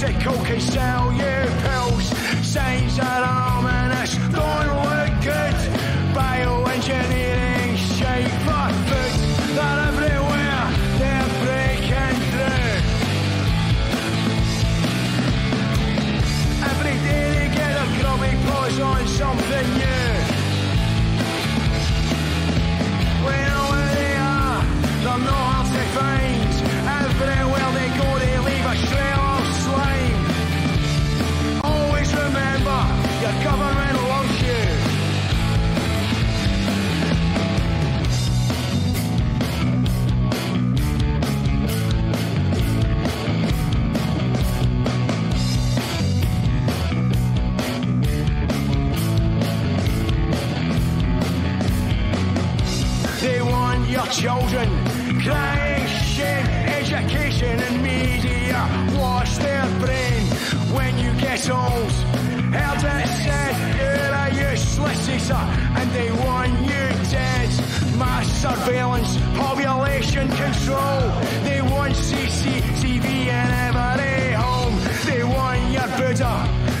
pharmaceutical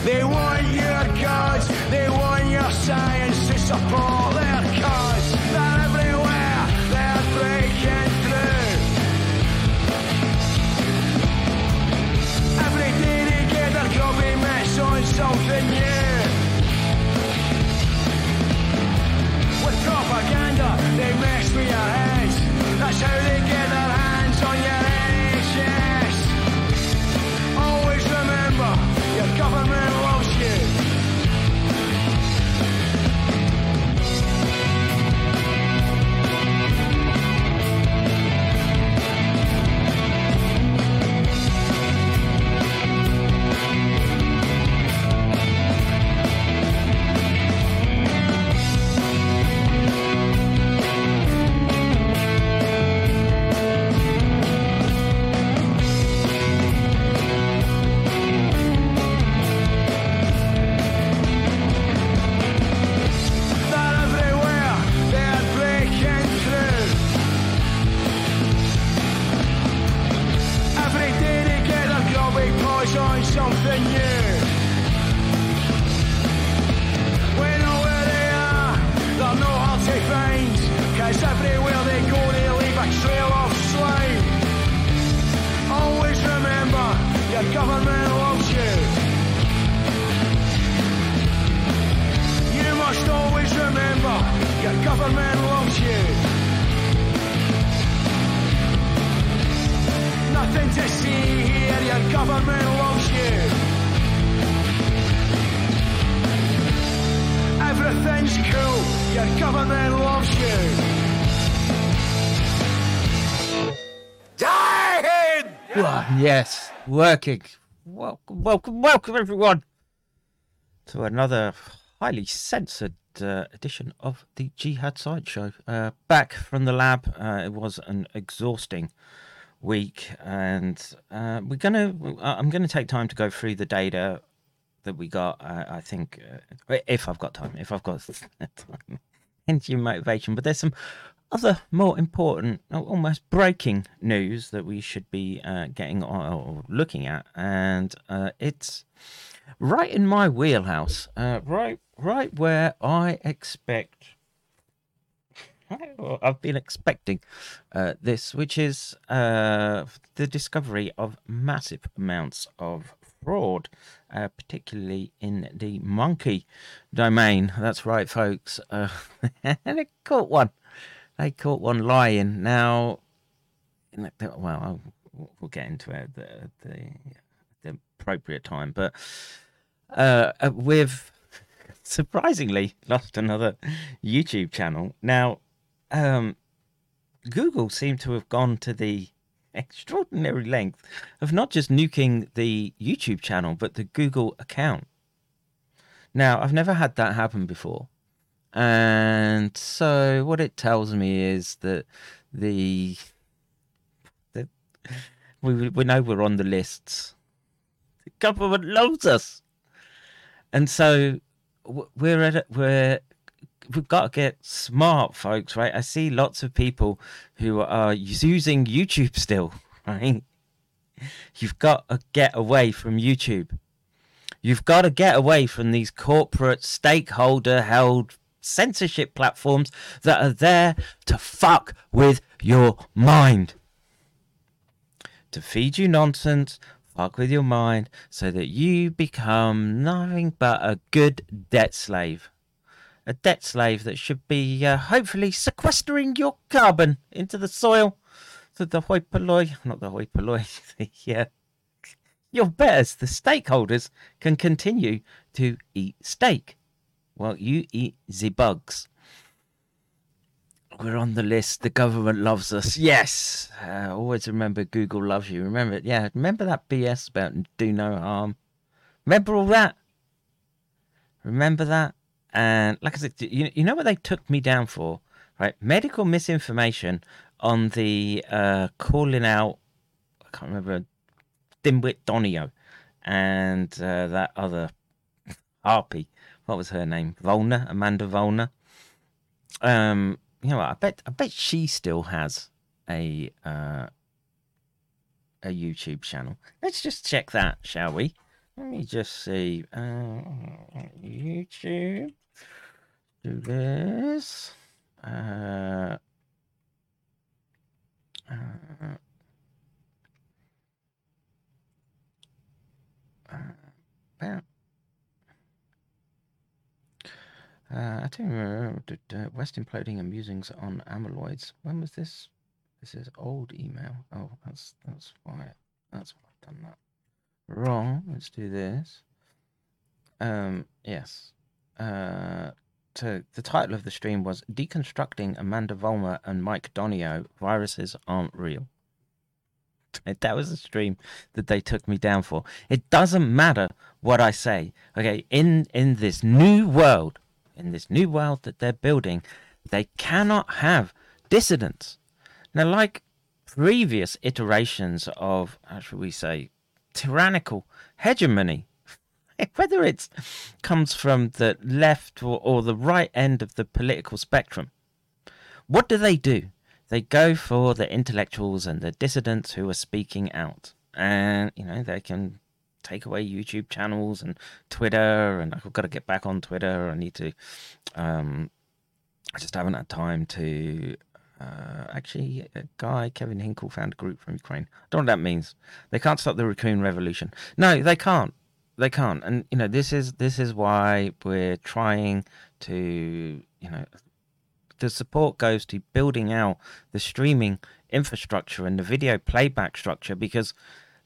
they want yes, working. Welcome, welcome, welcome, everyone, to another highly censored uh, edition of the Jihad Sideshow. Uh, back from the lab. Uh, it was an exhausting week, and uh, we're gonna. uh, I'm gonna take time to go through the data that we got. I think, uh, if I've got time, if I've got time, your motivation. But there's some other more important, almost breaking news that we should be uh, getting or looking at, and uh, it's right in my wheelhouse, uh, right, right where I expect. I've been expecting uh, this, which is uh, the discovery of massive amounts of fraud, uh, particularly in the monkey domain. That's right, folks. Uh, and they caught one. They caught one lying. Now, well, we'll get into it at the, the, the appropriate time, but uh, uh, we've surprisingly lost another YouTube channel. Now, um, Google seemed to have gone to the extraordinary length of not just nuking the YouTube channel, but the Google account. Now, I've never had that happen before. And so what it tells me is that the, the we we know we're on the lists. The government loves us. And so we're at we're we've got to get smart, folks. Right? I see lots of people who are using YouTube still. Right? You've got to get away from YouTube. You've got to get away from these corporate stakeholder held censorship platforms that are there to fuck with your mind. To feed you nonsense, fuck with your mind, so that you become nothing but a good debt slave. A debt slave that should be uh, hopefully sequestering your carbon into the soil so the hoi polloi, not the hoi polloi, the, uh, your betters, the stakeholders, can continue to eat steak while you eat the bugs. We're on the list. The government loves us. Yes. Uh, always remember Google loves you. Remember. Yeah. Remember that BS about do no harm. Remember all that? Remember that? And like I said, you, you know what they took me down for? Right? Medical misinformation on the uh, calling out, I can't remember, Dimwit Donio and uh, that other harpy. What was her name? Vollmer, Amanda Vollmer. Um, you know, what, I bet, I bet she still has a uh, a YouTube channel. Let's just check that, shall we? Let me just see. Uh, YouTube. Do this. Uh, uh, uh, uh, I don't remember uh, West imploding and musings on amyloids. When was this? This is old email. Oh, that's that's why. That's why I've done that wrong. Let's do this. Um, yes. Uh, to the title of the stream was Deconstructing Amanda Vollmer and Mike Donio Viruses Aren't Real. That was the stream that they took me down for. It doesn't matter what I say. Okay, in in this new world, in this new world that they're building, they cannot have dissidents. Now, like previous iterations of, how should we say, tyrannical hegemony, whether it comes from the left or, or the right end of the political spectrum, what do they do? They go for the intellectuals and the dissidents who are speaking out. And, you know, they can take away YouTube channels and Twitter, and I've got to get back on Twitter. I need to. Um, I just haven't had time to. Uh, actually, a guy, Kevin Hinkle, found a group from Ukraine. I don't know what that means. They can't stop the Raccoon Revolution. No, they can't. They can't. And you know, this is this is why we're trying to, you know, the support goes to building out the streaming infrastructure and the video playback structure because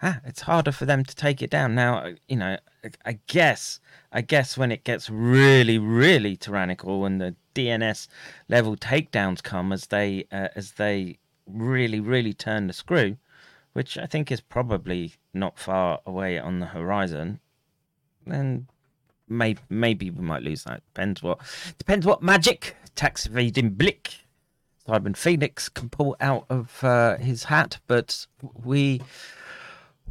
ah, it's harder for them to take it down. Now, you know, I guess, I guess when it gets really, really tyrannical and the DNS level takedowns come as they, uh, as they really, really turn the screw, which I think is probably not far away on the horizon, then maybe maybe we might lose that. Depends what depends what magic tax evading blick Simon Phoenix can pull out of uh, his hat, but we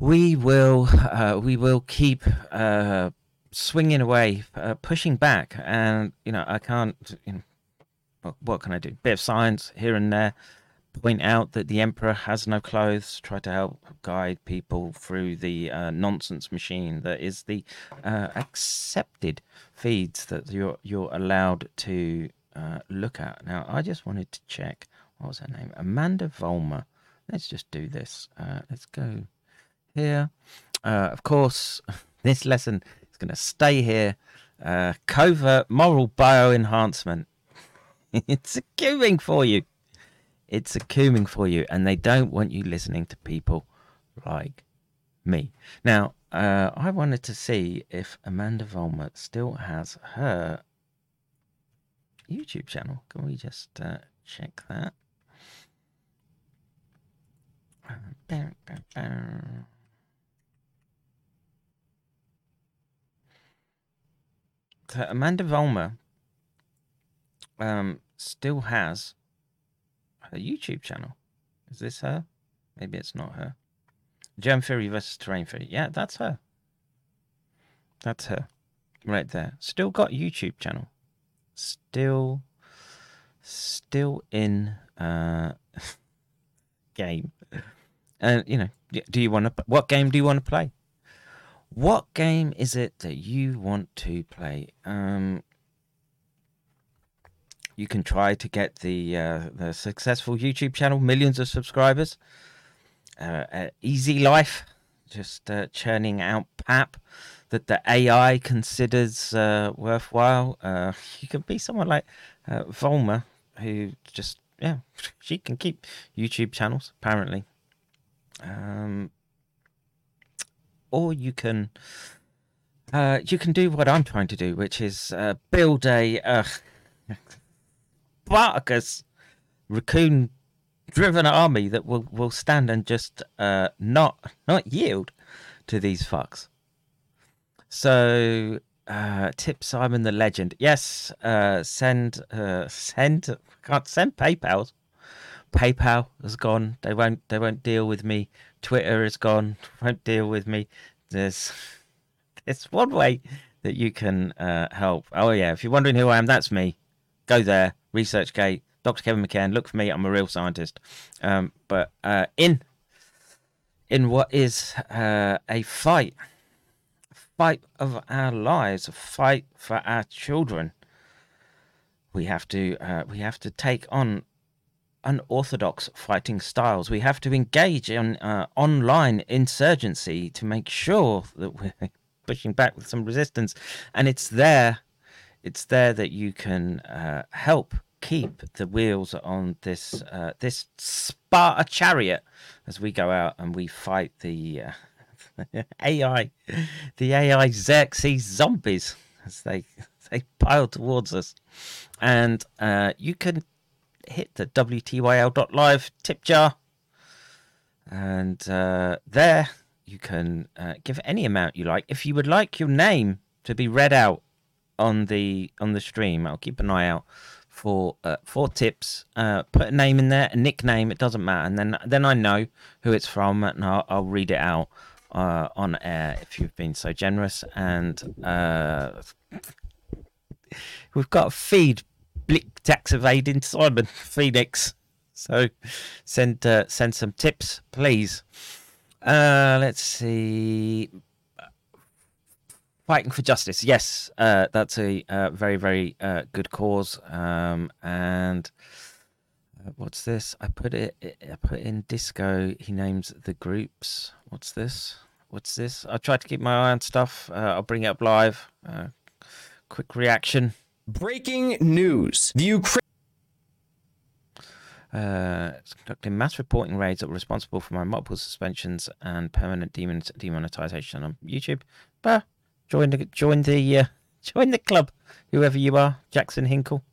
we will uh, we will keep uh, swinging away, uh, pushing back, and you know I can't. You know, what, what can I do? Bit of science here and there. Point out that the emperor has no clothes. Try to help guide people through the uh, nonsense machine that is the uh, accepted feeds that you're you're allowed to uh, look at. Now, I just wanted to check. What was her name? Amanda Vollmer. Let's just do this. let's go here. Uh, of course, this lesson is going to stay here. Uh, covert moral bioenhancement. it's a cooming for you. It's a cooming for you, and they don't want you listening to people like me. Now, uh, I wanted to see if Amanda Vollmer still has her YouTube channel. Can we just uh, check that? Amanda Vollmer um, still has her YouTube channel. Is this her? Maybe it's not her. Germ Theory versus Terrain Theory. Yeah, that's her. That's her. Right there. Still got YouTube channel. Still still in uh, game, and you know, do you want to? What game do you want to play? What game is it that you want to play? Um, you can try to get the uh, the successful YouTube channel, millions of subscribers. Uh, uh, Easy Life, just uh, churning out pap that the AI considers uh, worthwhile. Uh, you can be someone like Vollmer, who just yeah, she can keep YouTube channels apparently. Um, or you can uh, you can do what I'm trying to do, which is uh, build a uh, Spartacus raccoon driven army that will, will stand and just uh, not not yield to these fucks. So uh, tip Simon the legend. Yes, uh, send uh, send can't send PayPal. PayPal has gone. They won't they won't deal with me. Twitter is gone. Won't deal with me. There's it's one way that you can uh, help. Oh yeah, if you're wondering who I am, that's me. Go there, ResearchGate, Dr. Kevin McCairn. Look for me. I'm a real scientist. Um, but uh, in in what is uh, a fight, fight of our lives, a fight for our children, we have to uh, we have to take on unorthodox fighting styles. We have to engage in uh, online insurgency to make sure that we're pushing back with some resistance, and it's there, it's there that you can uh, help keep the wheels on this uh, this Sparta chariot as we go out and we fight the uh, AI, the AI Xerxes zombies as they they pile towards us, and uh, you can hit the wtyl.live tip jar, and uh, there you can uh, give any amount you like. If you would like your name to be read out on the on the stream, I'll keep an eye out for uh, for tips. Uh, put a name in there, a nickname. It doesn't matter, and then then I know who it's from, and I'll, I'll read it out uh, on air if you've been so generous. And uh, we've got feed Tax evading Simon Phoenix. So send uh, send some tips, please. Uh, let's see. Fighting for justice. Yes, uh, that's a uh, very very uh, good cause. Um, and uh, what's this? I put it. I put in disco. He names the groups. What's this? What's this? I try to keep my eye on stuff. I'll bring it up live. Quick reaction. Breaking news: The Ukraine. Uh, conducting mass reporting raids that were responsible for my multiple suspensions and permanent demon- demonetization on YouTube. But join the join the uh, join the club, whoever you are, Jackson Hinkle.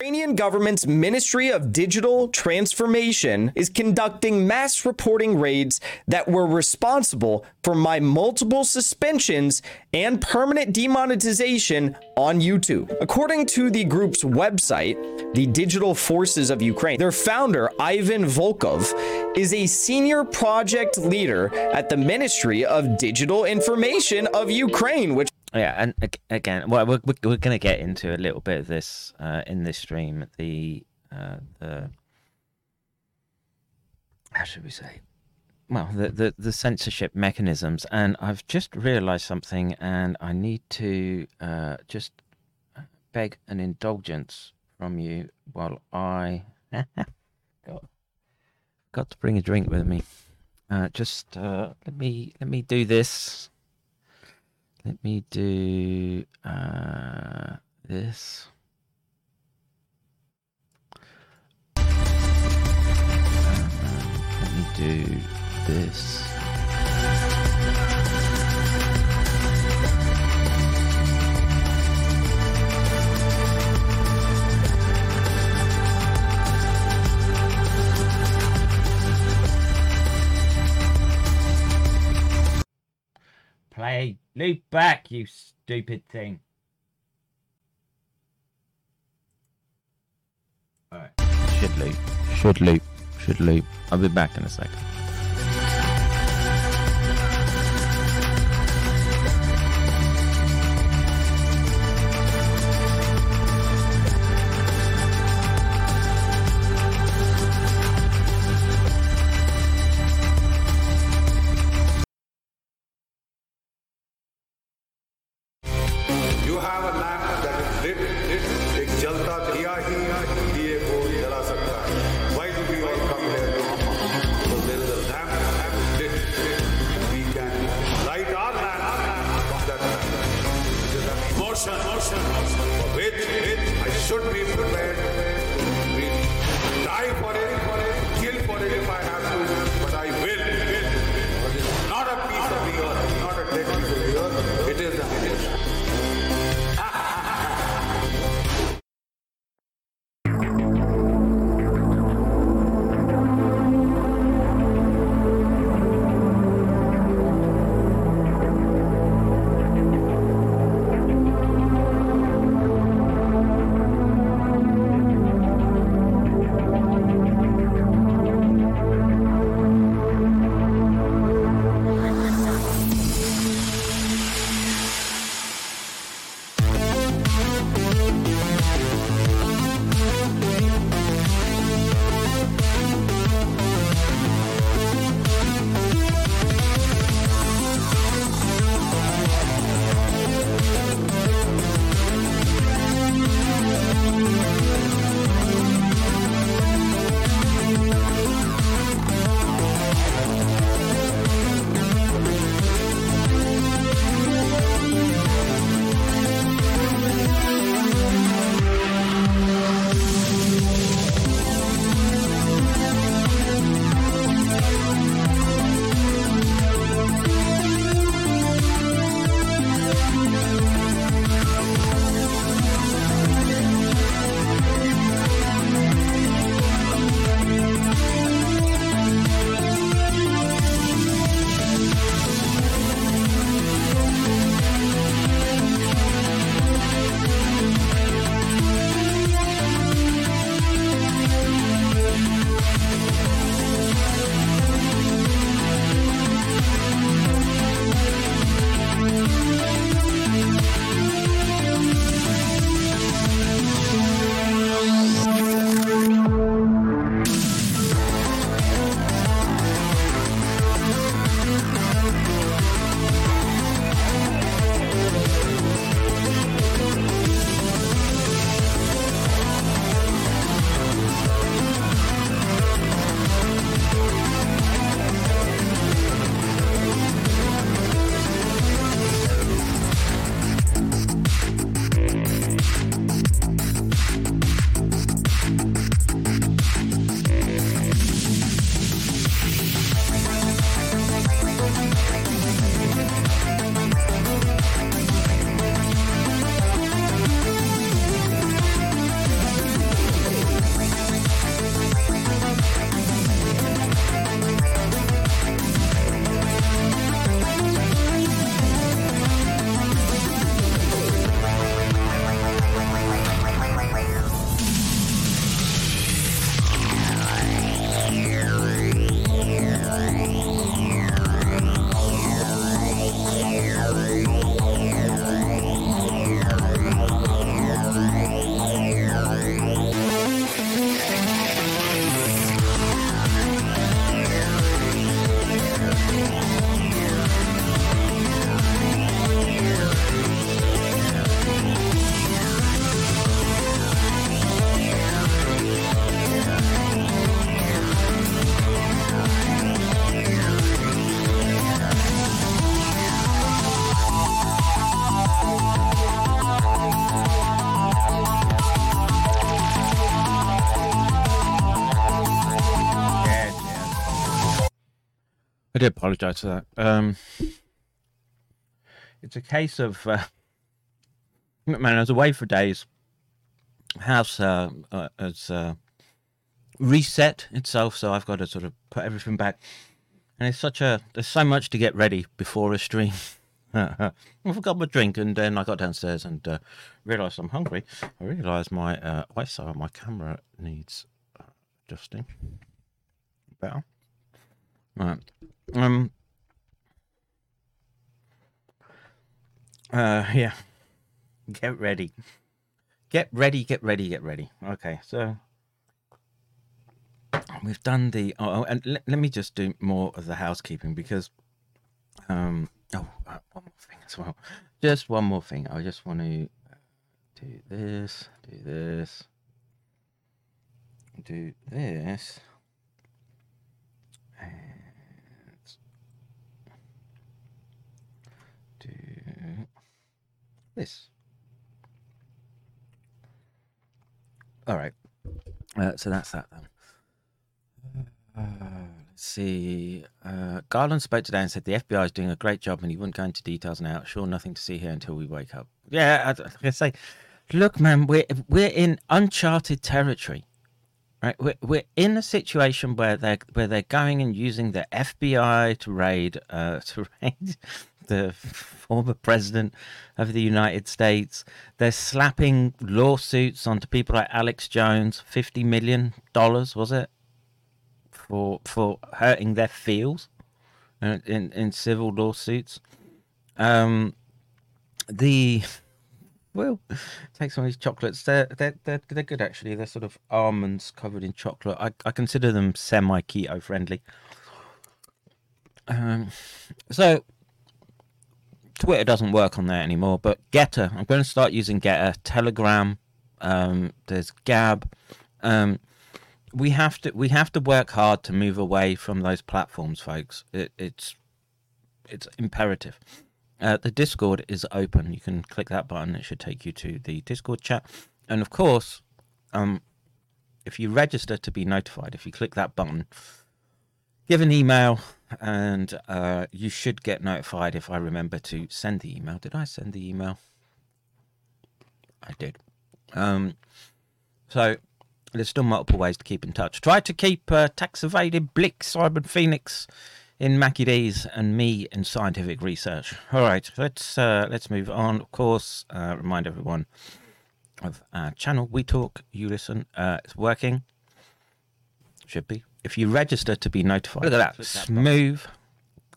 Ukrainian government's Ministry of Digital Transformation is conducting mass reporting raids that were responsible for my multiple suspensions and permanent demonetization on YouTube. According to the group's website, the Digital Forces of Ukraine, their founder, Ivan Volkov, is a senior project leader at the Ministry of Digital Information of Ukraine, which Yeah, and again, well, we're we're, to get into a little bit of this uh, in this stream. The uh, the how should we say? Well, the, the the censorship mechanisms, and I've just realised something, and I need to uh, just beg an indulgence from you while I got got to bring a drink with me. Uh, just uh, let me let me do this. Let me do uh, this. Uh, let me do this. Play loop back, you stupid thing. Alright. Should loop. Should loop. Should loop. I'll be back in a second. I do apologise for that. Um, it's a case of uh, man. I was away for days. House uh, uh, has uh, reset itself, so I've got to sort of put everything back. And it's such a there's so much to get ready before a stream. I forgot my drink, and then I got downstairs and uh, realised I'm hungry. I realised my uh, eyesight, my camera needs uh, adjusting. Better. Right. Um. Uh. Yeah. Get ready. Get ready. Get ready. Get ready. Okay. So we've done the. Oh, oh and let, let me just do more of the housekeeping because. Um. Oh, uh, one more thing as well. Just one more thing. I just want to do this. Do this. Do this. This. All right. Uh, so that's that then. Uh, let's see. Uh, Garland spoke today and said the FBI is doing a great job and he wouldn't go into details now. Sure, nothing to see here until we wake up. Yeah, I, like I say, look, man, we're we're in uncharted territory, right? We're we're in a situation where they're where they're going and using the FBI to raid uh, to raid the former president of the United States. They're slapping lawsuits onto people like Alex Jones, fifty million dollars was it for for hurting their feels uh, in in civil lawsuits. Um, the well, take some of these chocolates. They're they're they're, they're good actually. They're sort of almonds covered in chocolate. I, I consider them semi keto friendly. Um, so Twitter doesn't work on there anymore, but Gettr, I'm going to start using Gettr, Telegram, um, there's Gab. Um, we have to we have to work hard to move away from those platforms, folks. It, it's it's imperative. Uh, the Discord is open. You can click that button. It should take you to the Discord chat. And of course, um, if you register to be notified, if you click that button, give an email, and uh, you should get notified if I remember to send the email. Did I send the email? I did. Um, so there's still multiple ways to keep in touch. Try to keep uh, tax evaded Blick, Simon Phoenix in Mackie D's and me in scientific research. All right, let's uh, let's move on. Of course, uh, remind everyone of our channel. We talk, you listen. Uh, it's working. Should be. If you register to be notified, look at that, smooth.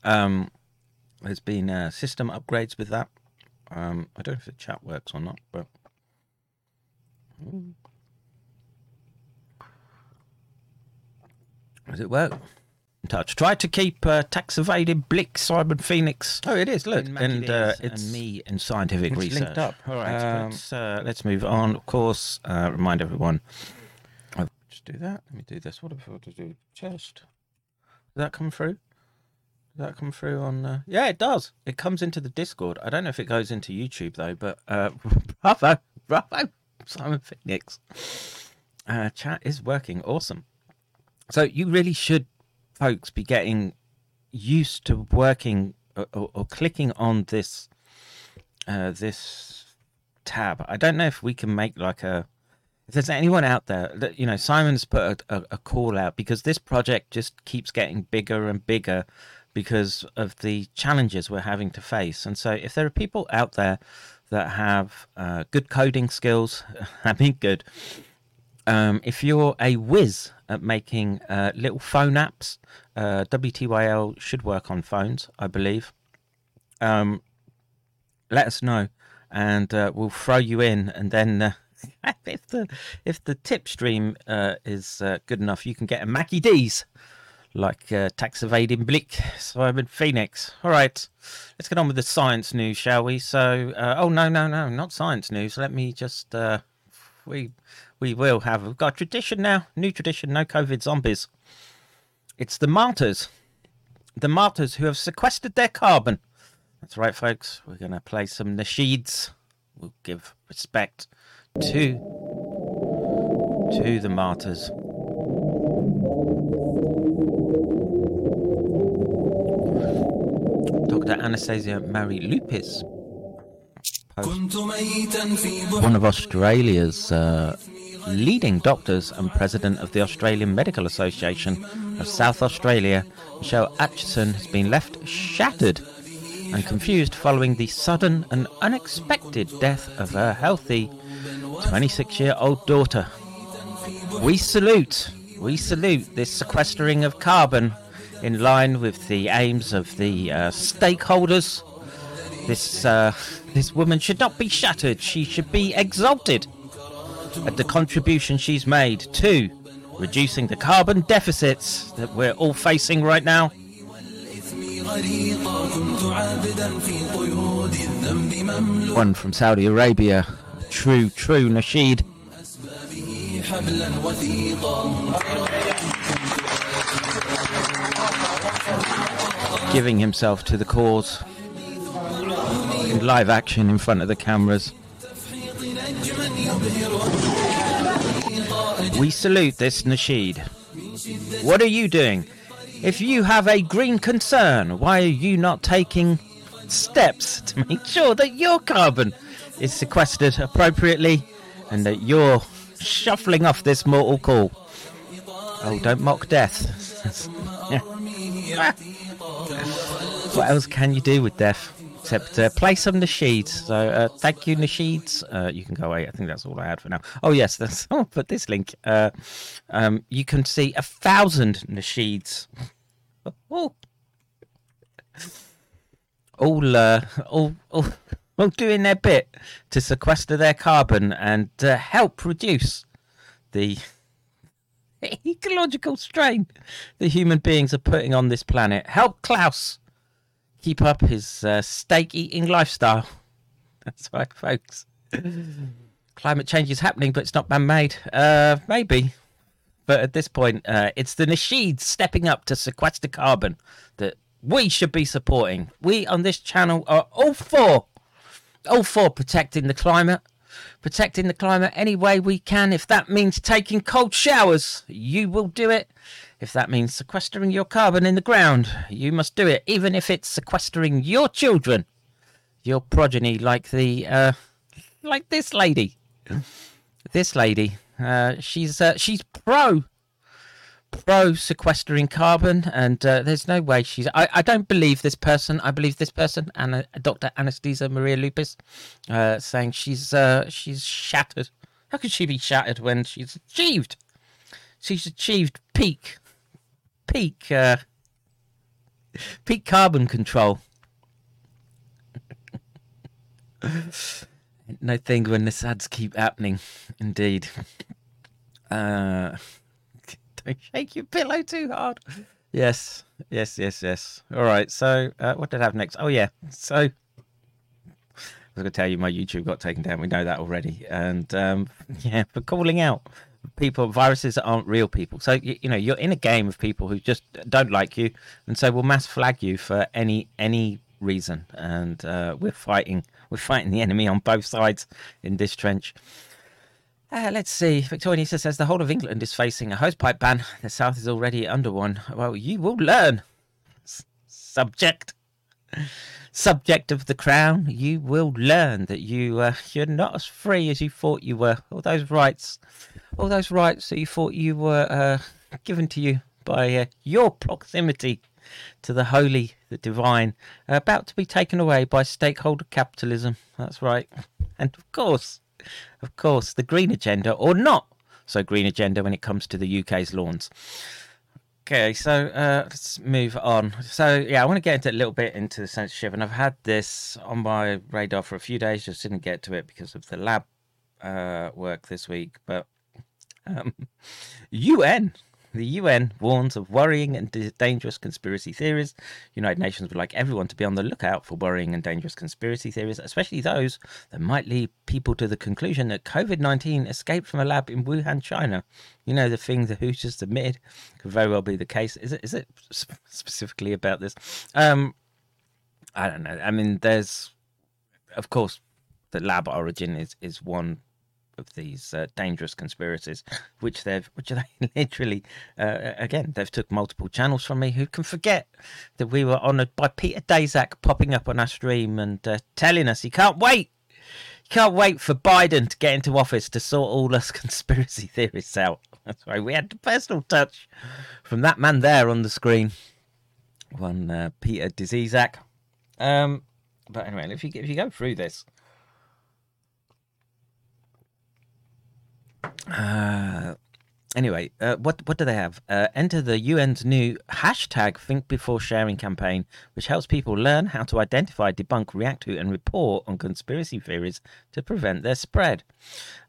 Um, there's been uh, system upgrades with that. Um, I don't know if the chat works or not, but. Does it work? In touch. Try to keep uh, tax evaded Blick, Simon Phoenix. Oh, it is. Look, and uh, it's and me in scientific It's research. linked up. All right, Um, let's uh, let's move on. Of course, uh, remind everyone. Do that. Let me do this. What if I to do chest? Does that come through? Does that come through on? Uh... Yeah, it does. It comes into the Discord. I don't know if it goes into YouTube though. But uh, bravo, bravo, Simon Phoenix. Uh, chat is working. Awesome. So you really should, folks, be getting used to working or, or, or clicking on this uh, this tab. I don't know if we can make like a. If there's anyone out there that you know, Simon's put a, a, call out because this project just keeps getting bigger and bigger because of the challenges we're having to face. And so, if there are people out there that have uh, good coding skills, I mean, good. Um, if you're a whiz at making uh, little phone apps, uh, WTYL should work on phones, I believe. Um, let us know, and uh, we'll throw you in. And then, uh, if the if the tip stream uh, is uh, good enough, you can get a Mackie D's like uh, tax evading Blick, Simon Phoenix. All right, let's get on with the science news, shall we? So, uh, oh no, no, no, not science news. Let me just uh, we we will have we've got a tradition now, new tradition, no COVID zombies. It's the martyrs, the martyrs who have sequestered their carbon. That's right, folks. We're gonna play some nasheeds. We'll give respect to to the martyrs. Dr. Anastasia Marie Loupis, one of Australia's uh, leading doctors and president of the Australian Medical Association of South Australia, Michelle Atchison, has been left shattered and confused following the sudden and unexpected death of her healthy 26 year old daughter. We salute, we salute this sequestering of carbon in line with the aims of the uh, stakeholders. This, uh, this woman should not be shattered, she should be exalted at the contribution she's made to reducing the carbon deficits that we're all facing right now. One from Saudi Arabia, true, true Nasheed. Giving himself to the cause in live action in front of the cameras. We salute this Nasheed. What are you doing? If you have a green concern, why are you not taking steps to make sure that your carbon is sequestered appropriately and that you're shuffling off this mortal coil? Oh, don't mock death. what else can you do with death? Except uh, play some nasheeds. So uh, thank you, nasheeds. Uh, you can go away. I think that's all I had for now. Oh yes, that's, I'll put this link. Uh, um, you can see a thousand nasheeds. Oh. All, uh, all, all, all doing their bit to sequester their carbon and uh, help reduce the ecological strain that human beings are putting on this planet. Help Klaus keep up his uh, steak eating lifestyle. That's right, folks. Climate change is happening, but it's not man made. Uh, maybe. But at this point, uh, it's the Nasheeds stepping up to sequester carbon that we should be supporting. We on this channel are all for, all for protecting the climate, protecting the climate any way we can. If that means taking cold showers, you will do it. If that means sequestering your carbon in the ground, you must do it, even if it's sequestering your children, your progeny, like the, uh, like this lady. This lady, uh, she's uh, she's pro pro sequestering carbon, and uh, there's no way she's. I, I don't believe this person. I believe this person, Anna, Dr. Anastasia Maria Loupis, uh, saying she's uh, she's shattered. How could she be shattered when she's achieved? She's achieved peak, peak, uh, peak carbon control. no thing when the ads keep happening, indeed. Don't shake your pillow too hard. Yes, yes, yes, yes. All right. So, uh, what did I have next? Oh, yeah. So, I was going to tell you my YouTube got taken down. We know that already. And um, yeah, for calling out people, viruses that aren't real people. So, you, you know, you're in a game of people who just don't like you. And so we'll mass flag you for any any reason. And uh, we're fighting. We're fighting the enemy on both sides in this trench. Uh, let's see. Victoria Nisa says the whole of England is facing a hosepipe ban. The south is already under one. Well, you will learn. S- subject. Subject of the crown, you will learn that you uh, you're not as free as you thought you were. All those rights, all those rights that you thought you were uh, given to you by uh, your proximity to the holy, the divine, about to be taken away by stakeholder capitalism. That's right. And of course, of course, the green agenda or not so green agenda when it comes to the UK's lawns. Okay, so uh, let's move on. So yeah, I want to get into a little bit into the censorship, and I've had this on my radar for a few days. Just didn't get to it because of the lab uh, work this week. But um, UN the UN warns of worrying and dangerous conspiracy theories. United Nations would like everyone to be on the lookout for worrying and dangerous conspiracy theories, especially those that might lead people to the conclusion that COVID 19 escaped from a lab in Wuhan, China. You know, the thing the WHO just admitted could very well be the case. Is it, is it specifically about this? Um, I don't know. I mean, there's, of course, the lab origin is, is one of these uh, dangerous conspiracies, which they've, which they literally, uh, again, they've took multiple channels from me. Who can forget that we were honoured by Peter Daszak popping up on our stream and uh, telling us he can't wait, he can't wait for Biden to get into office to sort all us conspiracy theorists out. That's right. We had the personal touch from that man there on the screen, one uh, Peter Daszak. Um, but anyway, if you if you go through this, uh, anyway, uh, what what do they have? Uh, enter the UN's new hashtag Think Before Sharing campaign, which helps people learn how to identify, debunk, react to, and report on conspiracy theories to prevent their spread.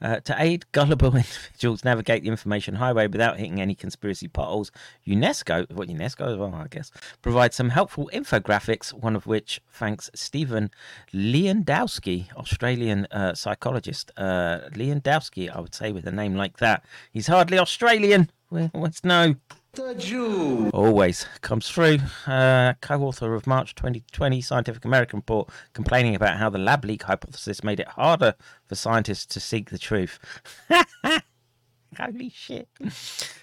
Uh, to aid gullible individuals navigate the information highway without hitting any conspiracy potholes, UNESCO, what UNESCO as well, I guess, provides some helpful infographics. One of which thanks Stephan Lewandowsky, Australian uh, psychologist. Uh, Lewandowsky, I would say, with a name like that, he's hardly Australian. Australian let's know. The Jew. Always comes through. Uh, co-author of March 2020 Scientific American report, complaining about how the lab leak hypothesis made it harder for scientists to seek the truth. Holy shit!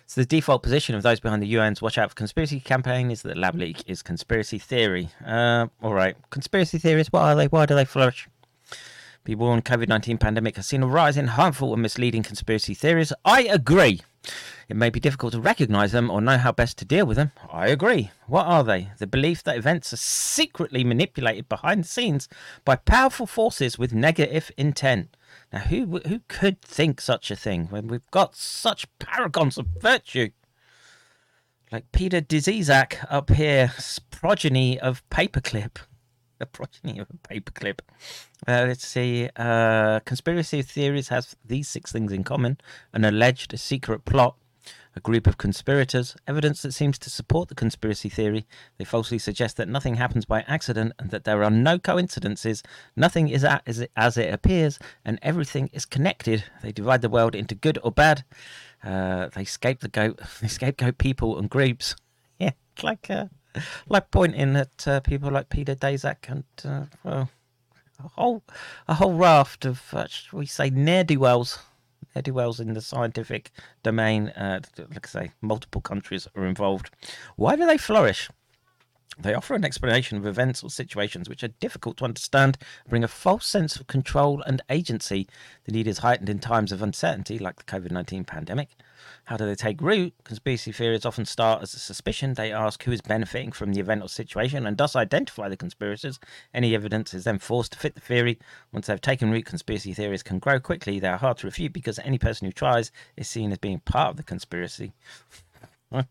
So the default position of those behind the UN's "Watch Out for Conspiracy" campaign is that lab leak is conspiracy theory. Uh, all right, conspiracy theories. What are they? Why do they flourish? People on COVID-19 pandemic has seen a rise in harmful and misleading conspiracy theories. I agree. It may be difficult to recognize them or know how best to deal with them. I agree. What are they? The belief that events are secretly manipulated behind the scenes by powerful forces with negative intent. Now, who who could think such a thing when we've got such paragons of virtue? Like Peter Daszak up here, progeny of paperclip. A progeny of a paperclip. Uh, let's see. Uh, conspiracy theories has these six things in common: an alleged secret plot, a group of conspirators, evidence that seems to support the conspiracy theory. They falsely suggest that nothing happens by accident and that there are no coincidences. Nothing is as it, as it appears, and everything is connected. They divide the world into good or bad. Uh, they scapegoat, they scapegoat people and groups. Yeah, like uh, like pointing at uh, people like Peter Daszak and uh, well, a whole a whole raft of uh, we say ne'er do wells, ne'er do wells in the scientific domain. Uh, like I say, multiple countries are involved. Why do they flourish? They offer an explanation of events or situations which are difficult to understand, bring a false sense of control and agency. The need is heightened in times of uncertainty, like the COVID 19 pandemic. How do they take root? Conspiracy theories often start as a suspicion. They ask who is benefiting from the event or situation and thus identify the conspirators. Any evidence is then forced to fit the theory. Once they've taken root, conspiracy theories can grow quickly. They are hard to refute because any person who tries is seen as being part of the conspiracy.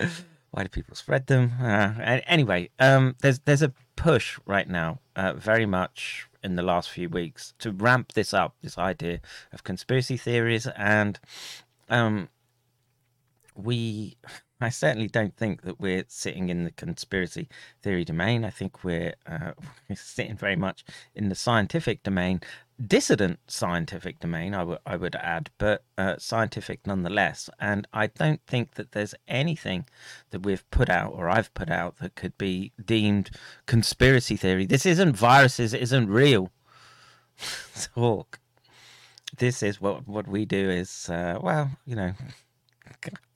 Why do people spread them? Uh, anyway, um, there's there's a push right now, uh, very much in the last few weeks, to ramp this up. This idea of conspiracy theories, and um, we, I certainly don't think that we're sitting in the conspiracy theory domain. I think we're, uh, we're sitting very much in the scientific domain, dissident scientific domain. I would I would add, but uh, scientific nonetheless. And I don't think that there's anything that we've put out or I've put out that could be deemed conspiracy theory. This isn't viruses. It isn't real. Talk. This is what what we do is uh, well, you know,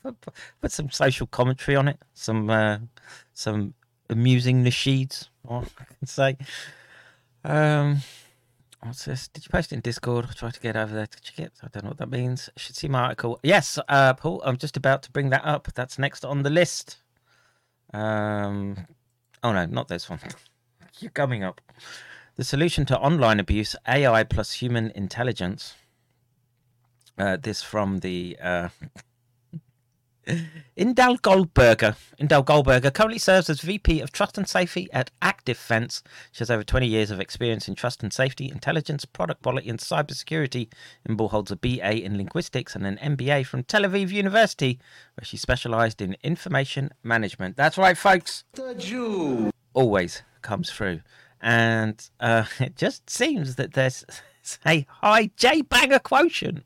put some social commentary on it, some uh, some amusing nasheeds, I can say. Um, What's this? Did you post it in Discord? I Try to get over there. Did you get? I don't know what that means. I should see my article. Yes, uh, Paul. I'm just about to bring that up. That's next on the list. Um, oh no, not this one. You're coming up. The solution to online abuse: AI plus human intelligence. Uh, this from the uh, Inbal Goldberger. Inbal Goldberger currently serves as VP of Trust and Safety at ActiveFence. She has over 20 years of experience in trust and safety, intelligence, product quality, and cybersecurity. Inbal holds a BA in linguistics and an MBA from Tel Aviv University, where she specialized in information management. That's right, folks. The Jew. Always comes through. And uh, it just seems that there's a high J banger quotient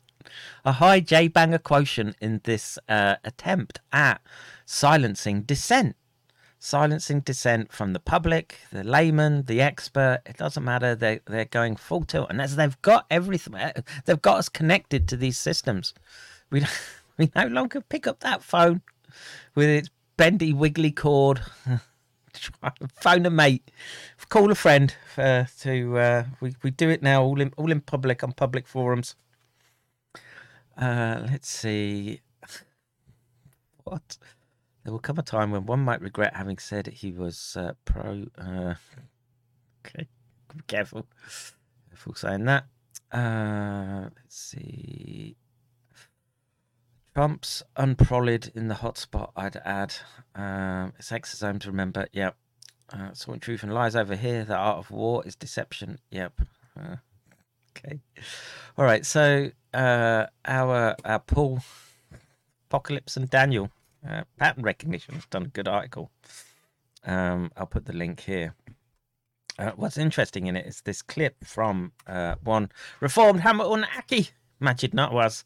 a high J banger quotient in this uh, attempt at silencing dissent. silencing dissent from the public, the layman, the expert. It doesn't matter. They're, they're going full tilt, and as they've got everything, they've got us connected to these systems. We we no longer pick up that phone with its bendy, wiggly cord. Phone a mate, call a friend uh, to. Uh, we we do it now, all in all in public on public forums. Uh, let's see. What? There will come a time when one might regret having said he was uh, pro. Uh, okay, be careful. Careful saying that. Uh, let's see. Trump's unprolid in the hotspot, I'd add. Um, it's exosome to remember. Yep. Uh, sorting truth and lies over here. The art of war is deception. Yep. Uh, okay. All right. So uh, our our Paul Apocalypse and Daniel uh, pattern recognition has done a good article. Um, I'll put the link here. Uh, what's interesting in it is this clip from uh, one reformed Hamilton Aki Maajid Nawaz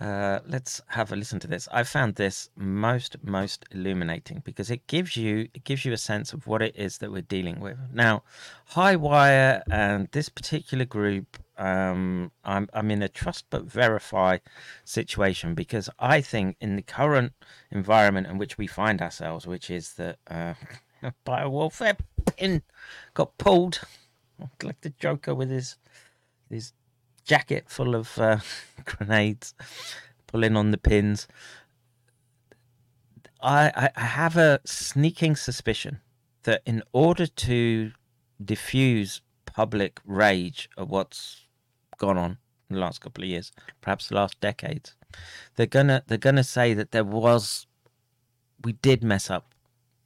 uh, let's have a listen to this. I found this most most illuminating because it gives you it gives you a sense of what it is that we're dealing with. Now, High Wire and this particular group, um, I'm I'm in a trust but verify situation because I think in the current environment in which we find ourselves, which is that uh, biowarfare pin got pulled, like the Joker with his his jacket full of uh, grenades, pulling on the pins. I, I have a sneaking suspicion that in order to diffuse public rage of what's gone on in the last couple of years, perhaps the last decades, they're gonna they're gonna say that there was we did mess up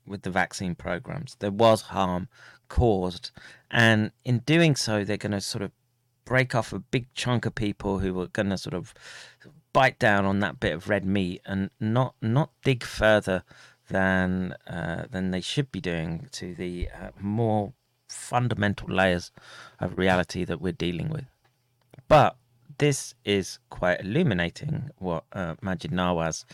with the vaccine programs. There was harm caused, and in doing so, they're going to sort of break off a big chunk of people who were going to sort of bite down on that bit of red meat and not not dig further than uh, than they should be doing to the uh, more fundamental layers of reality that we're dealing with. But this is quite illuminating what uh, Maajid Nawaz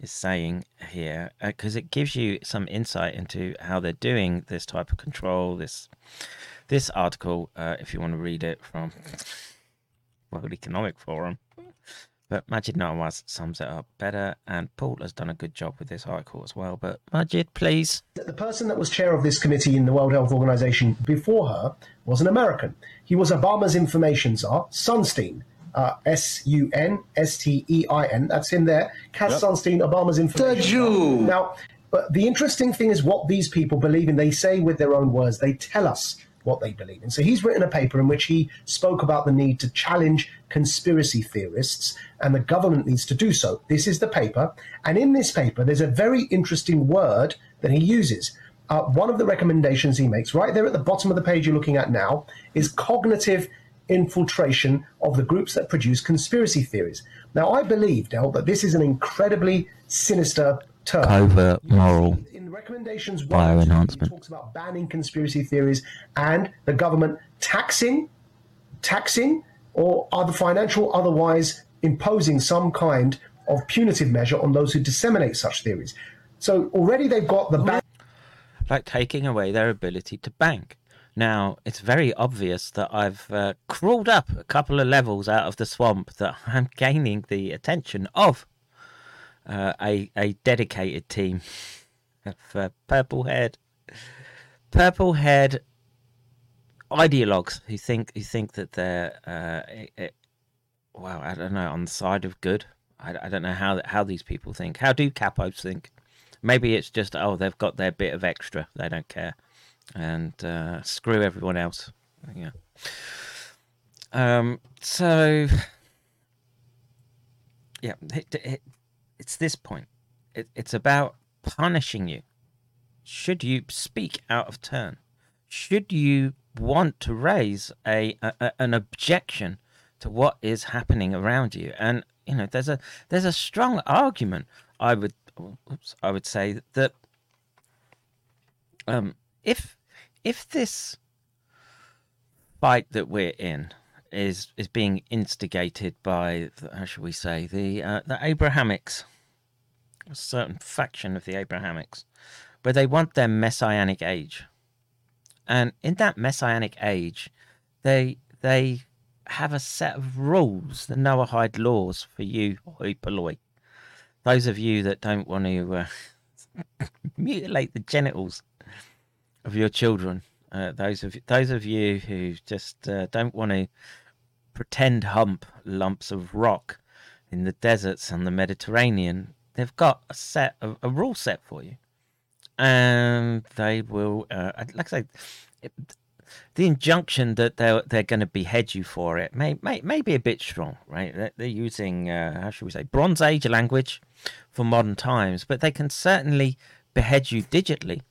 is saying here because uh, it gives you some insight into how they're doing this type of control, this this article, uh, if you want to read it from World Economic Forum. But Maajid Nawaz sums it up better, and Paul has done a good job with this article as well. But Maajid, please. The person that was chair of this committee in the World Health Organization before her was an American. He was Obama's information czar, Sunstein. Uh, S U N S T E I N. That's in there. Cass yep. Sunstein, Obama's information. The Jew. Now, but the interesting thing is what these people believe in. They say with their own words. They tell us what they believe in. So he's written a paper in which he spoke about the need to challenge conspiracy theorists, and the government needs to do so. This is the paper. And in this paper, there's a very interesting word that he uses. Uh, one of the recommendations he makes, right there at the bottom of the page you're looking at now, is cognitive infiltration of the groups that produce conspiracy theories. Now, I believe, Del, that this is an incredibly sinister term. Covert moral recommendations bioenhancement talks about banning conspiracy theories and the government taxing, taxing, or other financial otherwise imposing some kind of punitive measure on those who disseminate such theories. So already they've got the ban- like taking away their ability to bank. Now, it's very obvious that I've uh, crawled up a couple of levels out of the swamp, that I'm gaining the attention of uh, a, a dedicated team for purple haired ideologues who think who think that they're uh, it, it, well, I don't know, on the side of good. I, I don't know how how these people think. How do capos think? Maybe it's just oh they've got their bit of extra. They don't care, and uh, screw everyone else. Yeah. Um. So. Yeah, it, it, it's this point. It, it's about punishing you? Should you speak out of turn? Should you want to raise a, a, an objection to what is happening around you? And you know, there's a there's a strong argument. I would oops, I would say that um, if if this fight that we're in is is being instigated by how should we say the uh, the Abrahamics a certain faction of the Abrahamics, but they want their messianic age. And in that messianic age, they they have a set of rules, the Noahide laws for you, hoi. Those of you that don't want to uh, mutilate the genitals of your children, uh, those of those of you who just uh, don't want to pretend hump lumps of rock in the deserts and the Mediterranean, they've got a set of a rule set for you, and they will, uh, like I say, it, the injunction that they're they're going to behead you for it may may, may be a bit strong, right? They're, they're using uh, how should we say Bronze Age language for modern times, but they can certainly behead you digitally.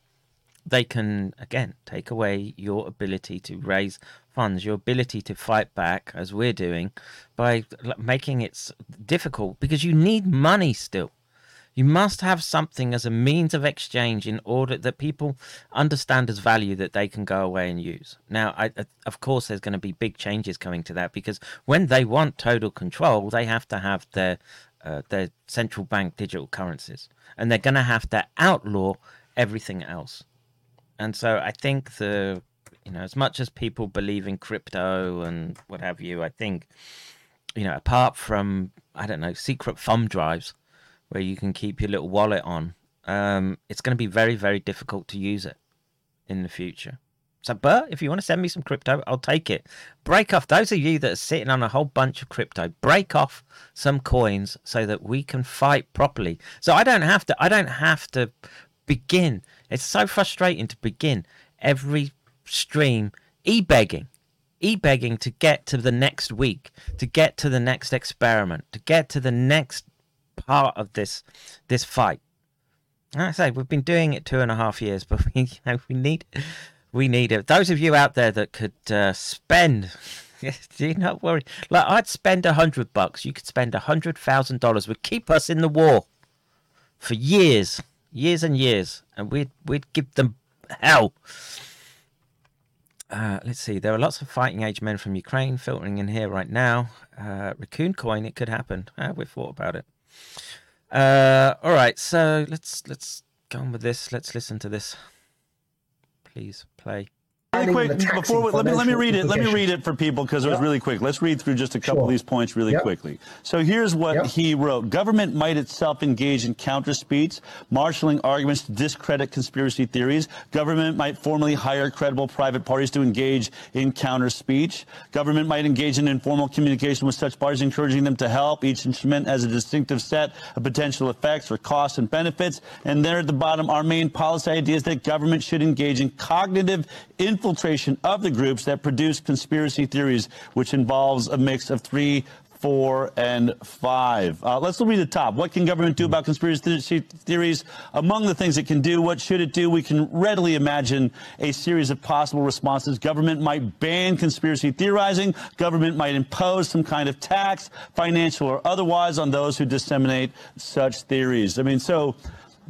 They can again take away your ability to raise funds, your ability to fight back, as we're doing, by making it difficult because you need money still. You must have something as a means of exchange in order that people understand as value that they can go away and use. Now, I, of course, there's going to be big changes coming to that because when they want total control, they have to have their uh, their central bank digital currencies, and they're going to have to outlaw everything else. And so, I think the you know, as much as people believe in crypto and what have you, I think you know, apart from I don't know secret thumb drives where you can keep your little wallet on, um, it's going to be very, very difficult to use it in the future. So, Bert, if you want to send me some crypto, I'll take it. Break off those of you that are sitting on a whole bunch of crypto. Break off some coins so that we can fight properly. So I don't have to. I don't have to begin. It's so frustrating to begin every stream e-begging, e-begging to get to the next week, to get to the next experiment, to get to the next part of this this fight. Like I say we've been doing it two and a half years, but we you know, we need we need it. Those of you out there that could uh, spend. Do not worry. Like I'd spend a hundred bucks. You could spend a hundred thousand dollars. Would keep us in the war for years, years and years, and we'd we'd give them hell. Uh, let's see. There are lots of fighting age men from Ukraine filtering in here right now. Uh, Raccoon coin. It could happen. Uh, we've thought about it. Uh, all right, so let's let's go on with this. Let's listen to this. Please play really quick before we, let me let me read it. Let me read it for people because it was yep. really quick. Let's read through just a couple sure. of these points really yep. quickly. So here's what yep. he wrote: Government might itself engage in counter speech, marshaling arguments to discredit conspiracy theories. Government might formally hire credible private parties to engage in counter speech. Government might engage in informal communication with such parties, encouraging them to help. Each instrument has a distinctive set of potential effects or costs and benefits. And there at the bottom, our main policy idea is that government should engage in cognitive influence infiltration of the groups that produce conspiracy theories, which involves a mix of three, four, and five. Uh, let's read the top. What can government do about conspiracy theories? Among the things it can do, what should it do? We can readily imagine a series of possible responses. Government might ban conspiracy theorizing. Government might impose some kind of tax, financial or otherwise, on those who disseminate such theories. I mean, so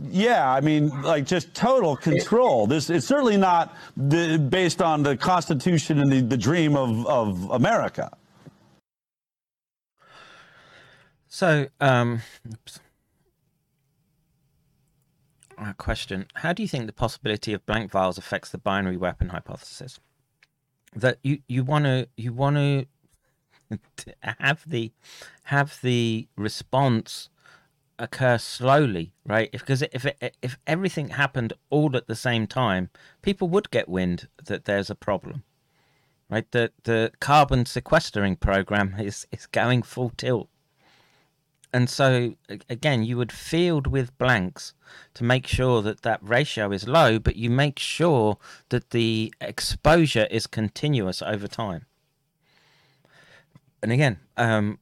yeah, I mean, like just total control. This it's certainly not the, based on the Constitution and the, the dream of, of America. So, um, question: How do you think the possibility of blank vials affects the binary weapon hypothesis? That you you want to you want to have the have the response occur slowly, right? Because if it, if everything happened all at the same time, people would get wind that there's a problem, right? The the carbon sequestering program is is going full tilt, and so again, you would field with blanks to make sure that that ratio is low, but you make sure that the exposure is continuous over time. And again, um,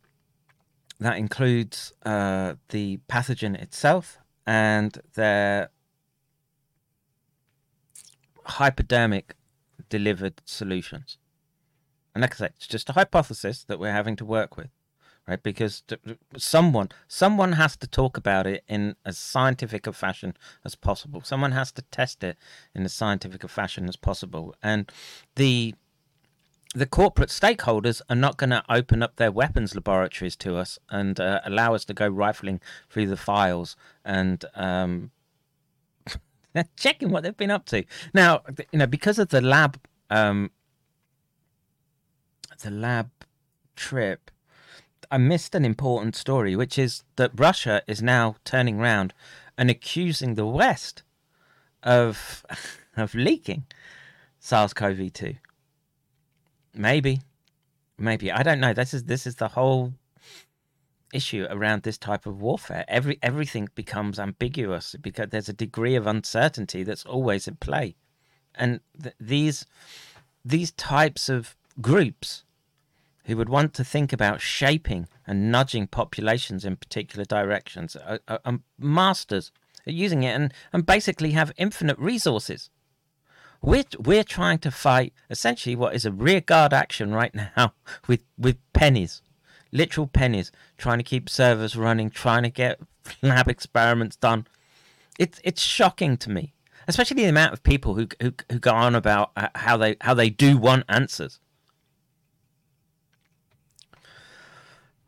that includes uh, the pathogen itself and their hypodermic delivered solutions. And like I say, it's just a hypothesis that we're having to work with, right? Because someone someone has to talk about it in as scientific a fashion as possible. Someone has to test it in as scientific a fashion as possible. And the the corporate stakeholders are not going to open up their weapons laboratories to us and uh, allow us to go rifling through the files and um, checking what they've been up to. Now, you know, because of the lab, um, the lab trip, I missed an important story, which is that Russia is now turning around and accusing the West of of leaking SARS-CoV-2. Maybe, maybe I don't know. This is this is the whole issue around this type of warfare. Every everything becomes ambiguous because there's a degree of uncertainty that's always in play, and th- these these types of groups who would want to think about shaping and nudging populations in particular directions are, are, are masters at using it and, and basically have infinite resources. We're, we're trying to fight essentially what is a rearguard action right now with, with pennies literal pennies, trying to keep servers running, trying to get lab experiments done. It's it's shocking to me, especially the amount of people who who, who go on about uh, how they how they do want answers.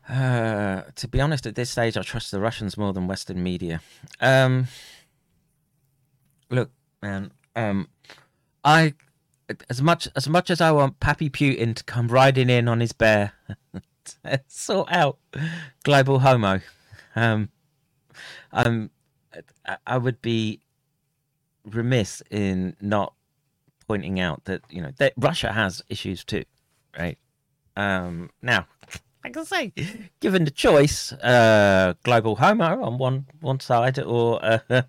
Uh, to be honest, at this stage, I trust the Russians more than Western media. Um, look, man, um, I as much as much as I want Pappy Putin to come riding in on his bear sort out global homo. Um, um, I would be remiss in not pointing out that you know that Russia has issues too, right? Um, now, I can say, given the choice, uh, global homo on one one side or uh,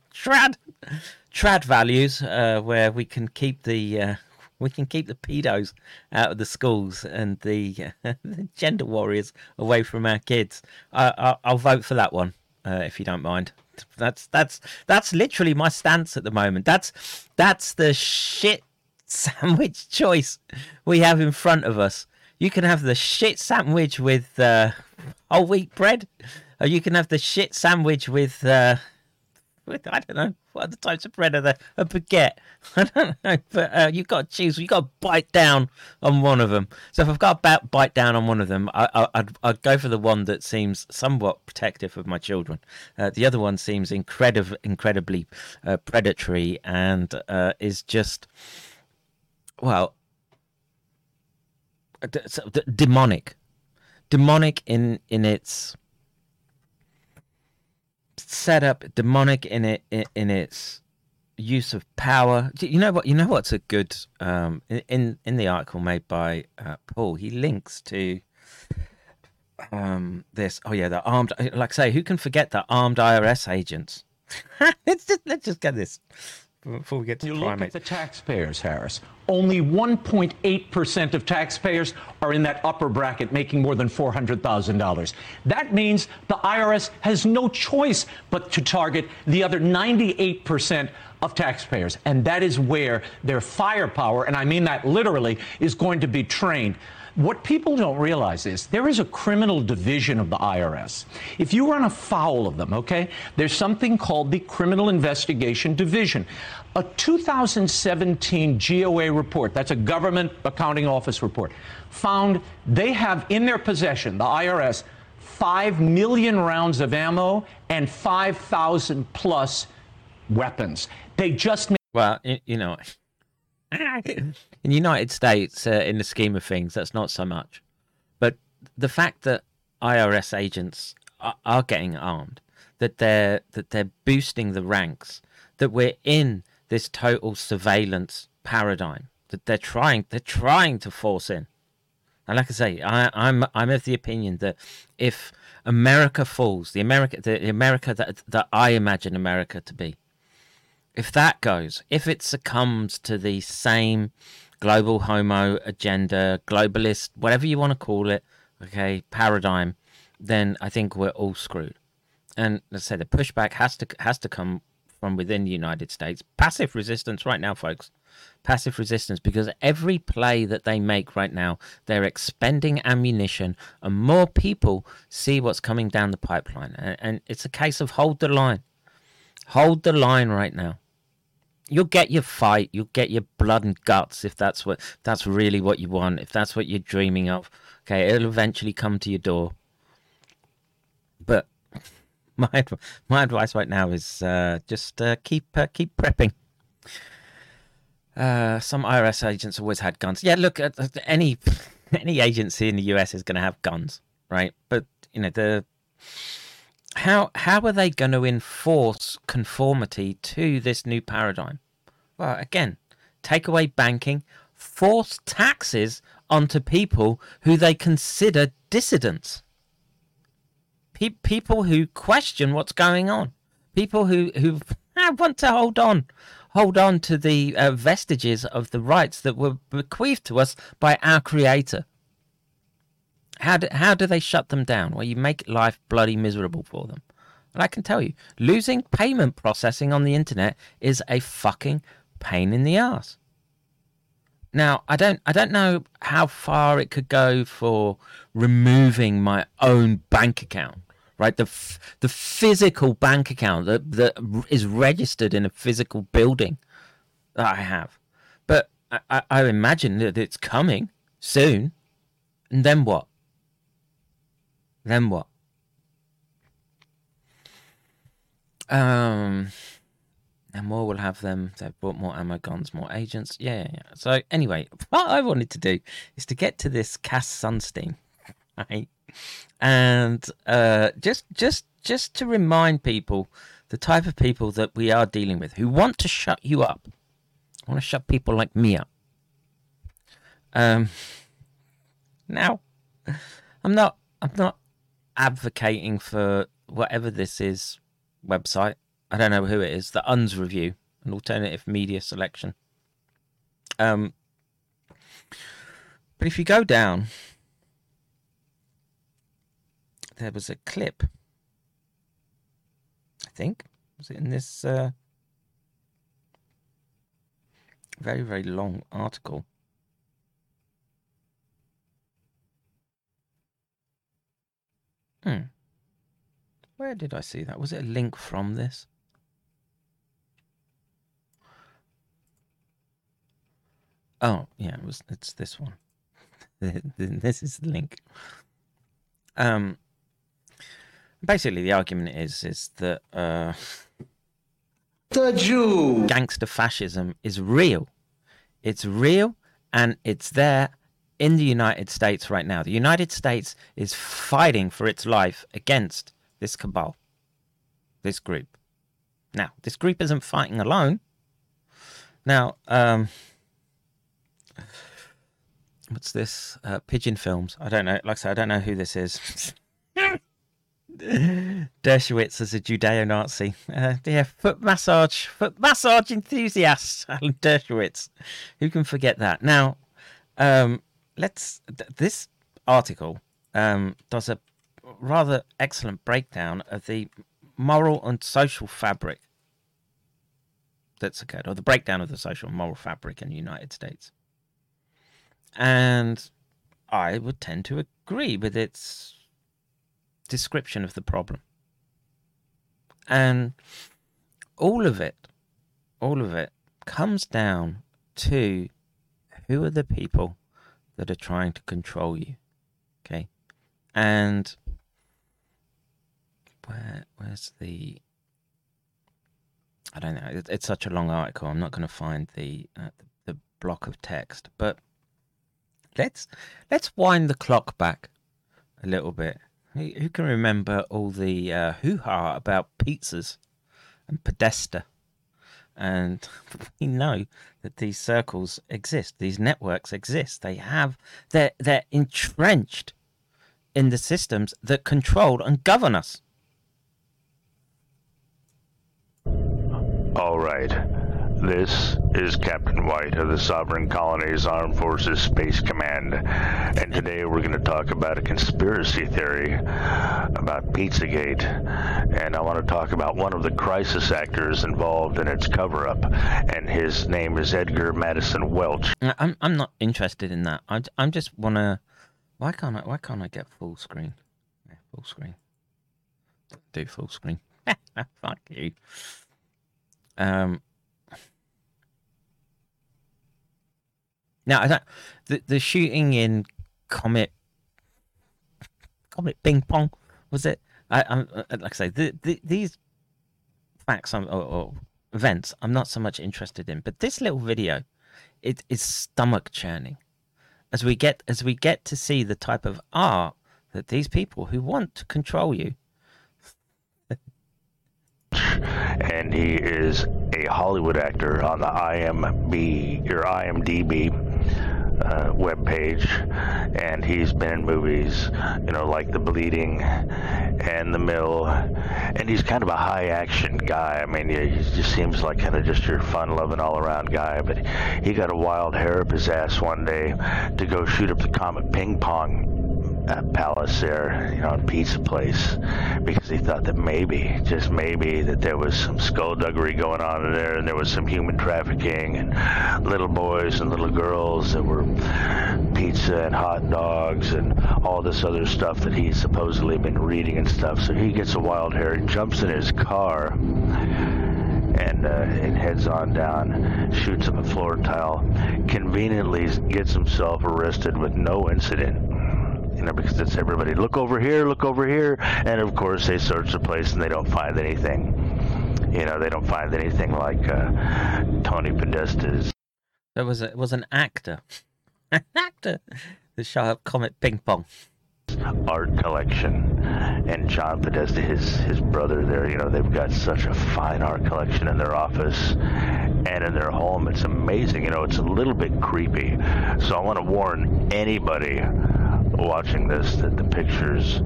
trad values, uh, where we can keep the uh, we can keep the pedos out of the schools and the, uh, the gender warriors away from our kids. I, will vote for that one uh, if you don't mind. That's that's that's literally my stance at the moment. That's that's the shit sandwich choice we have in front of us. You can have the shit sandwich with uh, whole wheat bread, or you can have the shit sandwich with uh, with I don't know what the types of bread are there? A baguette. I don't know, but uh, you've got to choose. You've got to bite down on one of them. So if I've got to bite down on one of them, I, would I'd go for the one that seems somewhat protective of my children. Uh, the other one seems incredible, incredibly uh, predatory and uh, is just, well, demonic. Demonic in in its set up demonic in it in its use of power. You know what? You know what's a good um, in in the article made by uh, Paul. He links to um, this. Oh yeah, the armed. Like I say, who can forget the armed IRS agents? let's just let's just get this before we get to you look at the taxpayers, Harris. Only 1.8% of taxpayers are in that upper bracket making more than $400,000. That means the IRS has no choice but to target the other 98% of taxpayers. And that is where their firepower, and I mean that literally, is going to be trained. What people don't realize is there is a criminal division of the IRS. If you run afoul of them, okay, there's something called the Criminal Investigation Division. A 2017 GOA report, that's a government accounting office report, found they have in their possession, the IRS, 5 million rounds of ammo and 5,000 plus weapons. They just. Well, you know, in the United States, uh, in the scheme of things, that's not so much. But the fact that IRS agents are, are getting armed, that they're that they're boosting the ranks, that we're in this total surveillance paradigm, that they're trying they're trying to force in. And like I say, I, I'm I'm of the opinion that if America falls, the America the America that that I imagine America to be, if that goes, if it succumbs to the same global homo agenda, globalist, whatever you want to call it, okay, paradigm, then I think we're all screwed. And let's say the pushback has to has to come from within the United States. Passive resistance right now, folks. Passive resistance because every play that they make right now, they're expending ammunition, and more people see what's coming down the pipeline. And, and it's a case of hold the line. Hold the line right now. You'll get your fight. You'll get your blood and guts if that's what that's really what you want. If that's what you're dreaming of, okay, it'll eventually come to your door. But my my advice right now is uh, just uh, keep uh, keep prepping, uh, some IRS agents always had guns. Yeah, look, uh, any any agency in the US is going to have guns, right? But you know the how how are they going to enforce conformity to this new paradigm? Well, again, take away banking, force taxes onto people who they consider dissidents. Pe- people who question what's going on. People who who want to hold on, hold on to the uh, vestiges of the rights that were bequeathed to us by our Creator. How do, how do they shut them down? Well, you make life bloody miserable for them. And I can tell you, losing payment processing on the internet is a fucking pain in the ass. Now, I don't I don't know how far it could go for removing my own bank account, right? The f- the physical bank account that that is registered in a physical building that I have. But I, I imagine that it's coming soon. And then what? Then what? Um, and more will have them. They've brought more ammo guns, more agents. Yeah, yeah, yeah. So anyway, what I wanted to do is to get to this Cass Sunstein, right? And uh, just, just, just to remind people the type of people that we are dealing with who want to shut you up, want to shut people like me up. Um, now, I'm not, I'm not advocating for whatever this is website. I don't know who it is. The Unz review, an alternative media selection. Um, but if you go down, there was a clip. I think was it in this uh, very very long article. Hmm. Where did I see that? Was it a link from this? Oh, yeah, it was. It's this one. this is the link. Um, basically, the argument is is that uh, the Jew gangster fascism is real. It's real, and it's there in the United States right now. The United States is fighting for its life against this cabal, this group. Now, this group isn't fighting alone. Now, um, what's this? Uh, Pigeon Films. I don't know. Like I said, I don't know who this is. Dershowitz is a Judeo-Nazi. Uh, yeah, foot massage, foot massage enthusiast, Alan Dershowitz. Who can forget that? Now, um, let's. Th- this article um, does a rather excellent breakdown of the moral and social fabric that's occurred, or the breakdown of the social and moral fabric in the United States. And I would tend to agree with its description of the problem. And all of it, all of it comes down to who are the people that are trying to control you. Okay. And where where's the I don't know. It, it's such a long article. I'm not going to find the, uh, the the block of text, but let's let's wind the clock back a little bit. Who, who can remember all the uh, hoo ha about pizzas and Podesta? And we know that these circles exist. These networks exist. They have they're they're entrenched in the systems that control and govern us. All right. This is Captain White of the Sovereign Colonies Armed Forces Space Command, and today we're going to talk about a conspiracy theory about Pizzagate, and I want to talk about one of the crisis actors involved in its cover-up, and his name is Edgar Madison Welch. I'm I'm not interested in that. I I'm just wanna. Why can't I? Why can't I get full screen? Yeah, full screen. Do full screen. Fuck you. Um. Now, I the the shooting in Comet Comet Ping Pong was it? I, I'm uh, like I say, the, the, these facts, or, or events I'm not so much interested in, but this little video, it is stomach churning. As we get as we get to see the type of art that these people who want to control you and he is a Hollywood actor on the IMB or IMDb uh, web page, and he's been in movies, you know, like The Bleeding and The Mill, and he's kind of a high action guy. I mean, he just seems like kind of just your fun loving all around guy. But he got a wild hair up his ass one day to go shoot up the Comet Ping Pong that palace there, you know, pizza place, because he thought that maybe, just maybe, that there was some skullduggery going on in there, and there was some human trafficking, and little boys and little girls that were pizza and hot dogs and all this other stuff that he's supposedly been reading and stuff. So he gets a wild hair, jumps in his car and, uh, and heads on down, shoots up a floor tile, conveniently gets himself arrested with no incident you know, because it's everybody look over here, look over here, and of course they search the place and they don't find anything. You know, they don't find anything like uh, Tony Podesta's. There was a, was an actor, an actor that shot up Comet Ping Pong art collection and John Podesta his his brother there you know they've got such a fine art collection in their office and in their home it's amazing you know it's a little bit creepy so I want to warn anybody watching this that the pictures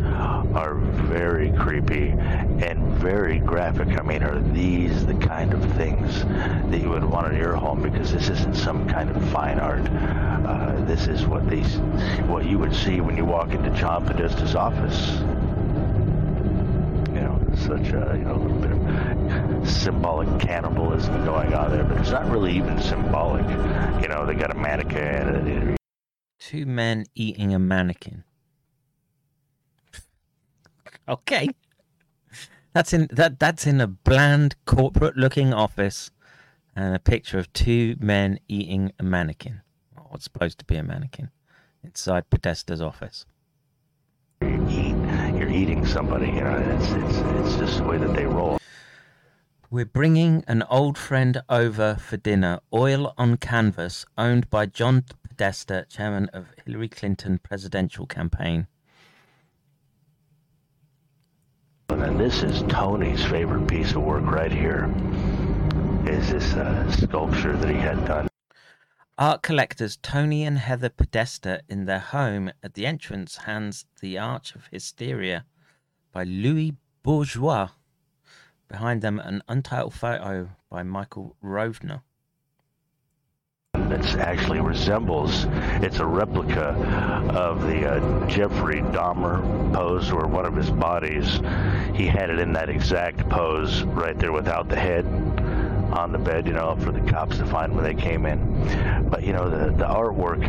are very creepy and very graphic. I mean, are these the kind of things that you would want in your home? Because this isn't some kind of fine art. Uh, this is what these, what you would see when you walk into John Podesta's office. You know, such a you know a little bit of symbolic cannibalism going on there, but it's not really even symbolic. You know, they got a mannequin and two men eating a mannequin. okay. That's in that that's in a bland corporate looking office and a picture of two men eating a mannequin. What's supposed to be a mannequin inside Podesta's office. You're eating somebody, you know, it's, it's, it's just the way that they roll. We're bringing an old friend over for dinner, oil on canvas, owned by John Podesta, chairman of Hillary Clinton presidential campaign. And this is Tony's favorite piece of work right here. Is this uh, sculpture that he had done? Art collectors Tony and Heather Podesta in their home at the entrance hands The Arch of Hysteria by Louise Bourgeois. Behind them, an untitled photo by Michael Rovner that actually resembles, it's a replica of the uh, Jeffrey Dahmer pose or one of his bodies. He had it in that exact pose right there without the head on the bed, you know, for the cops to find when they came in. But, you know, the, the artwork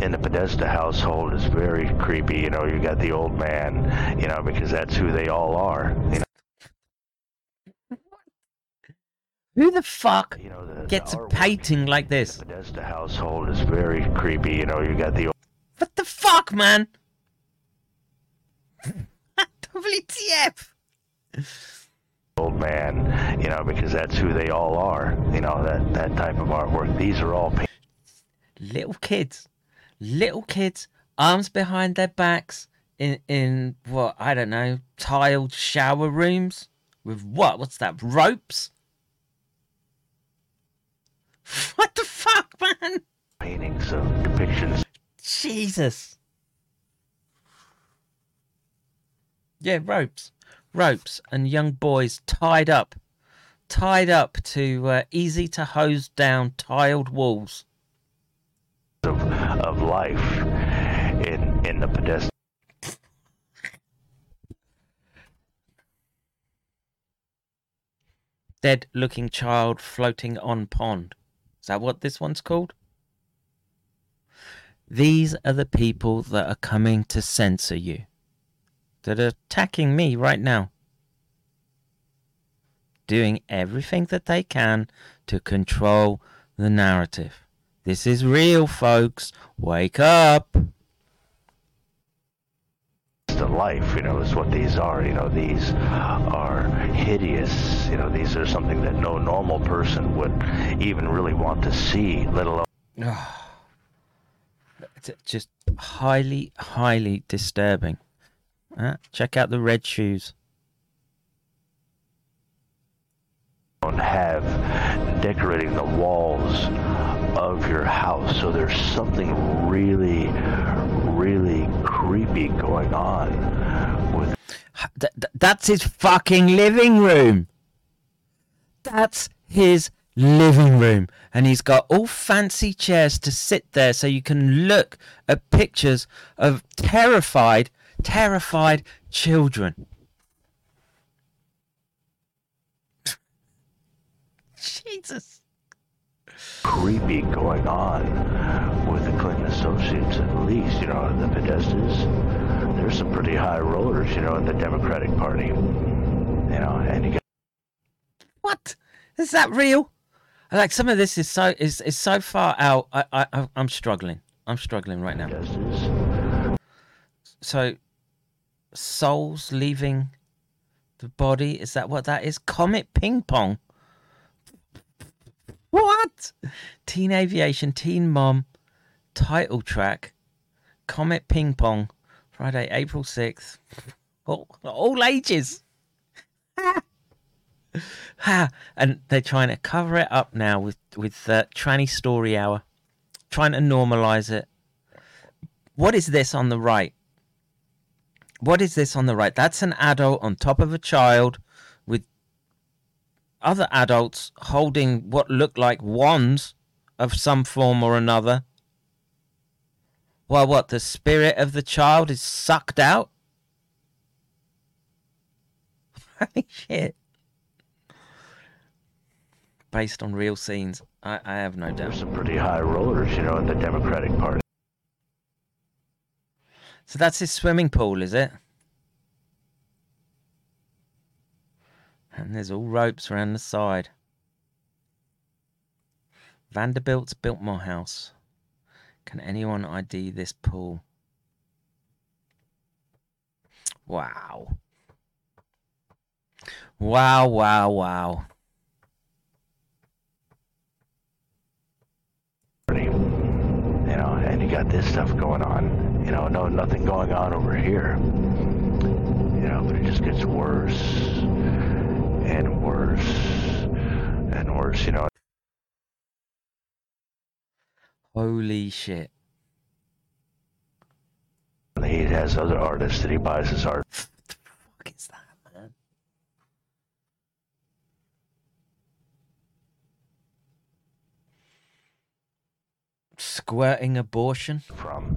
in the Podesta household is very creepy. You know, you got the old man, you know, because that's who they all are. You know? Who the fuck you know, the, gets the a painting like this? The Podesta household is very creepy. You know, you got the. What the fuck, man? WTF? Old man, you know, because that's who they all are. You know, that that type of artwork. These are all. Little kids, little kids, arms behind their backs, in in what I don't know, tiled shower rooms with what? What's that? Ropes What the fuck, man? Paintings of depictions. Jesus. Yeah, ropes. Ropes and young boys tied up. Tied up to uh, easy to hose down tiled walls. Of, of life in, in the pedestrian. Dead looking child floating on pond. Is that what this one's called? These are the people that are coming to censor you, that are attacking me right now, doing everything that they can to control the narrative. This is real, folks. Wake up. To life, you know, is what these are. You know, these are hideous. You know, these are something that no normal person would even really want to see, let alone. just highly, highly disturbing. Uh, check out the red shoes. Have decorating the walls of your house. So there's something really, really creepy going on with. that's his fucking living room. That's his living room. And he's got all fancy chairs to sit there so you can look at pictures of terrified, terrified children. Jesus. Creepy going on with the Clinton associates, at least, you know, the Podestas. There's some pretty high rollers, you know, in the Democratic Party. You know, and you get. What? Is that real? Like some of this is so is is so far out. I I I'm struggling. I'm struggling right now. So, souls leaving the body. Is that what that is? Comet ping pong. What? Teen Aviation, Teen Mom, title track, Comet Ping Pong, Friday, April 6th. All, all ages. and they're trying to cover it up now with, with uh, Tranny Story Hour, trying to normalize it. What is this on the right? What is this on the right? That's an adult on top of a child with other adults holding what look like wands of some form or another. While what, the spirit of the child is sucked out? Holy shit. Based on real scenes, I, I have no doubt. There's some pretty high rollers, you know, in the Democratic Party. So that's his swimming pool, is it? And there's all ropes around the side. Vanderbilt's Biltmore House. Can anyone ID this pool? Wow. Wow, wow, wow. You know, and you got this stuff going on. You know, no, nothing going on over here. You know, but it just gets worse and worse and worse, you know. Holy shit. He has other artists that he buys his art. What the fuck is that, man? Squirting abortion? From.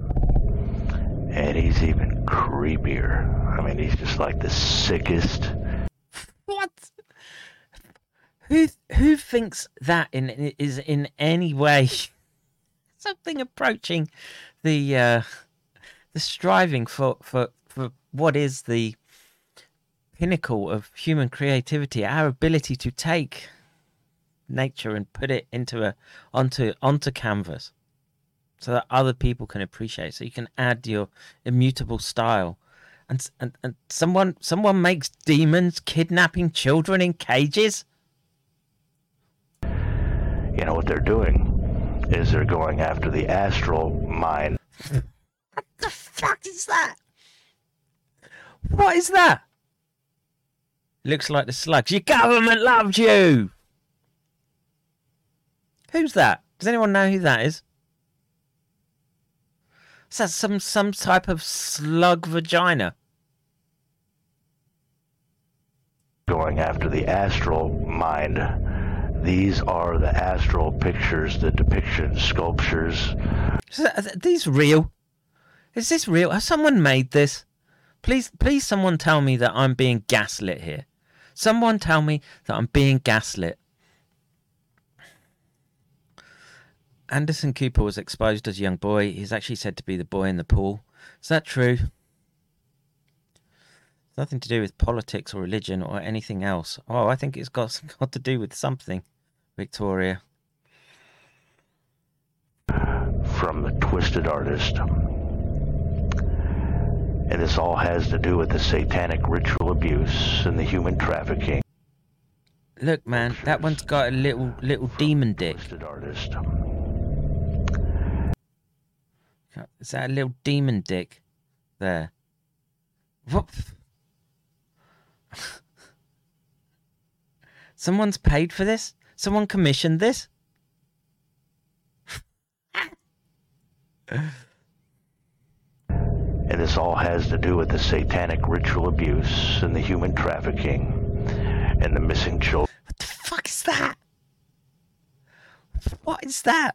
And he's even creepier. I mean, he's just like the sickest. What? Who who thinks that in is in any way something approaching the uh, the striving for, for for what is the pinnacle of human creativity, our ability to take nature and put it into a onto onto canvas so that other people can appreciate so you can add your immutable style. And and, and someone someone makes demons kidnapping children in cages? You know what they're doing is they're going after the astral mind. What the fuck is that? What is that? Looks like the slugs. Your government loves you. Who's that? Does anyone know who that is? Is that some some type of slug vagina? Going after the astral mind these are the astral pictures, the depictions, sculptures. Are these real? Is this real? Has someone made this? Please, please, someone tell me that I'm being gaslit here. Someone tell me that I'm being gaslit. Anderson Cooper was exposed as a young boy. He's actually said to be the boy in the pool. Is that true? Nothing to do with politics or religion or anything else. Oh, I think it's got got to do with something, Victoria. From the twisted artist. And this all has to do with the satanic ritual abuse and the human trafficking. Look, man, that one's got a little little demon dick. Artist. Is that a little demon dick there? What? Someone's paid for this? Someone commissioned this? and this all has to do with the satanic ritual abuse and the human trafficking and the missing children. What the fuck is that? What is that?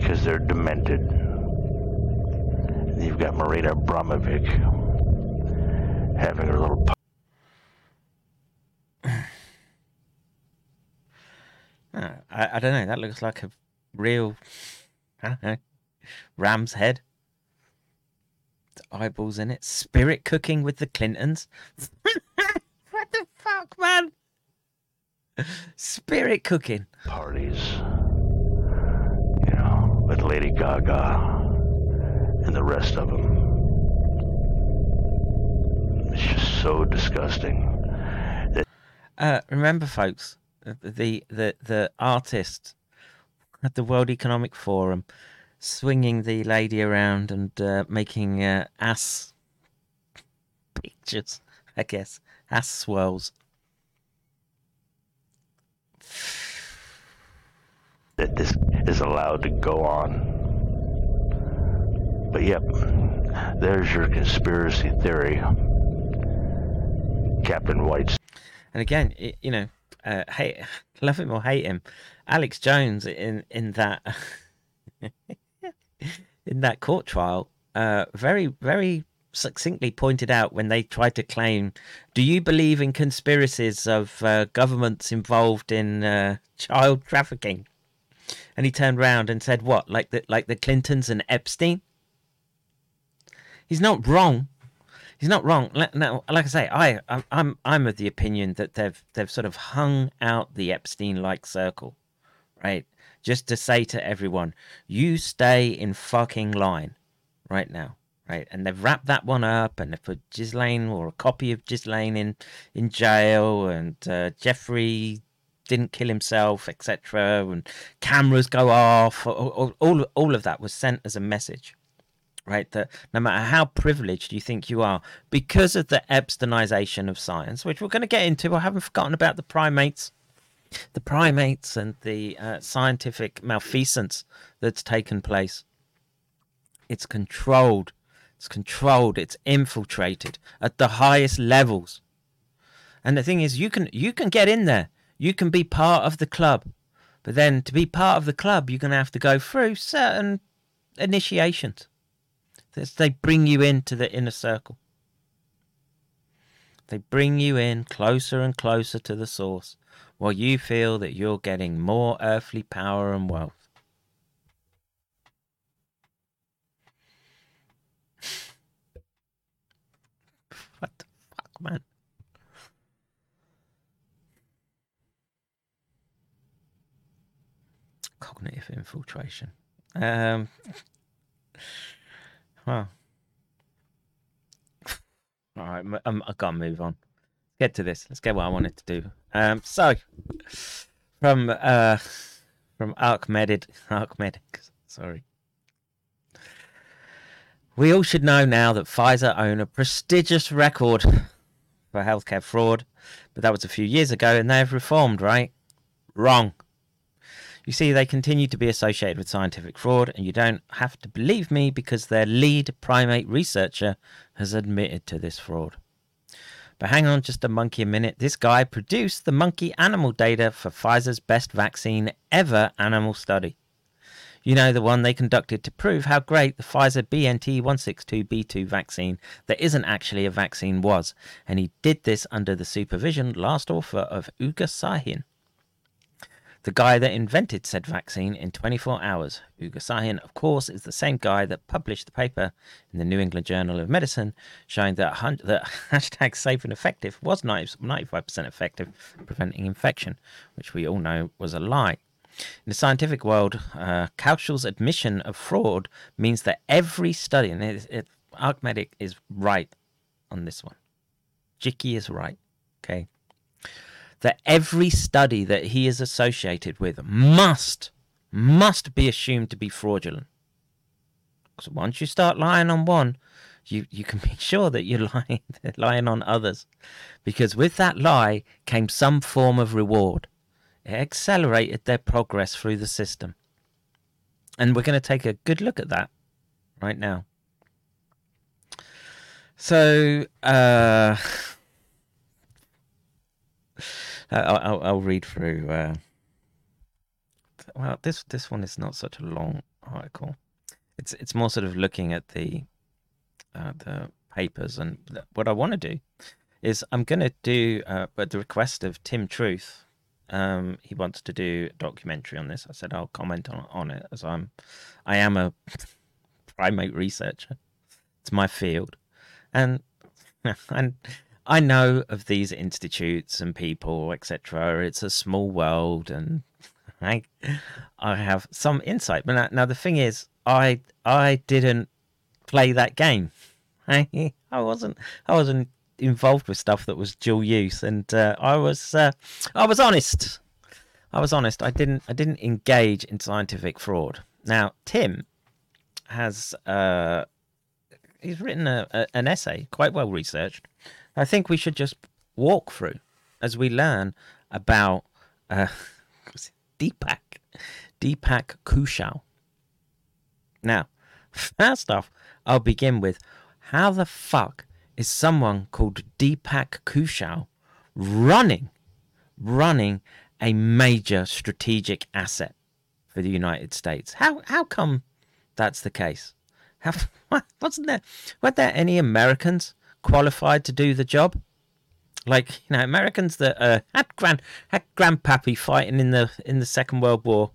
Because they're demented. You've got Marina Abramovic having her little. I, I don't know. That looks like a real, know, ram's head. The eyeballs in it. Spirit cooking with the Clintons. what the fuck, man? Spirit cooking. Parties. With Lady Gaga and the rest of them. It's just so disgusting. Uh, remember, folks, the the the artist at the World Economic Forum swinging the lady around and uh, making uh, ass pictures, I guess, ass swirls. That this is allowed to go on. But yep, there's your conspiracy theory, Captain White's. And again, you know, uh, hate, love him or hate him, Alex Jones in in that in that court trial, uh, very very succinctly pointed out when they tried to claim, "Do you believe in conspiracies of uh, governments involved in uh, child trafficking?" And he turned around and said, "What, like the like the Clintons and Epstein?" He's not wrong he's not wrong. Now, like I say, I I'm I'm of the opinion that they've they've sort of hung out the Epstein-like circle, right? Just to say to everyone, you stay in fucking line, right now, right? And they've wrapped that one up, and they've put Ghislaine or a copy of Ghislaine in in jail, and uh, Jeffrey didn't kill himself, etc. And cameras go off. All, all all of that was sent as a message right? That no matter how privileged you think you are, because of the Epsteinization of science, which we're going to get into, I haven't forgotten about the primates, the primates and the uh, scientific malfeasance that's taken place. It's controlled. It's controlled. It's infiltrated at the highest levels. And the thing is, you can you can get in there. You can be part of the club. But then to be part of the club, you're going to have to go through certain initiations they bring you into the inner circle. They bring you in closer and closer to the source while you feel that you're getting more earthly power and wealth. what the fuck, man? Cognitive infiltration. Um. Huh. All right, um, I gotta move on. Get to this. Let's get what I wanted to do. Um, so from uh, from Arkmedic, Arkmedic, sorry. We all should know now that Pfizer own a prestigious record for healthcare fraud, but that was a few years ago, and they have reformed, right? Wrong. You see, they continue to be associated with scientific fraud, and you don't have to believe me because their lead primate researcher has admitted to this fraud. But hang on just a monkey a minute. This guy produced the monkey animal data for Pfizer's best vaccine ever animal study. You know, the one they conducted to prove how great the Pfizer BNT 162b2 vaccine that isn't actually a vaccine was. And he did this under the supervision, last author of Ugur Sahin the guy that invented said vaccine in 24 hours. Sahin, of course, is the same guy that published the paper in the New England Journal of Medicine showing that, that hashtag safe and effective was 95% effective preventing infection, which we all know was a lie. In the scientific world, uh, Kaushal's admission of fraud means that every study, and it, it, is right on this one. Jicky is right. Okay. That every study that he is associated with must, must be assumed to be fraudulent. Because once you start lying on one, you, you can be sure that you're lying, lying on others. Because with that lie came some form of reward. It accelerated their progress through the system. And we're going to take a good look at that right now. So, uh, I'll, I'll, I'll, read through. Uh, well, this this one is not such a long article. It's it's more sort of looking at the uh, the papers, and what I want to do is I'm going to do, uh, at the request of Tim Truth, um, he wants to do a documentary on this. I said I'll comment on on it as I'm, I am a primate researcher. It's my field, and and I know of these institutes and people, etc. It's a small world, and I I have some insight. But now, now the thing is, I I didn't play that game. I I wasn't I wasn't involved with stuff that was dual use, and uh, I was uh, I was honest. I was honest. I didn't I didn't engage in scientific fraud. Now Tim has uh, he's written a, a, an essay, quite well researched. I think we should just walk through as we learn about uh, Deepak Deepak Kaushal. Now, first off, I'll begin with how the fuck is someone called Deepak Kushal running, running a major strategic asset for the United States? How how come that's the case? How, wasn't there weren't there any Americans qualified to do the job? Like you know, Americans that uh, had grand had grandpappy fighting in the in the Second World War.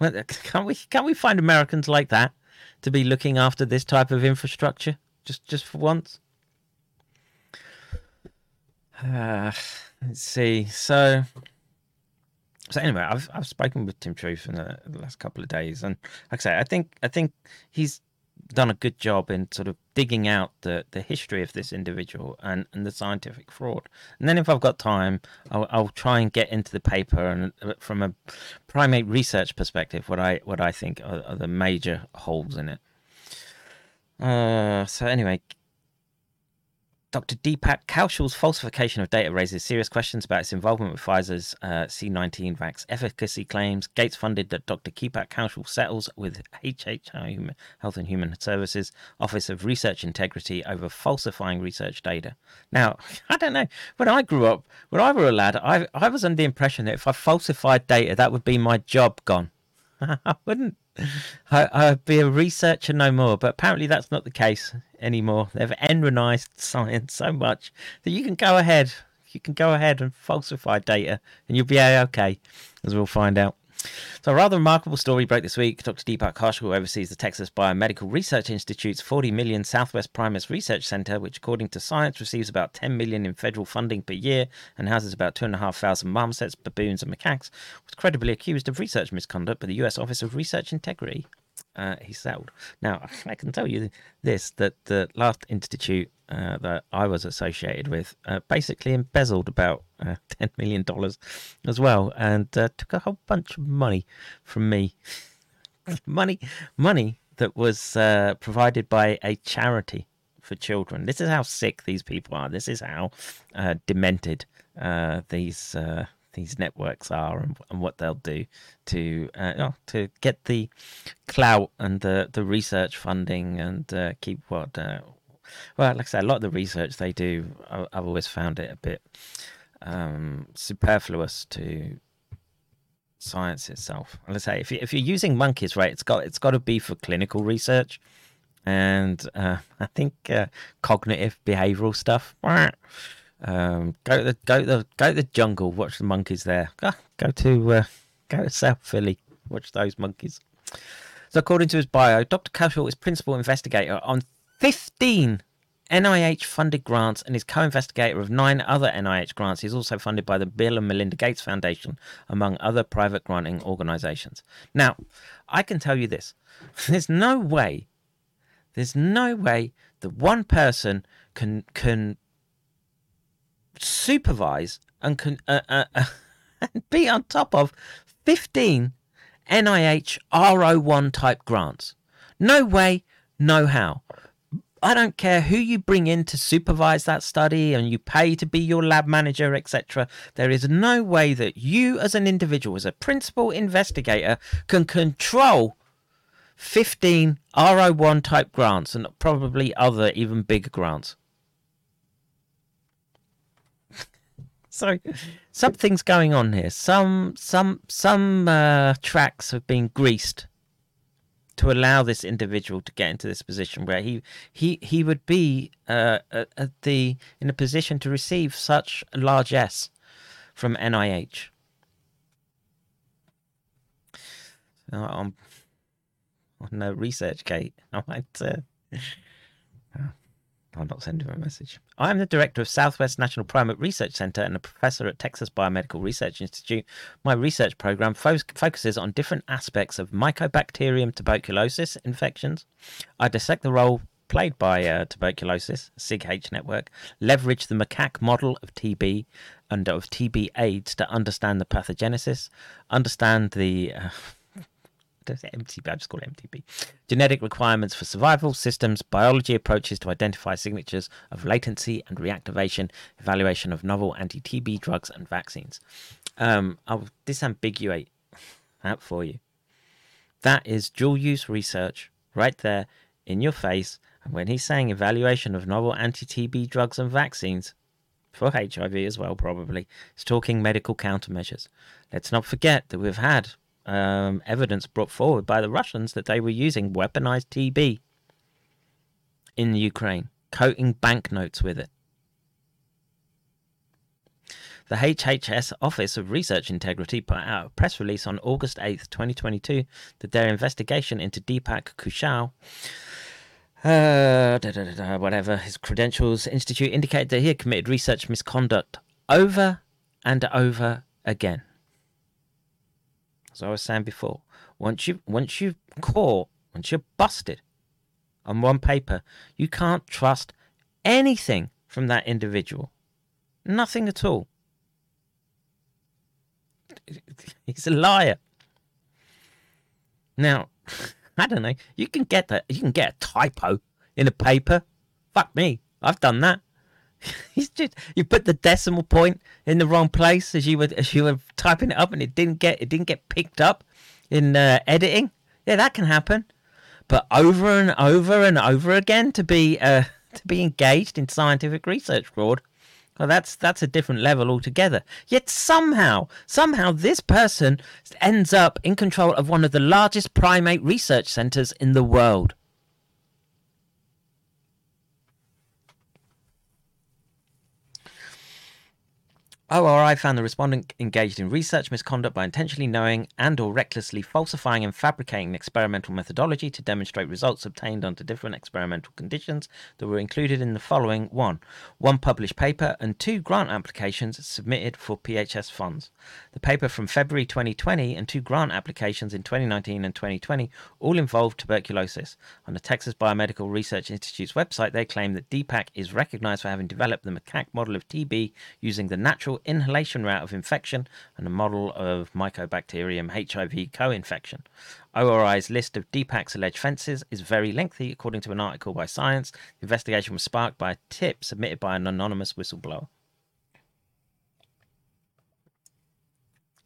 Well, can't we can't we find Americans like that to be looking after this type of infrastructure? just just for once. Uh, let's see. So, so anyway, I've I've spoken with Tim Truth in the, the last couple of days, and like I say, I think I think he's done a good job in sort of digging out the, the history of this individual and, and the scientific fraud. And then if I've got time, I'll, I'll try and get into the paper and uh, from a primate research perspective, what I what I think are, are the major holes in it. Uh, so anyway, Dr. Deepak Kaushal's falsification of data raises serious questions about its involvement with Pfizer's uh, C19 vax efficacy claims. Gates funded that Dr. Deepak Kaushal settles with HHI Health and Human Services Office of Research Integrity over falsifying research data. Now, I don't know. When I grew up, when I were a lad, I, I was under the impression that if I falsified data, that would be my job gone. I wouldn't I, would be a researcher no more, but apparently that's not the case anymore. They've enronized science so much that you can go ahead, you can go ahead and falsify data, and you'll be okay, as we'll find out. So, a rather remarkable story broke this week. Dr. Deepak Kaushal, who oversees the Texas Biomedical Research Institute's 40 million Southwest Primates Research Center, which, according to science, receives about 10 million in federal funding per year and houses about 2,500 marmosets, baboons, and macaques, was credibly accused of research misconduct by the U.S. Office of Research Integrity uh, he settled. Now, I can tell you this that the last institute uh, that I was associated with uh, basically embezzled about uh, $10 million as well and uh, took a whole bunch of money from me. money, money that was uh, provided by a charity for children. This is how sick these people are. This is how demented these these networks are and, and what they'll do to uh, oh, to get the clout and the, the research funding and uh, keep what uh, well like I said a lot of the research they do I, have always found it a bit um, superfluous to science itself. Let's say if you, if you're using monkeys right it's got it's got to be for clinical research and uh, I think uh, cognitive behavioral stuff um, go to the go to the go to the jungle. Watch the monkeys there. Go, go to uh, go to South Philly. Watch those monkeys. So, according to his bio, Dr. Kaushal is principal investigator on 15 NIH funded grants and is co investigator of nine other NIH grants. He's also funded by the Bill and Melinda Gates Foundation, among other private granting organizations. Now, I can tell you this there's no way, there's no way that one person can, can supervise and can uh, uh, uh, be on top of 15 NIH R01 type grants. No way, no how. I don't care who you bring in to supervise that study and you pay to be your lab manager, etc. There is no way that you, as an individual, as a principal investigator, can control 15 R01 type grants and probably other even bigger grants. So something's going on here. Some some some uh, tracks have been greased to allow this individual to get into this position where he he he would be uh, at the in a position to receive such a large S from NIH. So I'm on no ResearchGate. I might. Uh, I'll not send him a message. I am the director of Southwest National Primate Research Center and a professor at Texas Biomedical Research Institute. My research program fo- focuses on different aspects of Mycobacterium tuberculosis infections. I dissect the role played by uh, tuberculosis, SIG-H network, leverage the macaque model of TB and of TB AIDS to understand the pathogenesis, understand the uh, MTB, I just call it MTB. Genetic requirements for survival systems, biology approaches to identify signatures of latency and reactivation, evaluation of novel anti TB drugs and vaccines. Um, I'll disambiguate that for you. That is dual use research right there in your face. And when he's saying evaluation of novel anti TB drugs and vaccines, for HIV as well, probably, he's talking medical countermeasures. Let's not forget that we've had um, evidence brought forward by the Russians that they were using weaponized TB in Ukraine, coating banknotes with it. The HHS Office of Research Integrity put out a press release on August 8th, 2022, that their investigation into Deepak Kushal, uh, da, da, da, whatever, his credentials institute indicated that he had committed research misconduct over and over again as I was saying before, once you once you've caught, once you're busted on one paper, you can't trust anything from that individual. Nothing at all. He's a liar. Now, I don't know. You can get that. You can get a typo in a paper. Fuck me. I've done that. He's just you put the decimal point in the wrong place as you were as you were typing it up, and it didn't get it didn't get picked up in uh, editing. Yeah, that can happen. But over and over and over again to be uh, to be engaged in scientific research fraud, well, that's that's a different level altogether. Yet somehow, somehow, this person ends up in control of one of the largest primate research centers in the world. ORI found the respondent engaged in research misconduct by intentionally knowing and or recklessly falsifying and fabricating an experimental methodology to demonstrate results obtained under different experimental conditions that were included in the following one one published paper and two grant applications submitted for PHS funds. The paper from February 2020 and two grant applications in 2019 and 2020 all involved tuberculosis. On the Texas Biomedical Research Institute's website, they claim that Deepak is recognized for having developed the macaque model of TB using the natural inhalation route of infection and a model of Mycobacterium HIV co infection. ORI's list of Deepak's alleged fences is very lengthy, according to an article by Science. The investigation was sparked by a tip submitted by an anonymous whistleblower.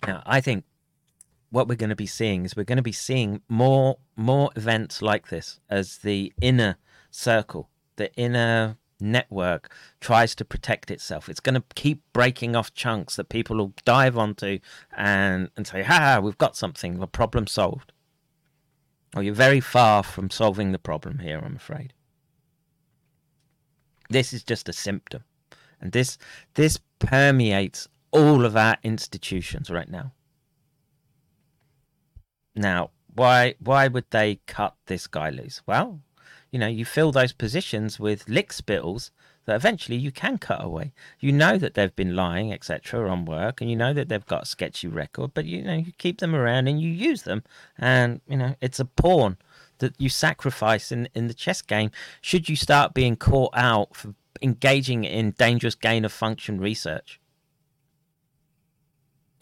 Now, I think what we're going to be seeing is we're going to be seeing more more events like this as the inner circle, the inner network tries to protect itself. It's going to keep breaking off chunks that people will dive onto and, and say, ha, we've got something, the problem solved. Well, you're very far from solving the problem here, I'm afraid. This is just a symptom. And this this permeates all of our institutions right now. Now, why why would they cut this guy loose? Well, you know, you fill those positions with lick spittles that eventually you can cut away. You know that they've been lying, etc., on work, and you know that they've got a sketchy record, but you know you keep them around and you use them, and you know it's a pawn that you sacrifice in in the chess game. Should you start being caught out for engaging in dangerous gain of function research?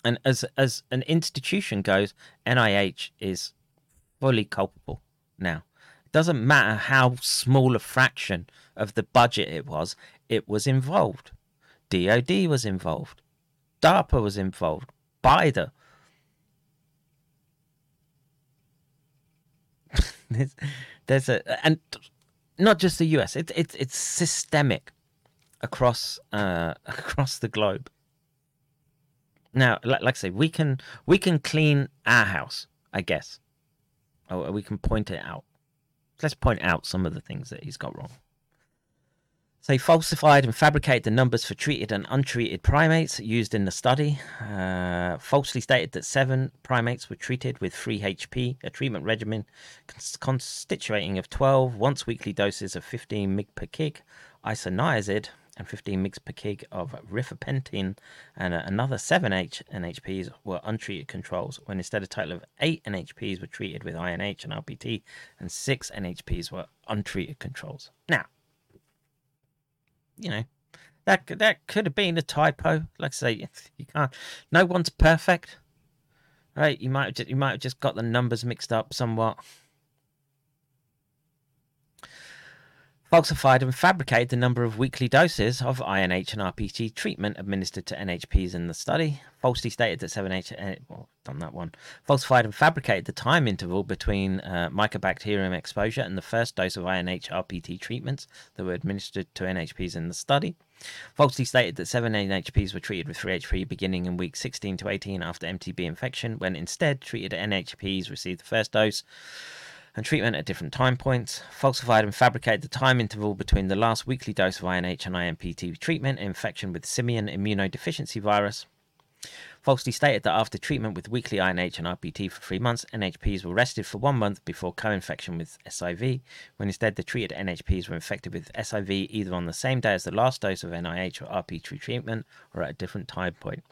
And as as an institution goes, NIH is fully culpable now. It doesn't matter how small a fraction of the budget it was, it was involved. DOD was involved. DARPA was involved. BARDA. there's, there's a and not just the US. It's it's it's systemic across uh, across the globe. Now, like, like I say, we can we can clean our house, I guess, or we can point it out. Let's point out some of the things that he's got wrong. So he falsified and fabricated the numbers for treated and untreated primates used in the study. Uh, falsely stated that seven primates were treated with free HP, a treatment regimen constituting of 12 once weekly doses of 15 mg per kg isoniazid and 15 mg per kg of rifapentine, and uh, another 7 H NHPs were untreated controls, when instead a total of 8 NHPs were treated with INH and RPT, and 6 NHPs were untreated controls. Now, you know, that that could have been a typo. Like I say, you can't. No one's perfect, right? You might have just, you might have just got the numbers mixed up somewhat. Falsified and fabricated the number of weekly doses of INH and RPT treatment administered to NHPs in the study, falsely stated that 7H, uh, well, done that one, falsified and fabricated the time interval between uh, mycobacterium exposure and the first dose of INH RPT treatments that were administered to NHPs in the study, falsely stated that 7 NHPs were treated with 3 HP beginning in week 16 to 18 after MTB infection, when instead treated NHPs received the first dose and treatment at different time points, falsified and fabricated the time interval between the last weekly dose of INH and IMPT treatment infection with simian immunodeficiency virus, falsely stated that after treatment with weekly INH and RPT for three months, NHPs were rested for one month before co infection with SIV, when instead the treated NHPs were infected with SIV either on the same day as the last dose of NIH or RPT treatment or at a different time point.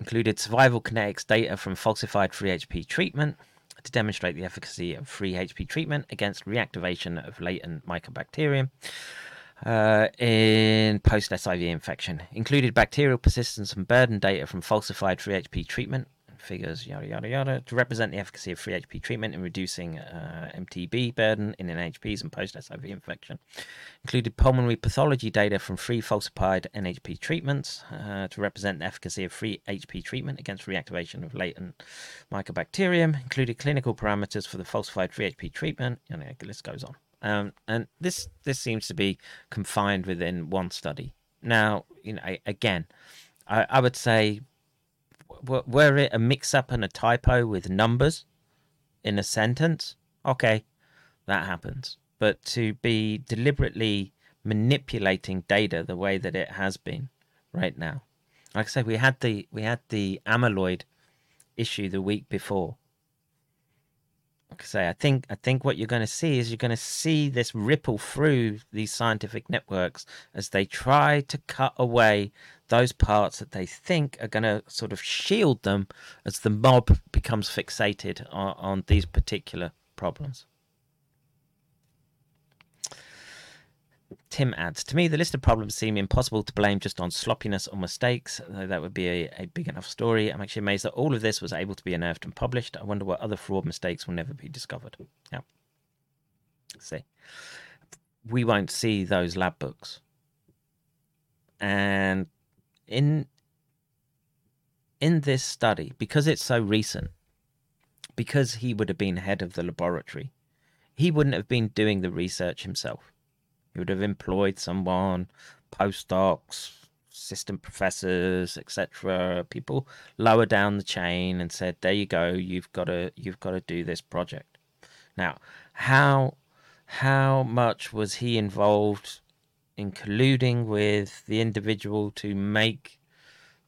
Included survival kinetics data from falsified 3HP treatment, to demonstrate the efficacy of free HP treatment against reactivation of latent mycobacterium uh, in post SIV infection. Included bacterial persistence and burden data from falsified free HP treatment figures, yada, yada, yada, to represent the efficacy of free HP treatment in reducing uh, MTB burden in NHPs and post SIV infection. Included pulmonary pathology data from free falsified NHP treatments uh, to represent the efficacy of free HP treatment against reactivation of latent mycobacterium. Included clinical parameters for the falsified free HP treatment. You know, the list goes on. Um, and this this seems to be confined within one study. Now, you know, again, I, I would say were it a mix up and a typo with numbers in a sentence, okay, that happens. But to be deliberately manipulating data the way that it has been right now, like I said, we had the we had the amyloid issue the week before. Like I say, I think I think what you're going to see is you're going to see this ripple through these scientific networks as they try to cut away those parts that they think are going to sort of shield them as the mob becomes fixated on, on these particular problems. Tim adds, to me, the list of problems seem impossible to blame just on sloppiness or mistakes. Though that would be a, a, big enough story. I'm actually amazed that all of this was able to be unearthed and published. I wonder what other fraud mistakes will never be discovered. Yeah. Let's see. We won't see those lab books. And in in this study, because it's so recent, because he would have been head of the laboratory, he wouldn't have been doing the research himself. He would have employed someone, postdocs, assistant professors, etc., people lower down the chain and said, "There you go, you've got to you've got to do this project." Now, how how much was he involved in colluding with the individual to make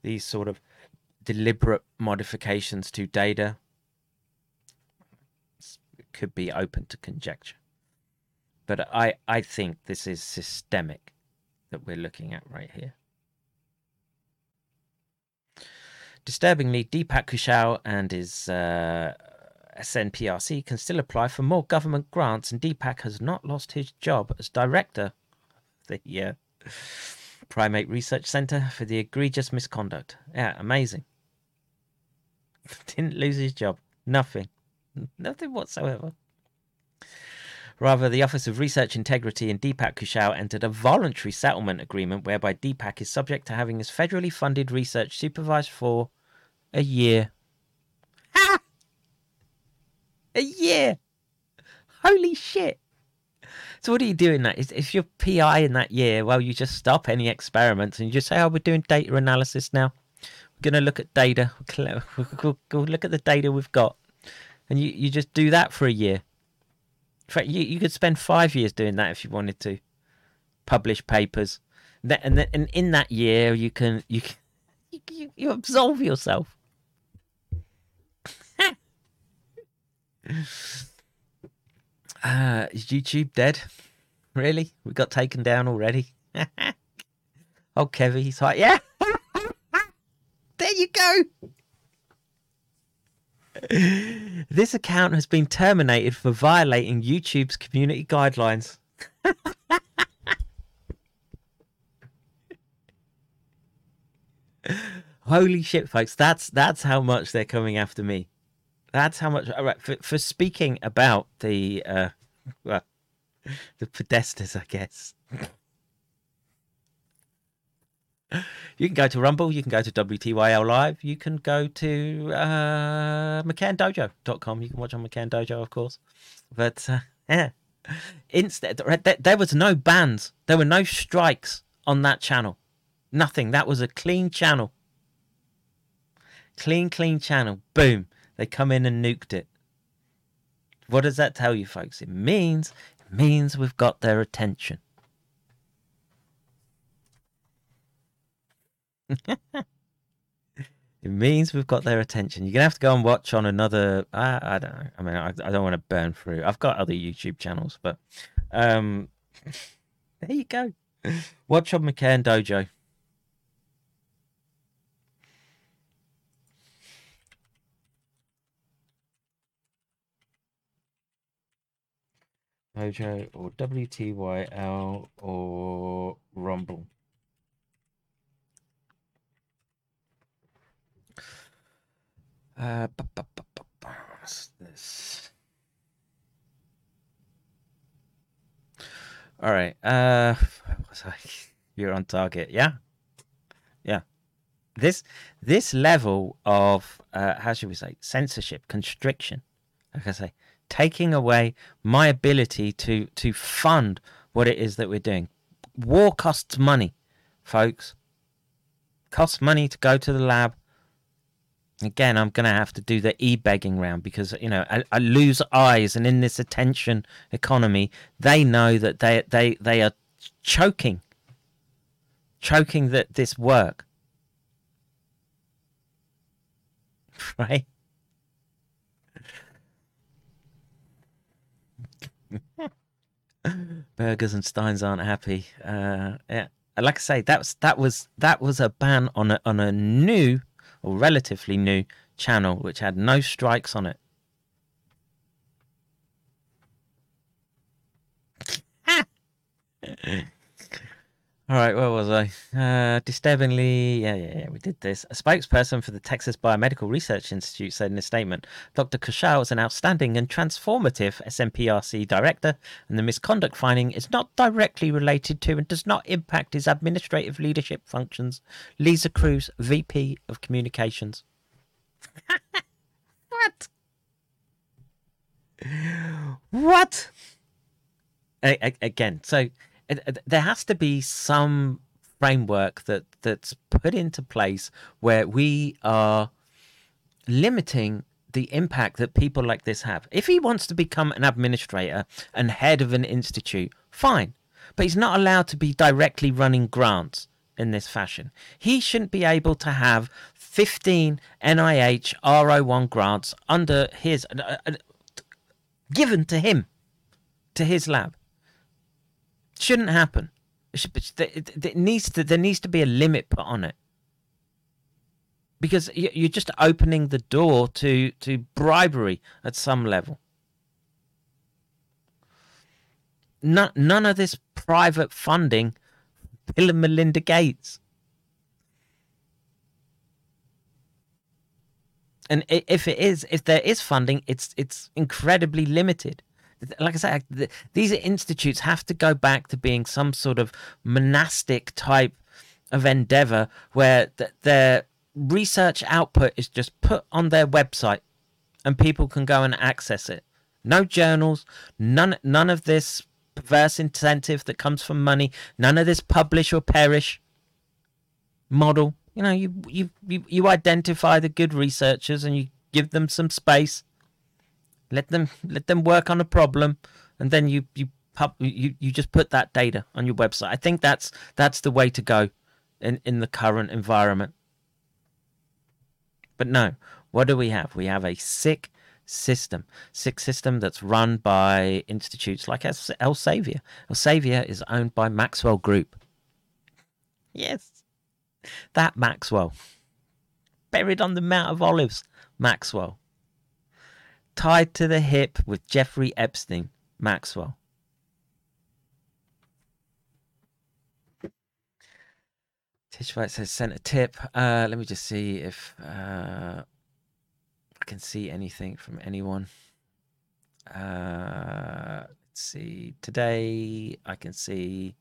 these sort of deliberate modifications to data could be open to conjecture. But I, I think this is systemic that we're looking at right here. Disturbingly, Deepak kushal and his uh, SNPRC can still apply for more government grants, and Deepak has not lost his job as director the uh, Primate Research Center for the egregious misconduct. Yeah, amazing. Didn't lose his job. Nothing. Nothing whatsoever. Rather, the Office of Research Integrity and Deepak Kaushal entered a voluntary settlement agreement whereby Deepak is subject to having his federally funded research supervised for a year. Ha! A year! Holy shit! So what are you doing that? If you're PI in that year, well, you just stop any experiments and you just say, "Oh, we're doing data analysis now. We're going to look at data. We'll go look at the data we've got," and you you just do that for a year. In fact, you you could spend five years doing that if you wanted to. Publish papers, and then and in that year you can you can, you, you absolve yourself. Uh, is YouTube dead? Really? We got taken down already? oh, Kevin, he's like, yeah. there you go. this account has been terminated for violating YouTube's community guidelines. Holy shit, folks! That's that's how much they're coming after me. That's how much. All right, for, for speaking about the uh, well, the Podestas, I guess. you can go to Rumble, you can go to WTYL Live, you can go to uh, McCannDojo.com. You can watch on McCann Dojo, of course. But uh, yeah, instead, there was no bans, there were no strikes on that channel. Nothing. That was a clean channel. Clean, clean channel. Boom. They come in and nuked it. What does that tell you, folks? It means it means we've got their attention. it means we've got their attention. You're gonna have to go and watch on another. I, I don't know. I mean, I, I don't want to burn through. I've got other YouTube channels, but um, there you go. Watch on McCann Dojo. Mojo or WTYL or Rumble. Uh, what's this? All right. Uh, you're on target. Yeah. Yeah. This this level of uh, how should we say censorship, constriction, like I say, taking away my ability to to fund what it is that we're doing. War costs money, folks. Costs money to go to the lab. Again, I'm going to have to do the e-begging round because you know I, I lose eyes, and in this attention economy, they know that they they they are choking, choking that this work. Right? Burgers and Steins aren't happy. Uh, yeah, like I say, that was that was that was a ban on a on a new or relatively new channel which had no strikes on it. All right, where was I? Uh, disturbingly, yeah, yeah, yeah, we did this. A spokesperson for the Texas Biomedical Research Institute said in a statement Dr. Kaushal is an outstanding and transformative SNPRC director, and the misconduct finding is not directly related to and does not impact his administrative leadership functions. Lisa Cruz, VP of Communications. what? What? A- a- again, so there has to be some framework that that's put into place where we are limiting the impact that people like this have. If he wants to become an administrator and head of an institute, fine. But he's not allowed to be directly running grants in this fashion. He shouldn't be able to have 15 NIH R01 grants under his uh, uh, given to him to his lab. Shouldn't happen. It, should, it, it needs to. There needs to be a limit put on it because you're just opening the door to to bribery at some level. None, none of this private funding, Bill and Melinda Gates. And if it is, if there is funding, it's it's incredibly limited. Like I said, these institutes have to go back to being some sort of monastic type of endeavor where their research output is just put on their website and people can go and access it. No journals, none none of this perverse incentive that comes from money, none of this publish or perish model. You know, you you you, you identify the good researchers and you give them some space. Let them let them work on a problem, and then you you pub, you you just put that data on your website. I think that's that's the way to go in in the current environment. But no, what do we have? We have a sick system, sick system that's run by institutes like Elsevier. Elsevier is owned by Maxwell Group. Yes, that Maxwell. Buried on the Mount of Olives, Maxwell. Tied to the hip with Jeffrey Epstein, Maxwell. Tish White says, sent a tip. Uh, let me just see if uh, I can see anything from anyone. Uh, let's see. Today I can see.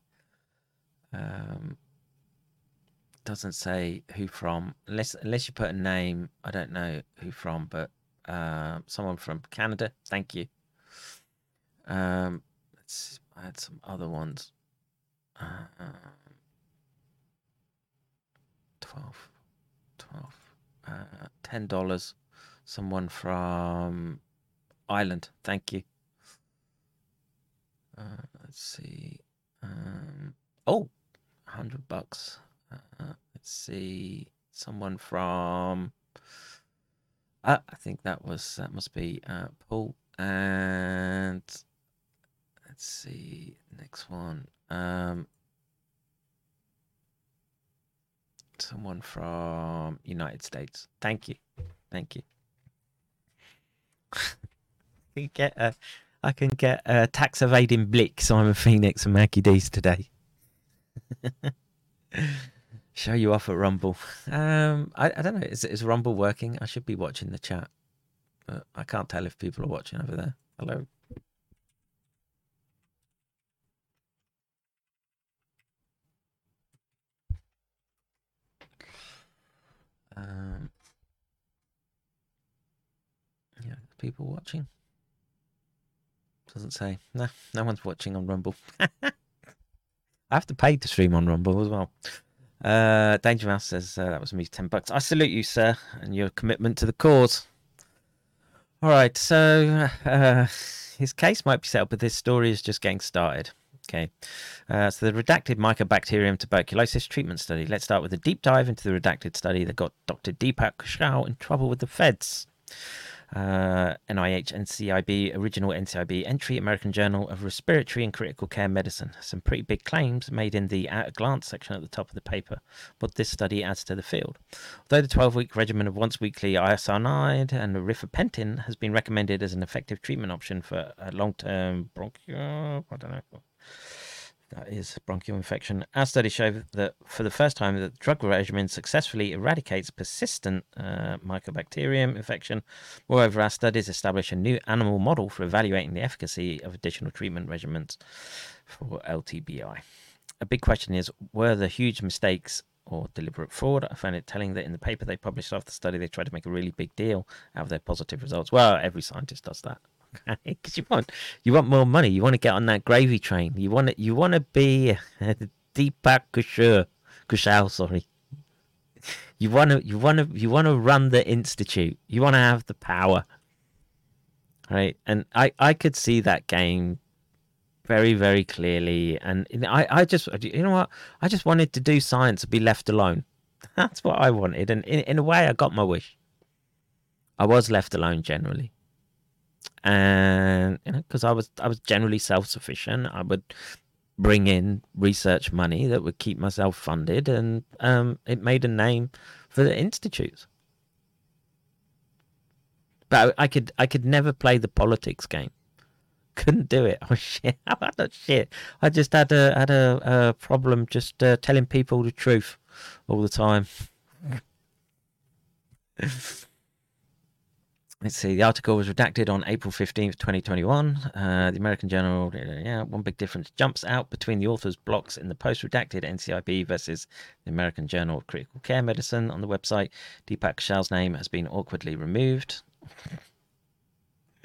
Um, doesn't say who from unless unless you put a name. I don't know who from, but uh, someone from Canada. Thank you. Um, let's. I had some other ones. Uh, 12, 12, uh, $10 someone from Ireland. Thank you. Uh, let's see. Um, oh, 100 bucks. Uh, let's see. Someone from. Uh, I think that was that must be uh, Paul. And let's see next one. Um, someone from United States. Thank you, thank you. can get a, I can get a tax evading Blick, Simon Phoenix, and Maggie D's today. Show you off at Rumble. Um, I, I don't know. Is is Rumble working? I should be watching the chat, but I can't tell if people are watching over there. Hello. Um, yeah, people watching. Doesn't say. No, no one's watching on Rumble. I have to pay to stream on Rumble as well. Uh, Danger Mouse says uh, that was me, ten bucks. I salute you, sir, and your commitment to the cause. All right, so uh, his case might be settled, but this story is just getting started. Okay, uh, so the redacted Mycobacterium tuberculosis treatment study. Let's start with a deep dive into the redacted study that got Dr. Deepak Kaushal in trouble with the feds. Uh, NIH NCIB, original NCIB entry, American Journal of Respiratory and Critical Care Medicine. Some pretty big claims made in the at a glance section at the top of the paper, what this study adds to the field. Although the 12 week regimen of once weekly isoniazid and rifampicin has been recommended as an effective treatment option for long term bronchial, I don't know, that is bronchial infection. Our studies show that for the first time, the drug regimen successfully eradicates persistent uh, mycobacterium infection. Moreover, our studies establish a new animal model for evaluating the efficacy of additional treatment regimens for LTBI. A big question is were the huge mistakes or deliberate fraud? I found it telling that in the paper they published after the study, they tried to make a really big deal out of their positive results. Well, every scientist does that because you want you want more money. You want to get on that gravy train. You want to you want to be Deepak Kaushal, Kushal, sorry. You want to you want to you want to run the institute. You want to have the power, right? And I I could see that game very very clearly. And I I just you know what I just wanted to do science and be left alone. That's what I wanted, and in in a way I got my wish. I was left alone generally and you know because I was I was generally self sufficient. I would bring in research money that would keep myself funded, and um, it made a name for the institutes. But I could I could never play the politics game. Couldn't do it. Oh shit! How about that shit? I just had a had a, a problem just uh, telling people the truth all the time. Let's see. The article was redacted on April 15th, 2021. Uh, the American Journal, yeah, one big difference jumps out between the author's blocks in the post redacted NCIB versus the American Journal of Critical Care Medicine on the website. Deepak Kushal's name has been awkwardly removed.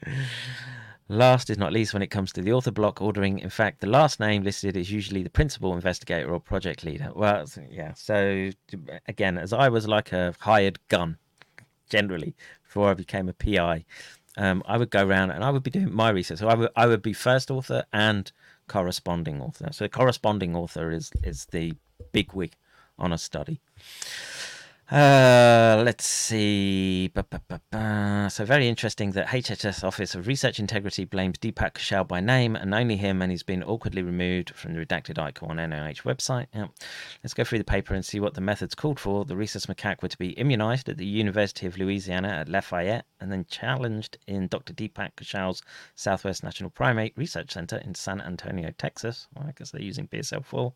Last is not least when it comes to the author block ordering. In fact, the last name listed is usually the principal investigator or project leader. Well, yeah. So again, as I was like a hired gun, generally before I became a PI, um, I would go around and I would be doing my research. So I would I would be first author and corresponding author. So corresponding author is is the big wig on a study. Uh, let's see. So very interesting that HHS Office of Research Integrity blames Deepak Kushal by name and only him, and he's been awkwardly removed from the redacted icon on NIH website. Let's go through the paper and see what the methods called for. The rhesus macaque were to be immunized at the University of Louisiana at Lafayette and then challenged in Dr. Deepak Kushal's Southwest National Primate Research Center in San Antonio, Texas. Well, I guess they're using BSL-4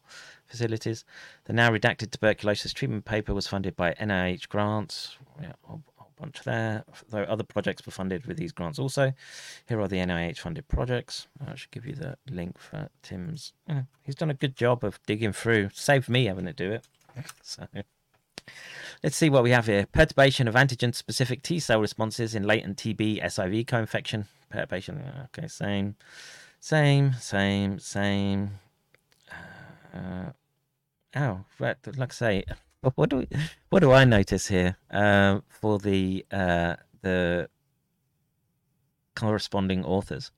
facilities. The now redacted tuberculosis treatment paper was funded by NIH grants. Yeah, a bunch there. Though other projects were funded with these grants also. Here are the NIH funded projects. I should give you the link for Tim's. Yeah, he's done a good job of digging through. Saved me having to do it. So. Let's see what we have here. Perturbation of antigen specific T cell responses in latent TB SIV co infection. Perturbation. Okay, same, same, same, same. Uh, oh, right. Like I say, what do we, what do I notice here uh, for the uh, the corresponding authors?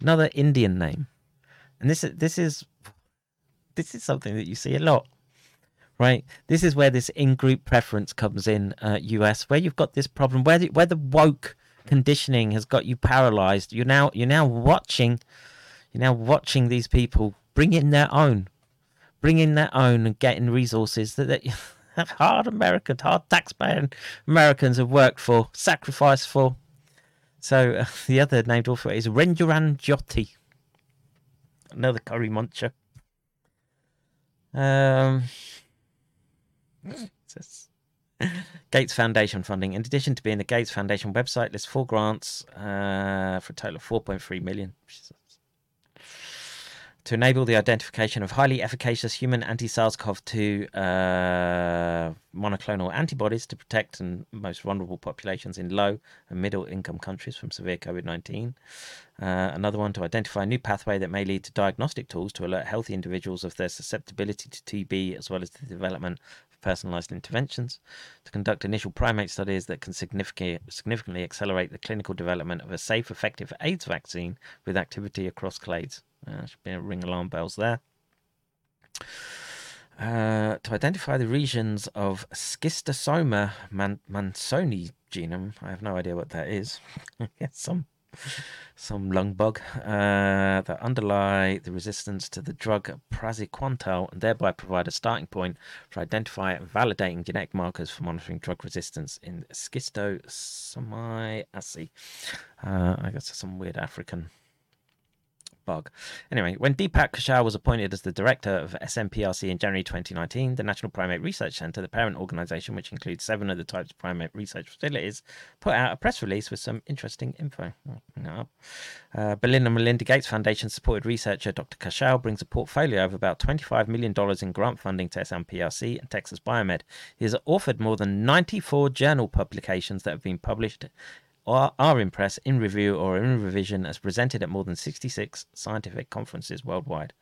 Another Indian name, and this is this is this is something that you see a lot, right? This is where this in-group preference comes in, uh, US, where you've got this problem where the, where the woke conditioning has got you paralyzed. You're now you're now watching, you're now watching these people bring in their own bringing their own and getting resources that, hard American, hard taxpaying Americans have worked for, sacrificed for. So uh, the other named author is Renduran Jyoti, another curry muncher. Um, Gates Foundation funding. In addition to being the Gates Foundation website, lists four grants uh, for a total of 4.3 million, to enable the identification of highly efficacious human anti-SARS-CoV-2 uh, monoclonal antibodies to protect and most vulnerable populations in low and middle income countries from severe COVID-19. Uh, another one to identify a new pathway that may lead to diagnostic tools to alert healthy individuals of their susceptibility to TB, as well as the development of personalized interventions. To conduct initial primate studies that can significantly, significantly accelerate the clinical development of a safe, effective AIDS vaccine with activity across clades. Uh, should be ring alarm bells there. Uh, to identify the regions of schistosoma man- mansoni genome, I have no idea what that is. some some lung bug uh, that underlie the resistance to the drug praziquantel and thereby provide a starting point for identifying and validating genetic markers for monitoring drug resistance in schistosomiasis. Uh, I guess some weird African bug. Anyway, when Deepak Kushal was appointed as the director of SNPRC in January 2019, the National Primate Research Center, the parent organization, which includes seven of the types of primate research facilities, put out a press release with some interesting info. No. Uh, and Melinda Gates Foundation supported researcher Dr. Kushal brings a portfolio of about $25 million in grant funding to SNPRC and Texas Biomed. He has authored more than 94 journal publications that have been published are in press, in review, or in revision as presented at more than 66 scientific conferences worldwide.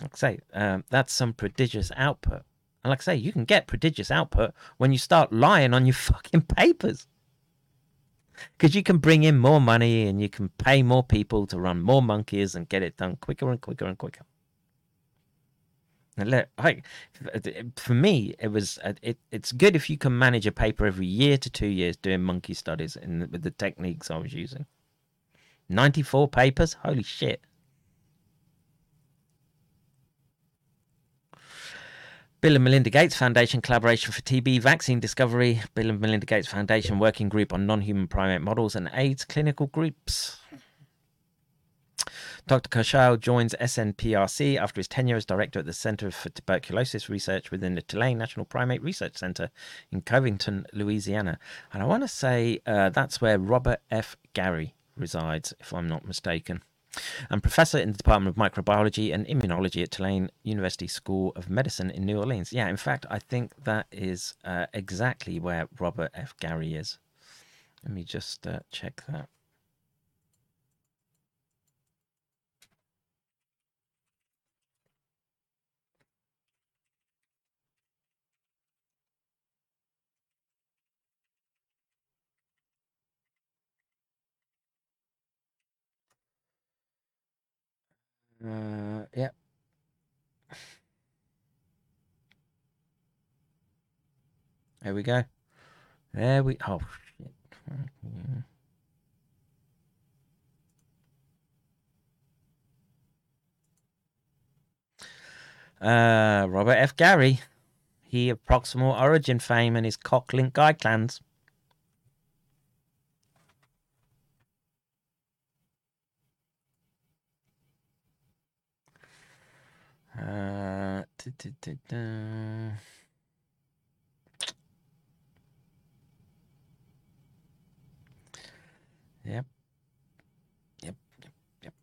Like I say, um, that's some prodigious output. And like I say, you can get prodigious output when you start lying on your fucking papers. Because you can bring in more money and you can pay more people to run more monkeys and get it done quicker and quicker and quicker. Look, I, for me, it was uh, it, It's good if you can manage a paper every year to two years doing monkey studies and with the techniques I was using. Ninety-four papers, holy shit! Bill and Melinda Gates Foundation collaboration for TB vaccine discovery. Bill and Melinda Gates Foundation working group on non-human primate models and AIDS clinical groups. Dr. Kushal joins SNPRC after his tenure as director at the Center for Tuberculosis Research within the Tulane National Primate Research Center in Covington, Louisiana. And I want to say uh, that's where Robert F. Gary resides, if I'm not mistaken and professor in the Department of Microbiology and Immunology at Tulane University School of Medicine in New Orleans. Yeah, in fact, I think that is uh, exactly where Robert F. Gary is. Let me just uh, check that. Uh, yeah. There we go. There we. Oh shit. Uh, Robert F. Gary, he of proximal origin fame and his cock-link guide clans. Da, da, da, Yep. Yep. Yep. Yep.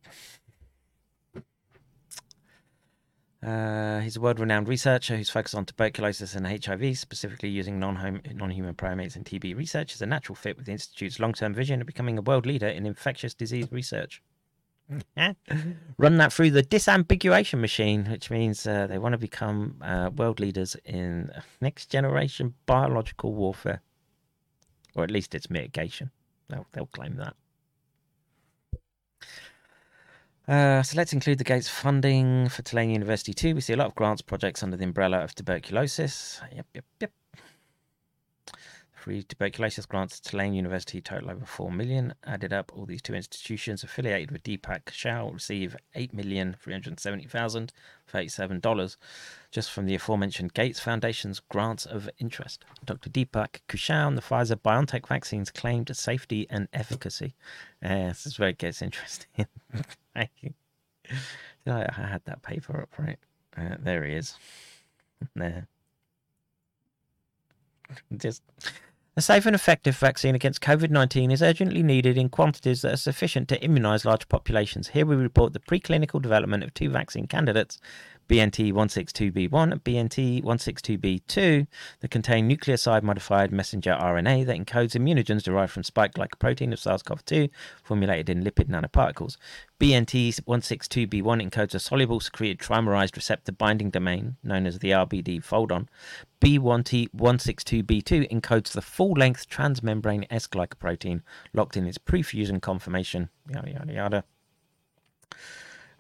Uh, he's a world-renowned researcher who's focused on tuberculosis and HIV, specifically using non non-human primates in TB research as a natural fit with the Institute's long-term vision of becoming a world leader in infectious disease research. Run that through the disambiguation machine, which means uh, they want to become uh, world leaders in next generation biological warfare, or at least its mitigation. They'll, they'll claim that. Uh, so let's include the Gates funding for Tulane University too. We see a lot of grants projects under the umbrella of tuberculosis. Yep, yep, yep. Free tuberculosis grants to Tulane University total over 4 million. Added up, all these two institutions affiliated with Deepak shall receive $8,370,037 just from the aforementioned Gates Foundation's grants of interest. Dr. Deepak Kushal and the Pfizer BioNTech vaccines claimed safety and efficacy. Uh, this is where it gets interesting. Thank you. I had that paper up right. Uh, there he is. There. Just a safe and effective vaccine against COVID 19 is urgently needed in quantities that are sufficient to immunize large populations. Here we report the preclinical development of two vaccine candidates BNT 162b1 and BNT 162b2 that contain nucleoside modified messenger RNA that encodes immunogens derived from spike glycoprotein of SARS CoV 2 formulated in lipid nanoparticles. BNT 162b1 encodes a soluble secreted trimerized receptor binding domain known as the RBD foldon. B1T 162b2 encodes the full length transmembrane S glycoprotein locked in its prefusion conformation. Yada yada yada.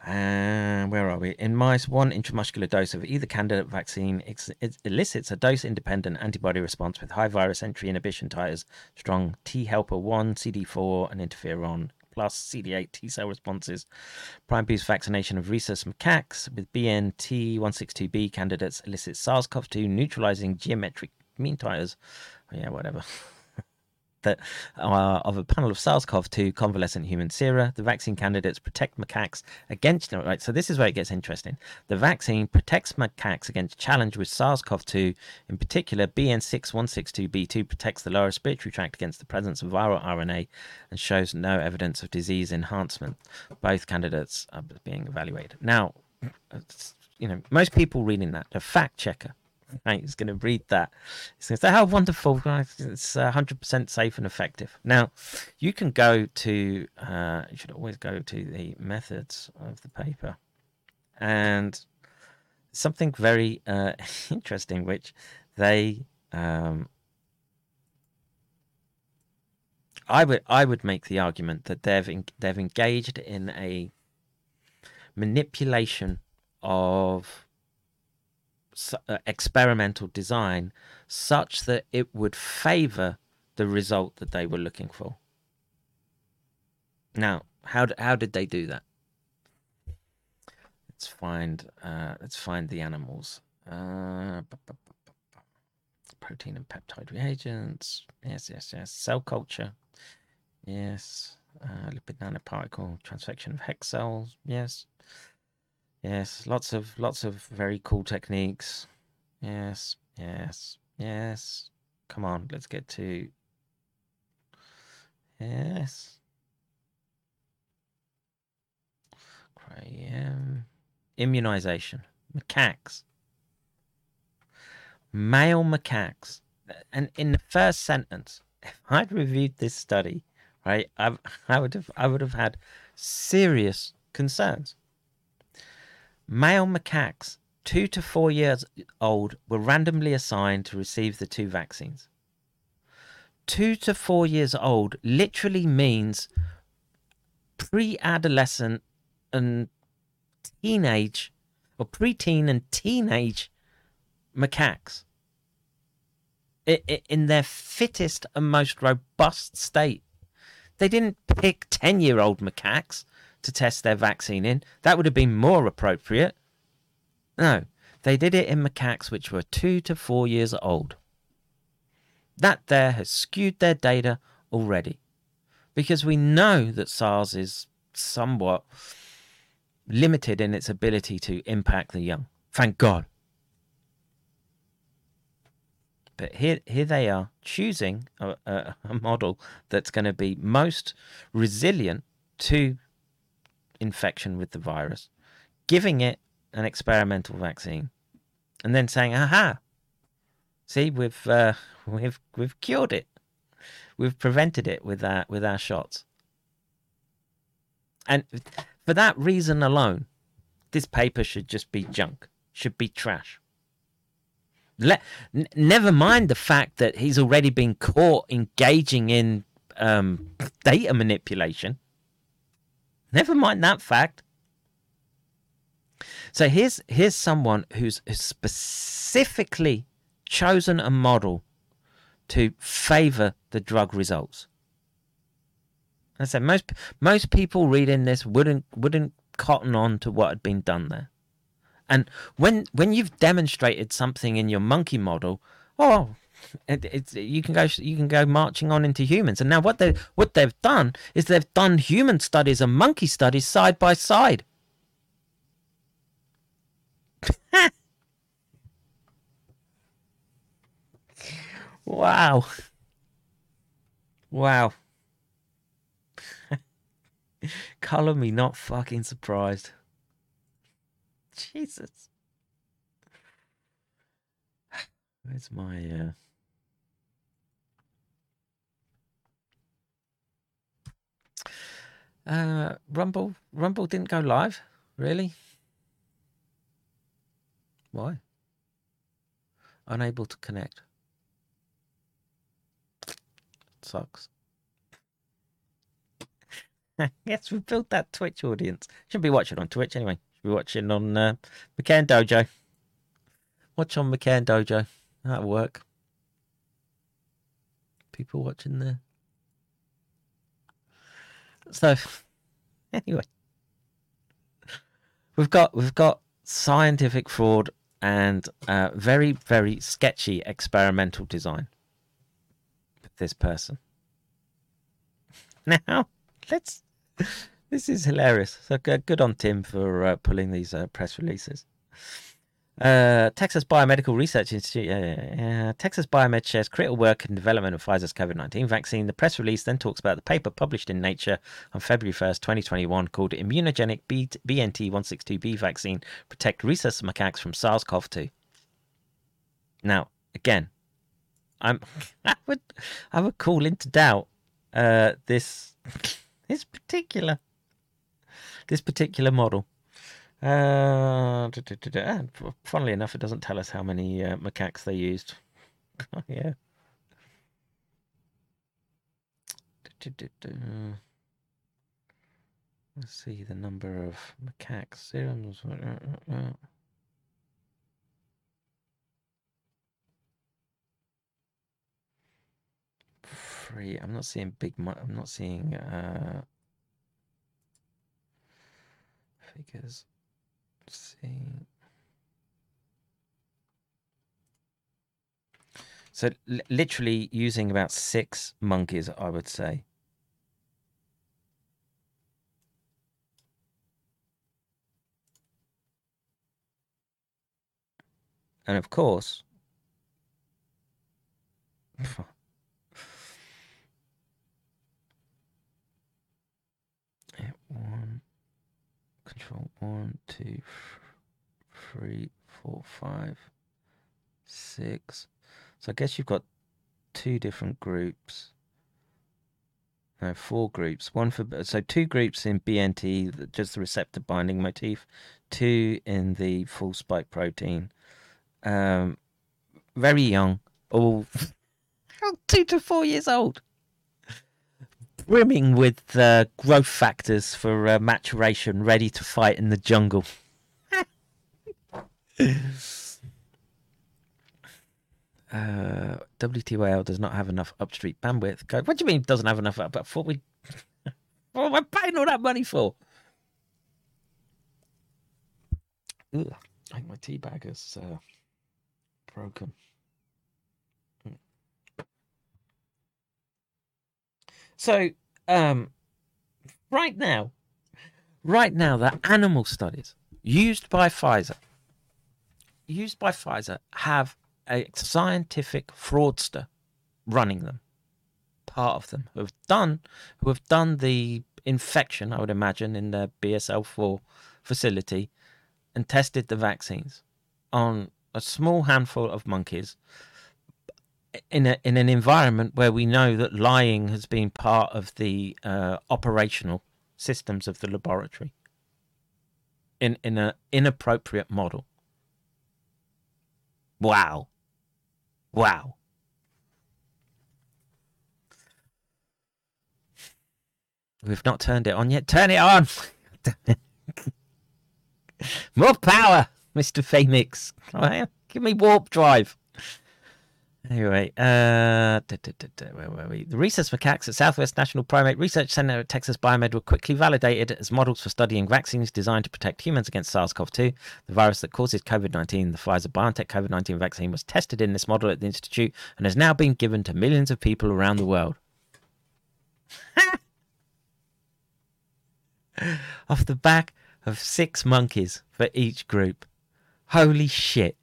And where are we? In mice, one intramuscular dose of either candidate vaccine ex- elicits a dose independent antibody response with high virus entry inhibition titers, strong T helper 1, CD4, and interferon plus CD8 T cell responses. Prime boost vaccination of rhesus macaques with BNT 162b candidates elicits SARS CoV 2 neutralizing geometric mean titers. Oh, yeah, whatever. that uh, of a panel of SARS-CoV-2 convalescent human sera. The vaccine candidates protect macaques against right. So this is where it gets interesting. The vaccine protects macaques against challenge with SARS-CoV-2. In particular, BN6162b2 protects the lower respiratory tract against the presence of viral RNA and shows no evidence of disease enhancement. Both candidates are being evaluated now. You know, most people reading that, the fact checker right, is going to read that. It's going to say how wonderful, it's uh, 100% safe and effective. Now, you can go to, uh, you should always go to the methods of the paper. And something very uh, interesting, which they, um, I would, I would make the argument that they've, in, they've engaged in a manipulation of experimental design such that it would favor the result that they were looking for. Now, how how did they do that? Let's find uh, let's find the animals. Uh, protein and peptide reagents. Yes, yes, yes. Cell culture. Yes. Uh, lipid nanoparticle transfection of hex cells. Yes. Yes. Lots of lots of very cool techniques. Yes. Yes. Yes. Come on, let's get to. Yes. Cryo. Immunization. Macaques male macaques. And in the first sentence, if I'd reviewed this study, right, I've, I would have I would have had serious concerns. Male macaques, two to four years old, were randomly assigned to receive the two vaccines. Two to four years old literally means pre-adolescent and teenage or preteen and teenage macaques in their fittest and most robust state. They didn't pick 10 year old macaques to test their vaccine in. That would have been more appropriate. No, they did it in macaques which were two to four years old. That there has skewed their data already. Because we know that SARS is somewhat limited in its ability to impact the young. Thank God. But here, here they are choosing a, a, a model that's going to be most resilient to infection with the virus, giving it an experimental vaccine, and then saying, "Aha! See, we've uh, we've we've cured it. We've prevented it with our with our shots." And for that reason alone, this paper should just be junk. Should be trash. Let, n- never mind the fact that he's already been caught engaging in um, data manipulation. Never mind that fact. So here's here's someone who's specifically chosen a model to favor the drug results. I said most most people reading this wouldn't wouldn't cotton on to what had been done there. And when when you've demonstrated something in your monkey model, oh, it, it's you can go you can go marching on into humans. And now what they what they've done is they've done human studies and monkey studies side by side. wow. Wow. Color me not fucking surprised. Jesus. Where's my uh Uh, Rumble, Rumble didn't go live, really. Why? Unable to connect. Sucks. yes, we built that Twitch audience. Shouldn't be watching on Twitch anyway. Should be watching on uh, McCann Dojo. Watch on McCann Dojo. That'll work. People watching there. So, anyway, we've got we've got scientific fraud and uh, very very sketchy experimental design with this person. Now, let's this is hilarious. So good on Tim for uh, pulling these uh, press releases. Uh, Texas Biomedical Research Institute. Uh, Texas Biomed shares critical work in development of Pfizer's COVID 19 vaccine. The press release then talks about the paper published in Nature on February 1st, 2021, called Immunogenic B- BNT 162b Vaccine Protect Rhesus Macaques from SARS CoV 2. Now, again, I'm, I, would, I would call into doubt uh, this, this particular this particular model. Uh, funnily enough, it doesn't tell us how many uh, macaques they used. yeah. Let's see the number of macaques serums. Free. I'm not seeing big. I'm not seeing. Uh, figures. See. So l- literally using about six monkeys, I would say. And of course, control one, two, three, four, five, six. So I guess you've got two different groups. No, four groups. One for so two groups in BNT, just the receptor binding motif. Two in the full spike protein. Um, very young, all two to four years old, brimming with uh, growth factors for uh, maturation, ready to fight in the jungle. uh, WTYL does not have enough upstream bandwidth. What do you mean doesn't have enough? But what we, what am I paying all that money for? Ugh, I think my tea bag is uh, broken. So, um, right now, right now, the animal studies used by Pfizer, used by Pfizer, have a scientific fraudster running them. Part of them who have done who have done the infection, I would imagine, in the BSL four facility, and tested the vaccines on a small handful of monkeys in a in an environment where we know that lying has been part of the uh, operational systems of the laboratory in in an inappropriate model. Wow. Wow. We've not turned it on yet. Turn it on. More power, Mr. Phoenix. Give me warp drive. Anyway, uh, da, da, da, where were we? The rhesus macaques at Southwest National Primate Research Center at Texas Biomed were quickly validated as models for studying vaccines designed to protect humans against SARS CoV 2, the virus that causes COVID 19. The Pfizer BioNTech COVID 19 vaccine was tested in this model at the Institute and has now been given to millions of people around the world. Off the back of six monkeys for each group. Holy shit.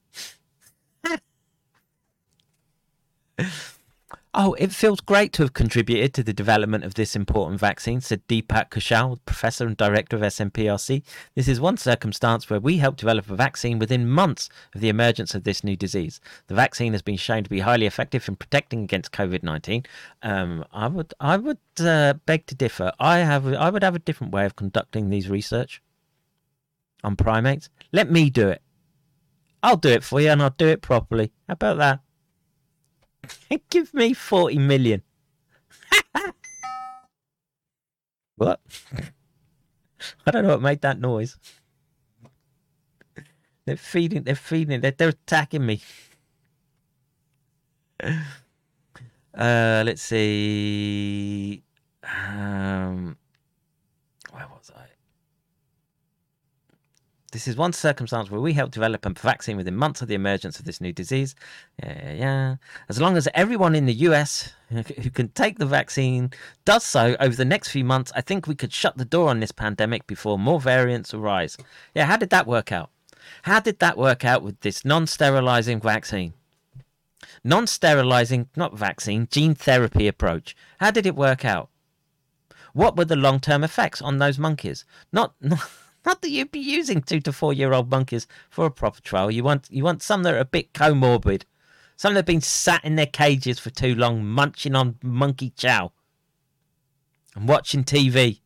Oh, it feels great to have contributed to the development of this important vaccine, said Deepak Kaushal, professor and director of SNPRC. This is one circumstance where we helped develop a vaccine within months of the emergence of this new disease. The vaccine has been shown to be highly effective in protecting against COVID nineteen. Um, I would, I would uh, beg to differ. I have, I would have a different way of conducting these research on primates. Let me do it. I'll do it for you, and I'll do it properly. How about that? Give me 40 million. what? I don't know what made that noise. They're feeding, they're feeding, they're, they're attacking me. Uh, let's see. Um, where was I? This is one circumstance where we helped develop a vaccine within months of the emergence of this new disease. Yeah, yeah. As long as everyone in the US who can take the vaccine does so over the next few months, I think we could shut the door on this pandemic before more variants arise. Yeah, how did that work out? How did that work out with this non sterilizing vaccine? Non sterilizing, not vaccine, gene therapy approach. How did it work out? What were the long term effects on those monkeys? Not. not not that you'd be using two to four year old monkeys for a proper trial. You want you want some that are a bit comorbid, some that have been sat in their cages for too long, munching on monkey chow and watching TV.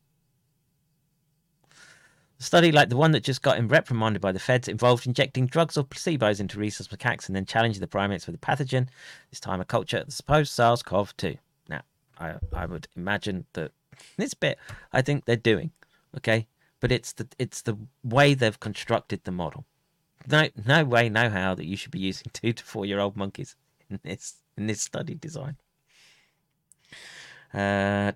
A study like the one that just got him reprimanded by the feds involved injecting drugs or placebos into rhesus macaques and then challenging the primates with a pathogen, this time a culture that supposed SARS-CoV-2. Now, I I would imagine that this bit I think they're doing, okay, but it's the it's the way they've constructed the model. No no way, no how that you should be using two to four year old monkeys in this in this study design. Uh,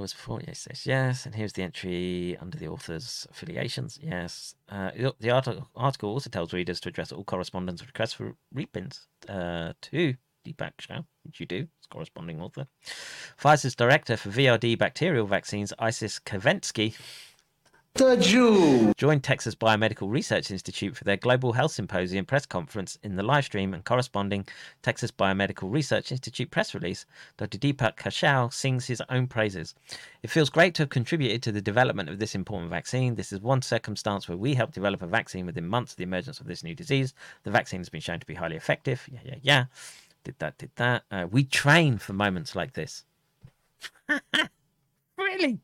was before yes, yes, yes, and here's the entry under the author's affiliations. Yes, uh, the article, article also tells readers to address all correspondence requests for reprints uh, to Deepak Shah, which you do, as corresponding author. Pfizer's director for VRD bacterial vaccines, Isis Kanevsky, the Jew. Joined Texas Biomedical Research Institute for their Global Health Symposium press conference in the live stream and corresponding Texas Biomedical Research Institute press release. Dr. Deepak Kaushal sings his own praises. It feels great to have contributed to the development of this important vaccine. This is one circumstance where we helped develop a vaccine within months of the emergence of this new disease. The vaccine has been shown to be highly effective. Yeah, yeah, yeah. Did that, did that. Uh, we train for moments like this. really?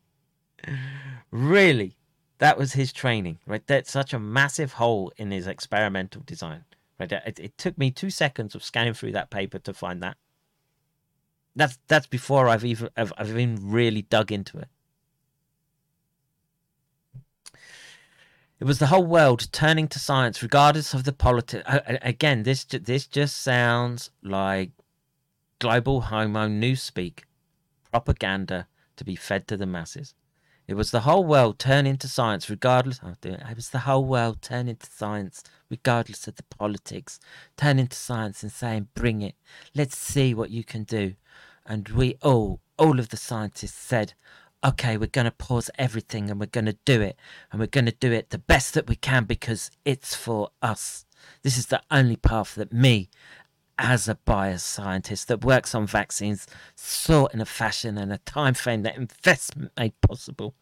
Really? That was his training, right? That's such a massive hole in his experimental design, right? It, it took me two seconds of scanning through that paper to find that. That's that's before I've even I've, I've even really dug into it. It was the whole world turning to science, regardless of the politics. Again, this this just sounds like global homo newspeak, propaganda to be fed to the masses. It was the whole world turn into science, regardless. Oh, it. was the whole world turn into science, regardless of the politics. Turn into science and saying, "Bring it. Let's see what you can do." And we all, all of the scientists said, "Okay, we're going to pause everything and we're going to do it, and we're going to do it the best that we can because it's for us." This is the only path that me as a bioscientist that works on vaccines saw in a fashion and a time frame that investment made possible.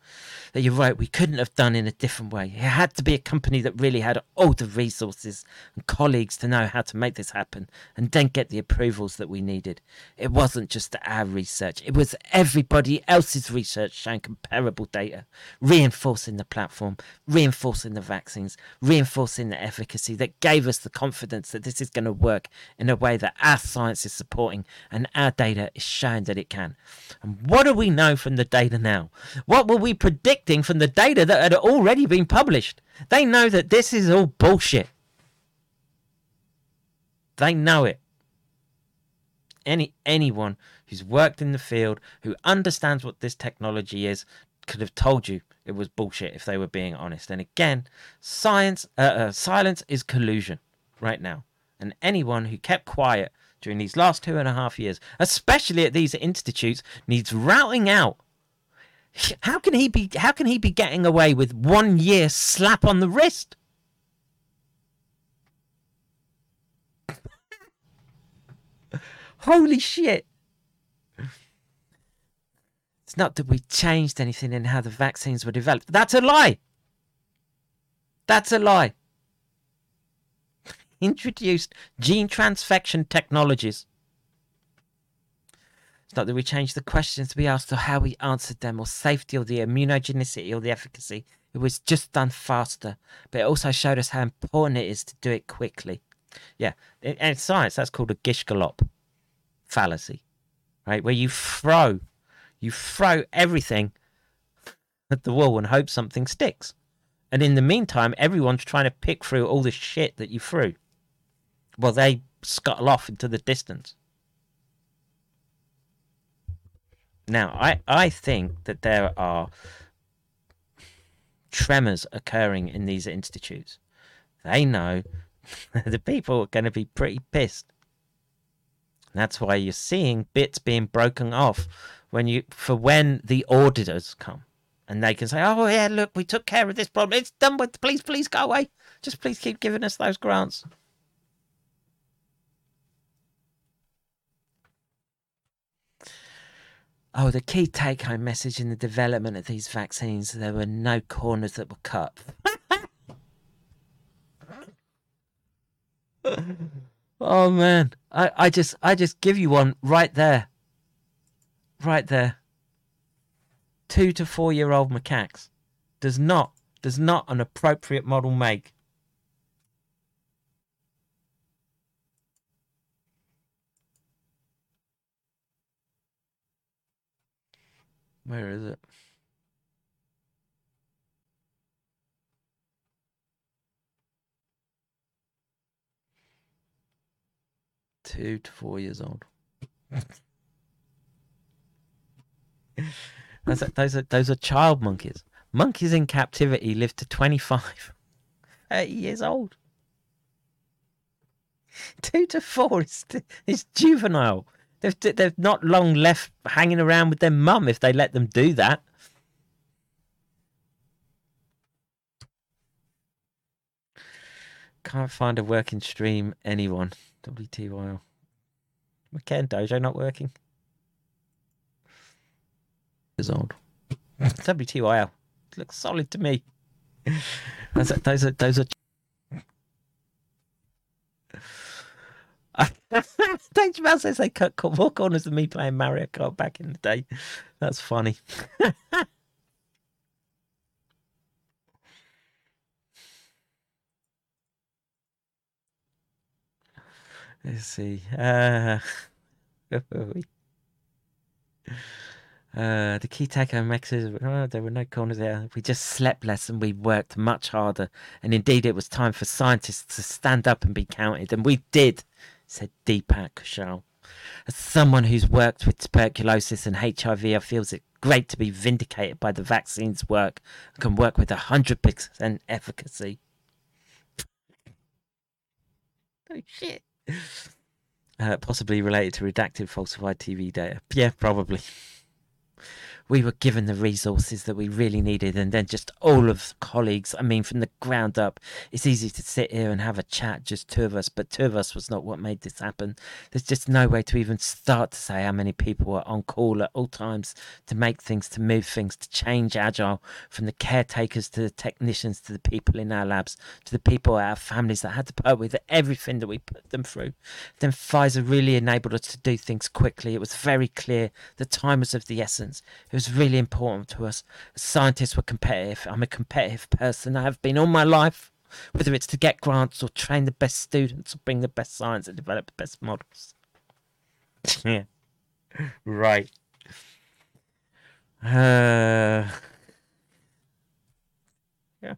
That you're right we couldn't have done in a different way. It had to be a company that really had all the resources and colleagues to know how to make this happen and then get the approvals that we needed. It wasn't just our research. It was everybody else's research showing comparable data reinforcing the platform reinforcing the vaccines reinforcing the efficacy that gave us the confidence that this is going to work in a way that our science is supporting and our data is showing that it can. And what do we know from the data now? What were we predicting from the data that had already been published? They know that this is all bullshit. They know it. Any anyone who's worked in the field, who understands what this technology is, could have told you it was bullshit if they were being honest. And again, science, uh, uh, silence is collusion right now and anyone who kept quiet during these last two and a half years, especially at these institutes, needs routing out. How can he be how can he be getting away with one year slap on the wrist? Holy shit. It's not that we changed anything in how the vaccines were developed. That's a lie. That's a lie introduced gene transfection technologies. It's not that we changed the questions we asked or how we answered them or safety or the immunogenicity or the efficacy. It was just done faster, but it also showed us how important it is to do it quickly. Yeah, in, in science, that's called a gish gallop fallacy, right? Where you throw, you throw everything at the wall and hope something sticks. And in the meantime, everyone's trying to pick through all the shit that you threw. Well, they scuttle off into the distance. Now, I, I think that there are tremors occurring in these institutes. They know the people are going to be pretty pissed. That's why you're seeing bits being broken off when you for when the auditors come and they can say, "Oh yeah, look, we took care of this problem. It's done with. Please, please go away. Just please keep giving us those grants." Oh, the key take home message in the development of these vaccines there were no corners that were cut. oh man. I, I just I just give you one right there. Right there. Two to four year old macaques. Does not does not an appropriate model make. Where is it? Two to four years old. those, are, those are those are child monkeys. Monkeys in captivity live to 25, 30 years old. two to four is is juvenile. They've they've not long left hanging around with their mum if they let them do that. Can't find a working stream. Anyone? WTYL. McKen Dojo not working. Is old. WTYL looks solid to me. those are those are those are. Dave Jamel says they cut more corners than me playing Mario Kart back in the day. That's funny. Let's see. Uh, Uh, the key takeaway messages oh, there were no corners there. We just slept less and we worked much harder. And indeed, it was time for scientists to stand up and be counted. And we did, said Deepak Kaushal. As someone who's worked with tuberculosis and HIV, I feel it great to be vindicated by the vaccine's work and can work with 100% efficacy. oh, shit. Uh, possibly related to redacted falsified TV data. Yeah, probably we were given the resources that we really needed, and then just all of colleagues. I mean, from the ground up, it's easy to sit here and have a chat, just two of us, but two of us was not what made this happen. There's just no way to even start to say how many people were on call at all times to make things, to move things, to change agile, from the caretakers to the technicians to the people in our labs to the people our families that had to put with everything that we put them through. Then Pfizer really enabled us to do things quickly. It was very clear the time was of the essence. It was really important to us. Scientists were competitive. I'm a competitive person. I have been all my life, whether it's to get grants or train the best students or bring the best science and develop the best models. yeah. Right. Uh, yeah.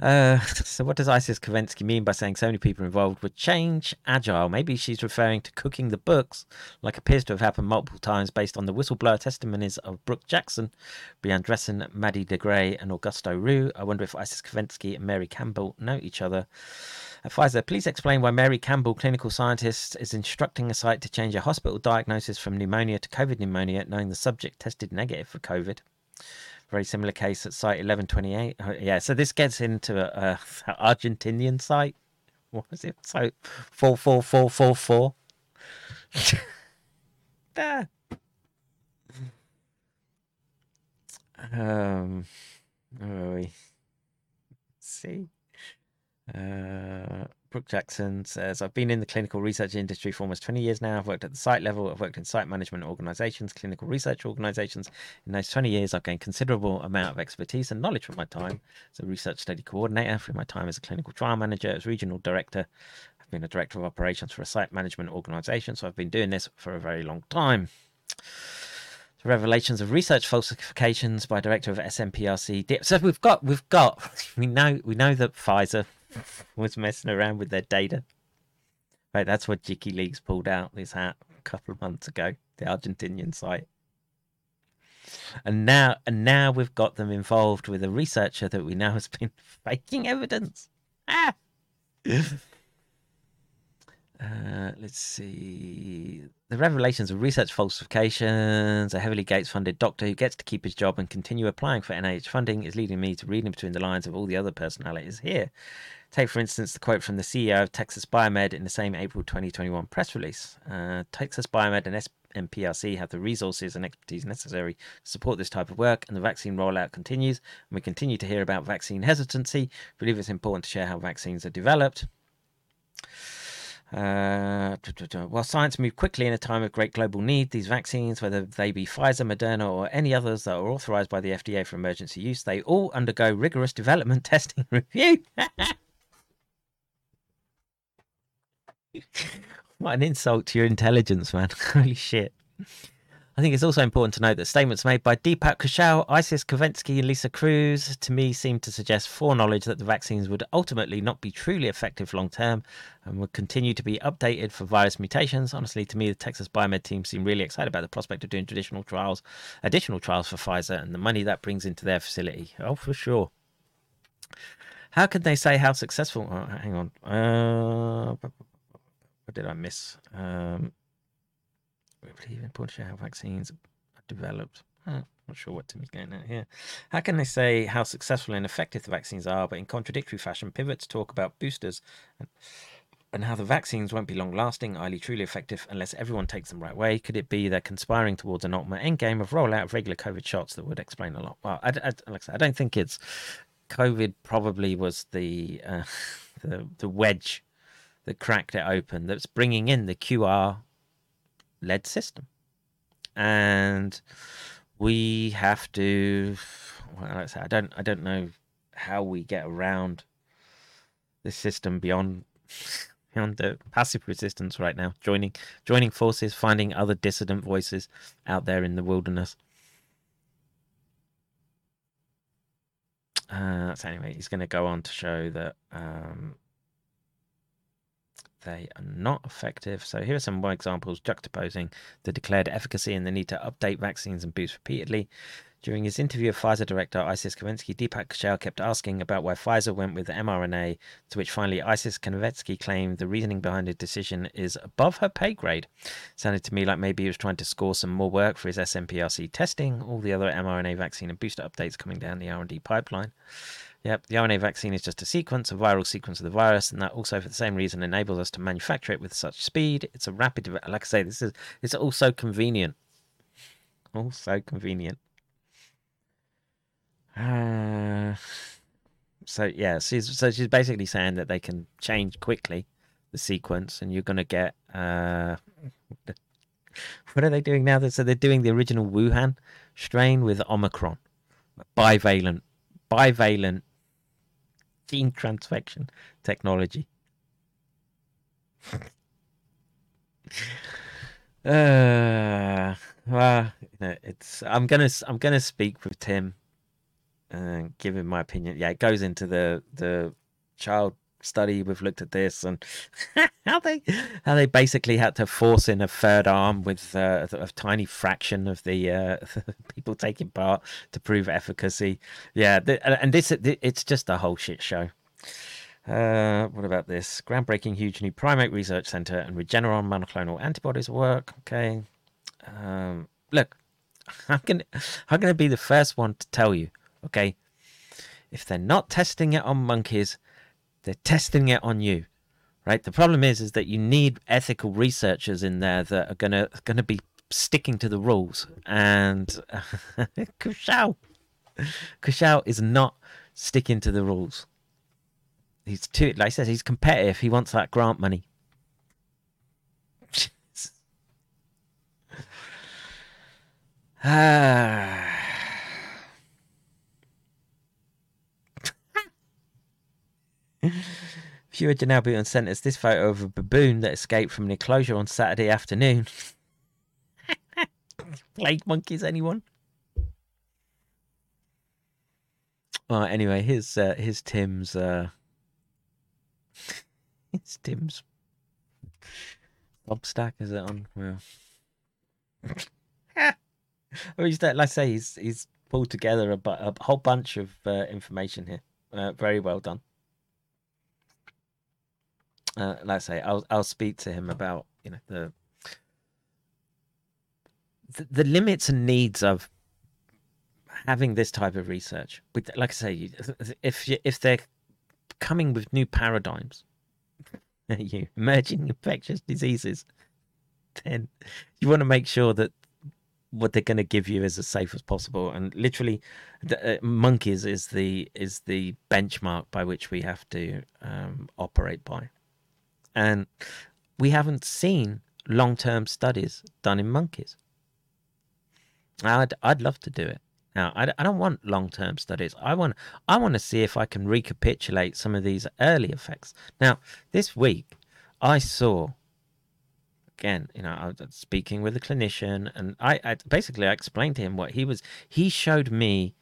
Uh, so what does Isis Kanevsky mean by saying so many people involved would change agile? Maybe she's referring to cooking the books, like appears to have happened multiple times based on the whistleblower testimonies of Brooke Jackson, Brianne Dressen, Maddie de Garay, and Augusto Roux. I wonder if Isis Kanevsky and Mary Campbell know each other. At Pfizer, please explain why Mary Campbell, clinical scientist, is instructing a site to change a hospital diagnosis from pneumonia to COVID pneumonia, knowing the subject tested negative for COVID. Very similar case at site 1128. Yeah, so this gets into a, a Argentinian site. What was it? So 44444. ah. Um? Let's see. Uh, Brooke Jackson says, I've been in the clinical research industry for almost 20 years now. I've worked at the site level. I've worked in site management organizations, clinical research organizations. In those 20 years, I've gained considerable amount of expertise and knowledge from my time as a research study coordinator, through my time as a clinical trial manager, as regional director. I've been a director of operations for a site management organization. So I've been doing this for a very long time. Revelations of research falsifications by director of SNPRC. So we've got, we've got, we know, we know that Pfizer was messing around with their data. Right, that's what Jikkyleaks pulled out this hat a couple of months ago, the Argentinian site. And now and now we've got them involved with a researcher that we know has been faking evidence. Ah! Uh, let's see. The revelations of research falsifications, a heavily Gates funded doctor who gets to keep his job and continue applying for NIH funding is leading me to reading between the lines of all the other personalities here. Take, for instance, the quote from the CEO of Texas Biomed in the same April 2021 press release. Uh, Texas Biomed and SNPRC have the resources and expertise necessary to support this type of work, and the vaccine rollout continues. And we continue to hear about vaccine hesitancy. We believe it's important to share how vaccines are developed. Uh, while science moved quickly in a time of great global need, these vaccines, whether they be Pfizer, Moderna, or any others that are authorized by the FDA for emergency use, they all undergo rigorous development, testing, review. what an insult to your intelligence, man. Holy shit. I think it's also important to note that statements made by Deepak Kaushal, Isis Kanevsky, and Lisa Cruz to me seem to suggest foreknowledge that the vaccines would ultimately not be truly effective long term and would continue to be updated for virus mutations. Honestly, to me, the Texas Biomed team seem really excited about the prospect of doing traditional trials, additional trials for Pfizer, and the money that brings into their facility. Oh, for sure. How could they say how successful? Oh, hang on. Uh, what did I miss? Um, we believe in important how vaccines are developed. Huh, not sure what Tim's getting at here. How can they say how successful and effective the vaccines are, but in contradictory fashion pivot to talk about boosters and, and how the vaccines won't be long lasting, highly truly effective unless everyone takes them right way? Could it be they're conspiring towards an ultimate end game of rollout of regular COVID shots that would explain a lot? Well, I, I, like I, said, I don't think it's COVID. Probably was the uh, the the wedge that cracked it open. That's bringing in the QR led system, and we have to. Well, I, don't. I don't know how we get around the system beyond beyond the passive resistance right now. Joining joining forces, finding other dissident voices out there in the wilderness. Uh, so anyway, he's going to go on to show that um, they are not effective. So here are some more examples juxtaposing the declared efficacy and the need to update vaccines and boost repeatedly. During his interview with Pfizer director Isis Kanevsky, Deepak Kaushal kept asking about why Pfizer went with mRNA, to which finally Isis Kanevsky claimed the reasoning behind his decision is above her pay grade. Sounded to me like maybe he was trying to score some more work for his SNPRC testing, all the other mRNA vaccine and booster updates coming down the R&D pipeline. Yep, the RNA vaccine is just a sequence, a viral sequence of the virus, and that also, for the same reason, enables us to manufacture it with such speed. It's a rapid, like I say, this is it's also convenient. Also convenient. Uh, so yeah, she's so she's basically saying that they can change quickly the sequence, and you're to get uh, what are they doing now? So they're doing the original Wuhan strain with Omicron, bivalent, bivalent gene transfection technology. uh, well, you know, it's. I'm gonna. I'm gonna speak with Tim and give him my opinion. Yeah, it goes into the the child study. We've looked at this and how they how they basically had to force in a third arm with uh, a tiny fraction of the uh, people taking part to prove efficacy. Yeah, and this it's just a whole shit show. Uh, what about this? Groundbreaking, huge new primate research center and Regeneron monoclonal antibodies work. Okay. Um, look, I'm gonna I'm gonna be the first one to tell you. Okay, if they're not testing it on monkeys, they're testing it on you, right? The problem is, is that you need ethical researchers in there that are gonna gonna be sticking to the rules. And Kaushal, Kaushal is not sticking to the rules. He's too, like I said, he's competitive. He wants that grant money. ah. Viewer Janelle Booton sent us this photo of a baboon that escaped from an enclosure on Saturday afternoon. Plague monkeys, anyone? Oh, anyway, here's uh, here's Tim's uh, it's Tim's Substack. Is it on? Well, well, he's like I say, he's he's pulled together a, a whole bunch of uh, information here. Uh, very well done uh, like I say, I'll I'll speak to him about you know the the, limits and needs of having this type of research. But like I say, if you, if they're coming with new paradigms, you emerging infectious diseases, then you want to make sure that what they're going to give you is as safe as possible. And literally, the, uh, monkeys is the is the benchmark by which we have to um, operate by. And we haven't seen long term studies done in monkeys. I'd, I'd love to do it. Now, I, I don't want long term studies. I want, I want to see if I can recapitulate some of these early effects. Now, this week, I saw, again, you know, I was speaking with a clinician, and I, I basically I explained to him what he was. He showed me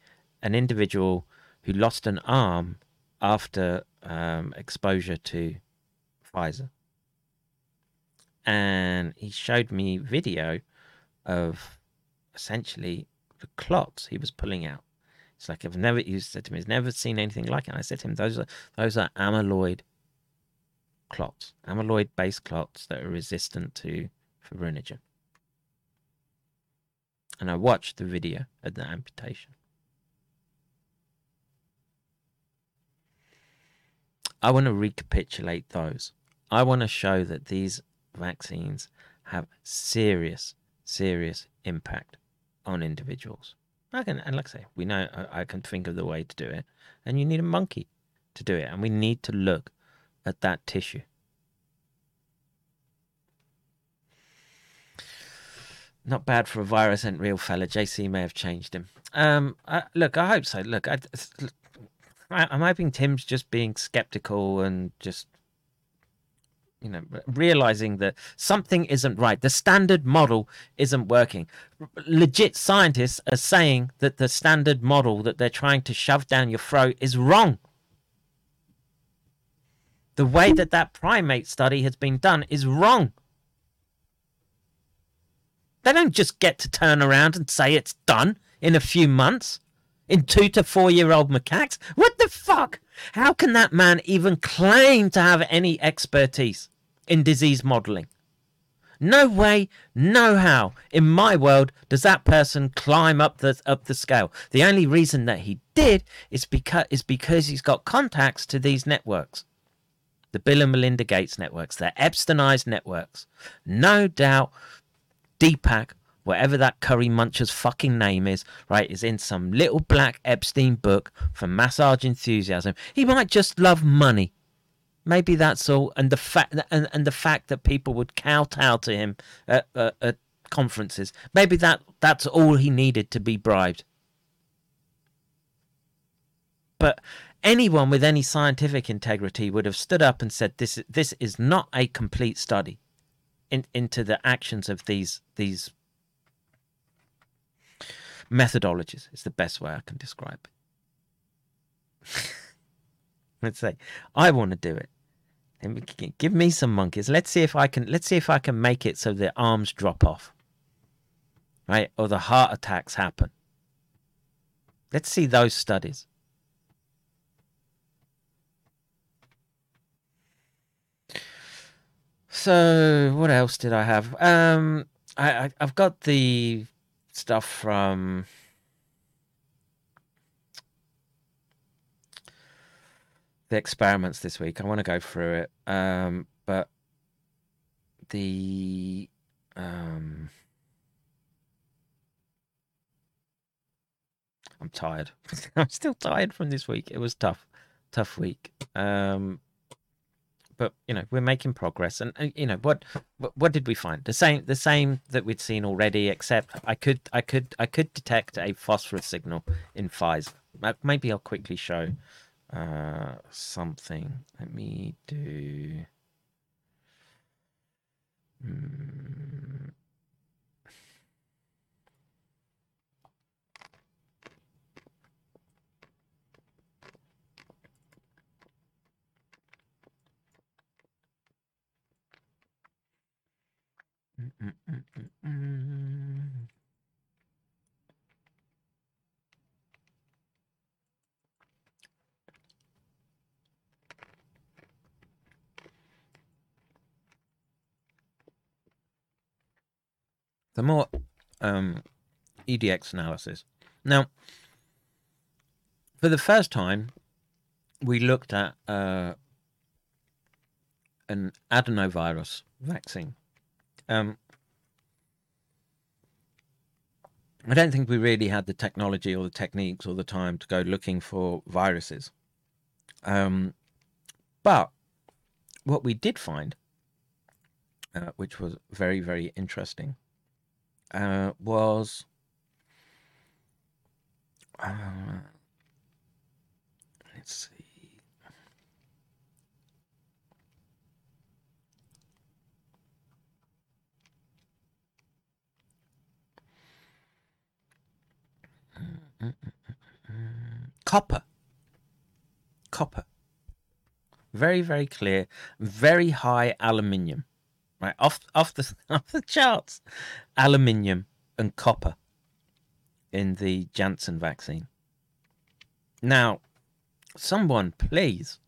an individual who lost an arm after um, exposure to Pfizer. And he showed me video of essentially the clots he was pulling out. It's like I've never. He said to me, "He's never seen anything like it." I said to him, "Those are those are amyloid clots, amyloid-based clots that are resistant to fibrinogen." And I watched the video of the amputation. I want to recapitulate those. I want to show that these vaccines have serious, serious impact on individuals. I can, and like I say, we know I, I can think of the way to do it, and you need a monkey to do it, and we need to look at that tissue. Not bad for a virus and real fella. JC may have changed him. Um, I, look, I hope so. Look, I, I, I'm hoping Tim's just being skeptical and just you know realizing that something isn't right. The standard model isn't working. Legit scientists are saying that the standard model that they're trying to shove down your throat is wrong. The way that that primate study has been done is wrong. They don't just get to turn around and say it's done in a few months in two to four year old macaques. What the fuck? How can that man even claim to have any expertise in disease modeling? No way, no how. In my world, does that person climb up the up the scale? The only reason that he did is because is because he's got contacts to these networks, the Bill and Melinda Gates networks, the Epsteinized networks. No doubt, Deepak, whatever that curry muncher's fucking name is, right, is in some little black Epstein book for massage enthusiasm. He might just love money. Maybe that's all, and the fact and, and the fact that people would kowtow to him at, uh, at conferences. Maybe that that's all he needed to be bribed. But anyone with any scientific integrity would have stood up and said, "This this is not a complete study in, into the actions of these these methodologies." It's the best way I can describe it. Let's say I want to do it. Give me some monkeys. Let's see if I can. Let's see if I can make it so their arms drop off, right? Or the heart attacks happen. Let's see those studies. So what else did I have? Um, I, I I've got the stuff from the experiments this week. I want to go through it, um, but the um, I'm tired. I'm still tired from this week. It was tough, tough week. Um, but you know we're making progress, and, and you know what, what, what did we find? The same, the same that we'd seen already. Except I could, I could, I could detect a phosphorus signal in Pfizer. Maybe I'll quickly show uh, something. Let me do. Mm. Mm, mm, mm, the more um, EDX analysis. Now, for the first time, we looked at uh, an adenovirus vaccine. Um, I don't think we really had the technology or the techniques or the time to go looking for viruses. Um, but what we did find, uh, which was very, very interesting, uh, was uh, let's see. Copper. Copper. Very, very clear. Very high aluminium right? Off off the off the charts, aluminium and copper in the Janssen vaccine. Now, someone please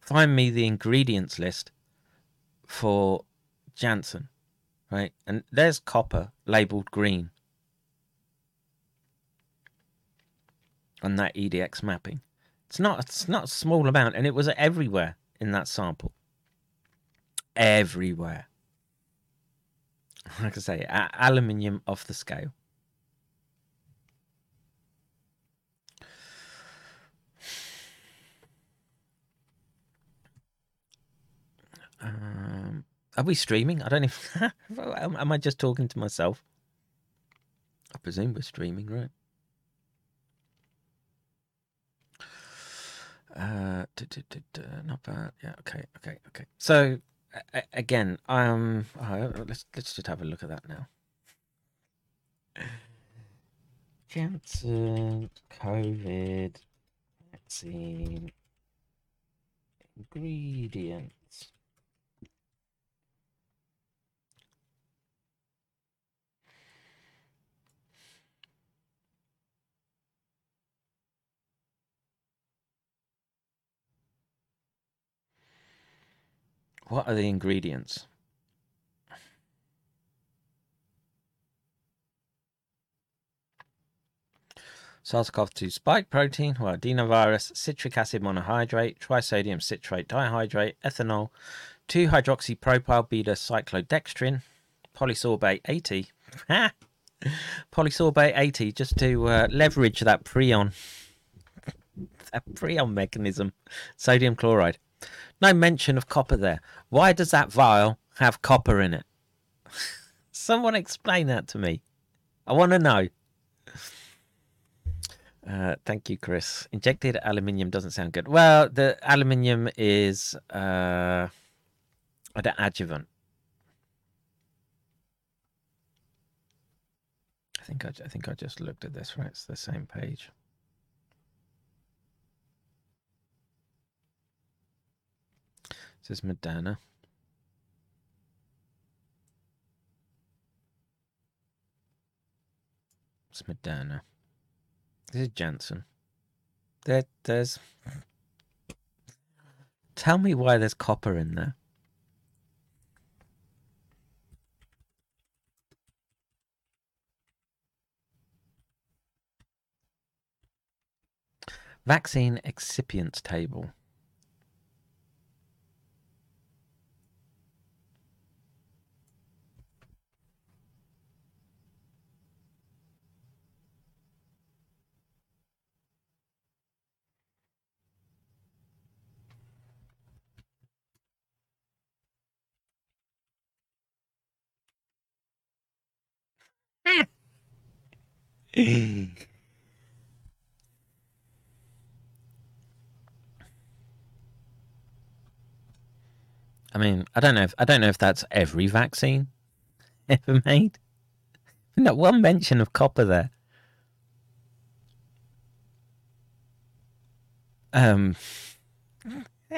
find me the ingredients list for Janssen, right? And there's copper labeled green on that EDX mapping. It's not it's not a small amount, and it was everywhere in that sample. Everywhere. Like I say, aluminium off the scale. Um, are we streaming? I don't know. am I just talking to myself? I presume we're streaming, right? Uh, not bad. Yeah. Okay. Okay. Okay. So again, um, oh, let's let's just have a look at that now. Janssen COVID vaccine ingredient. What are the ingredients? SARS-CoV-2 spike protein, or adenovirus, citric acid monohydrate, trisodium citrate dihydrate, ethanol, 2-hydroxypropyl beta cyclodextrin, polysorbate 80. polysorbate 80 just to uh, leverage that prion that prion mechanism sodium chloride no mention of copper there. Why does that vial have copper in it? Someone explain that to me. I want to know. Uh, thank you, Chris. Injected aluminium doesn't sound good. Well, the aluminium is uh, an adjuvant. I think I, I think I just looked at this. Right, it's the same page. This is Moderna. It's Madonna. This is Janssen. There, there's. Tell me why there's copper in there. Vaccine excipients table. I mean, I don't know if I don't know if that's every vaccine ever made. Not one mention of copper there. Um,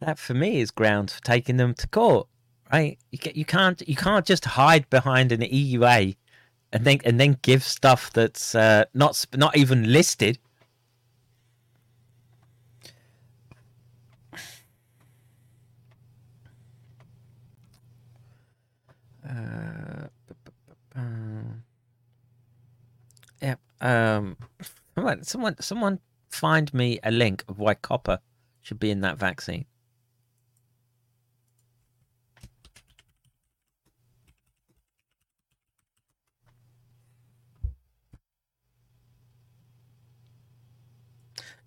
that for me is grounds for taking them to court, right? You, you can't you can't just hide behind an EUA and then and then give stuff that's uh, not not even listed. Uh, yeah. Um. Someone, someone, someone, find me a link of why copper should be in that vaccine.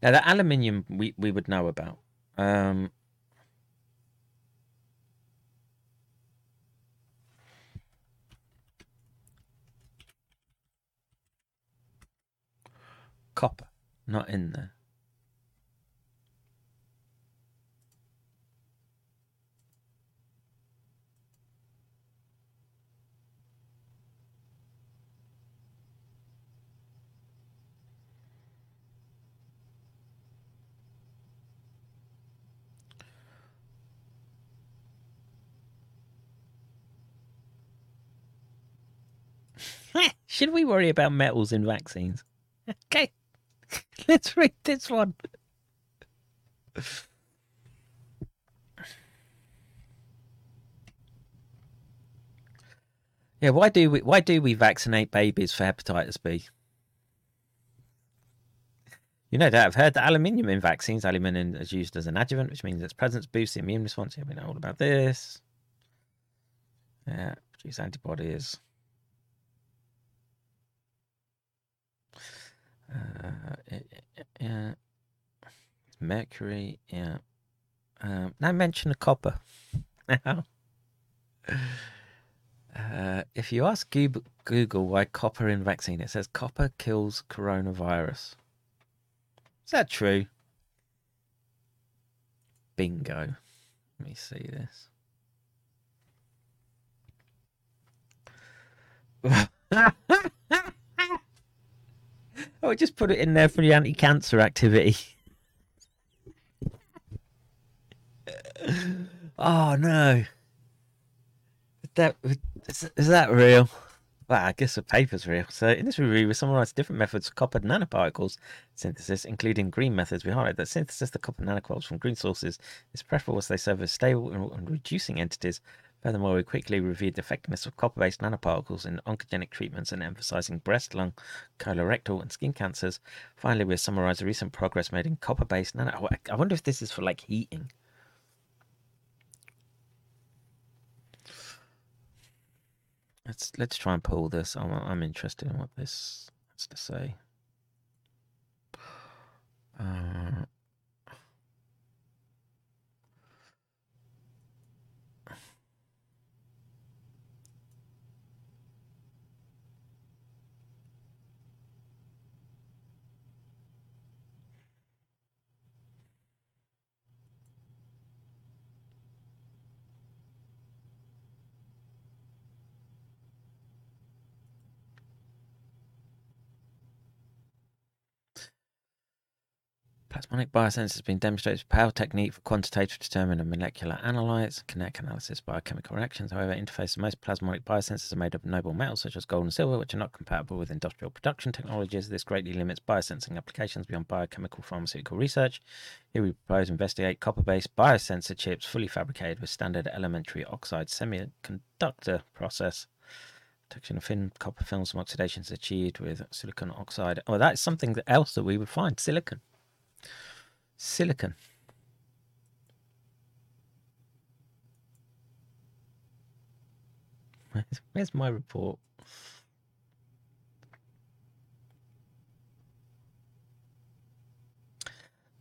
Now, the aluminium we, we would know about. Um, copper, not in there. Should we worry about metals in vaccines? okay. let's read this one. Yeah, why do we why do we vaccinate babies for hepatitis B? You know that I've heard that aluminium in vaccines, aluminium is used as an adjuvant, which means its presence boosts the immune response. Yeah, we know all about this. Yeah, produce antibodies. Uh, yeah, mercury. Yeah. Um, now mention the copper. Now. Uh, if you ask Google why copper in vaccine, it says copper kills coronavirus. Is that true? Bingo. Let me see this. oh, just put it in there for the anti-cancer activity. oh no. That is, is that real? Well, I guess the paper's real. So in this review, we summarize different methods of copper nanoparticles synthesis, including green methods. We highlight that synthesis of copper nanoparticles from green sources is preferable as they serve as stable and reducing entities. Furthermore, we quickly reviewed the effectiveness of copper-based nanoparticles in oncogenic treatments and emphasizing breast, lung, colorectal, and skin cancers. Finally, we summarized the recent progress made in copper-based nano. I wonder if this is for like heating. Let's let's try and pull this. I'm I'm interested in what this has to say. Uh, Plasmonic biosensors has been demonstrated as a powerful technique for quantitative determining of molecular analytes, kinetic analysis, biochemical reactions. However, interfaces of most plasmonic biosensors are made of noble metals such as gold and silver, which are not compatible with industrial production technologies. This greatly limits biosensing applications beyond biochemical pharmaceutical research. Here we propose investigate copper-based biosensor chips fully fabricated with standard elementary oxide semiconductor process. detection of thin copper films from oxidation is achieved with silicon oxide. Oh, that is something else that we would find, silicon. Silicon. Where's, where's my report?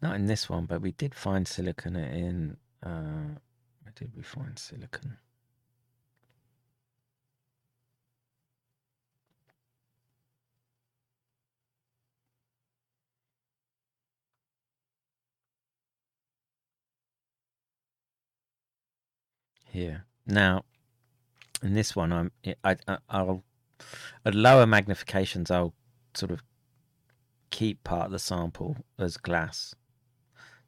Not in this one, but we did find silicon in. Uh, where did we find silicon? Here. Now, in this one, I'm I, I'll at lower magnifications I'll sort of keep part of the sample as glass,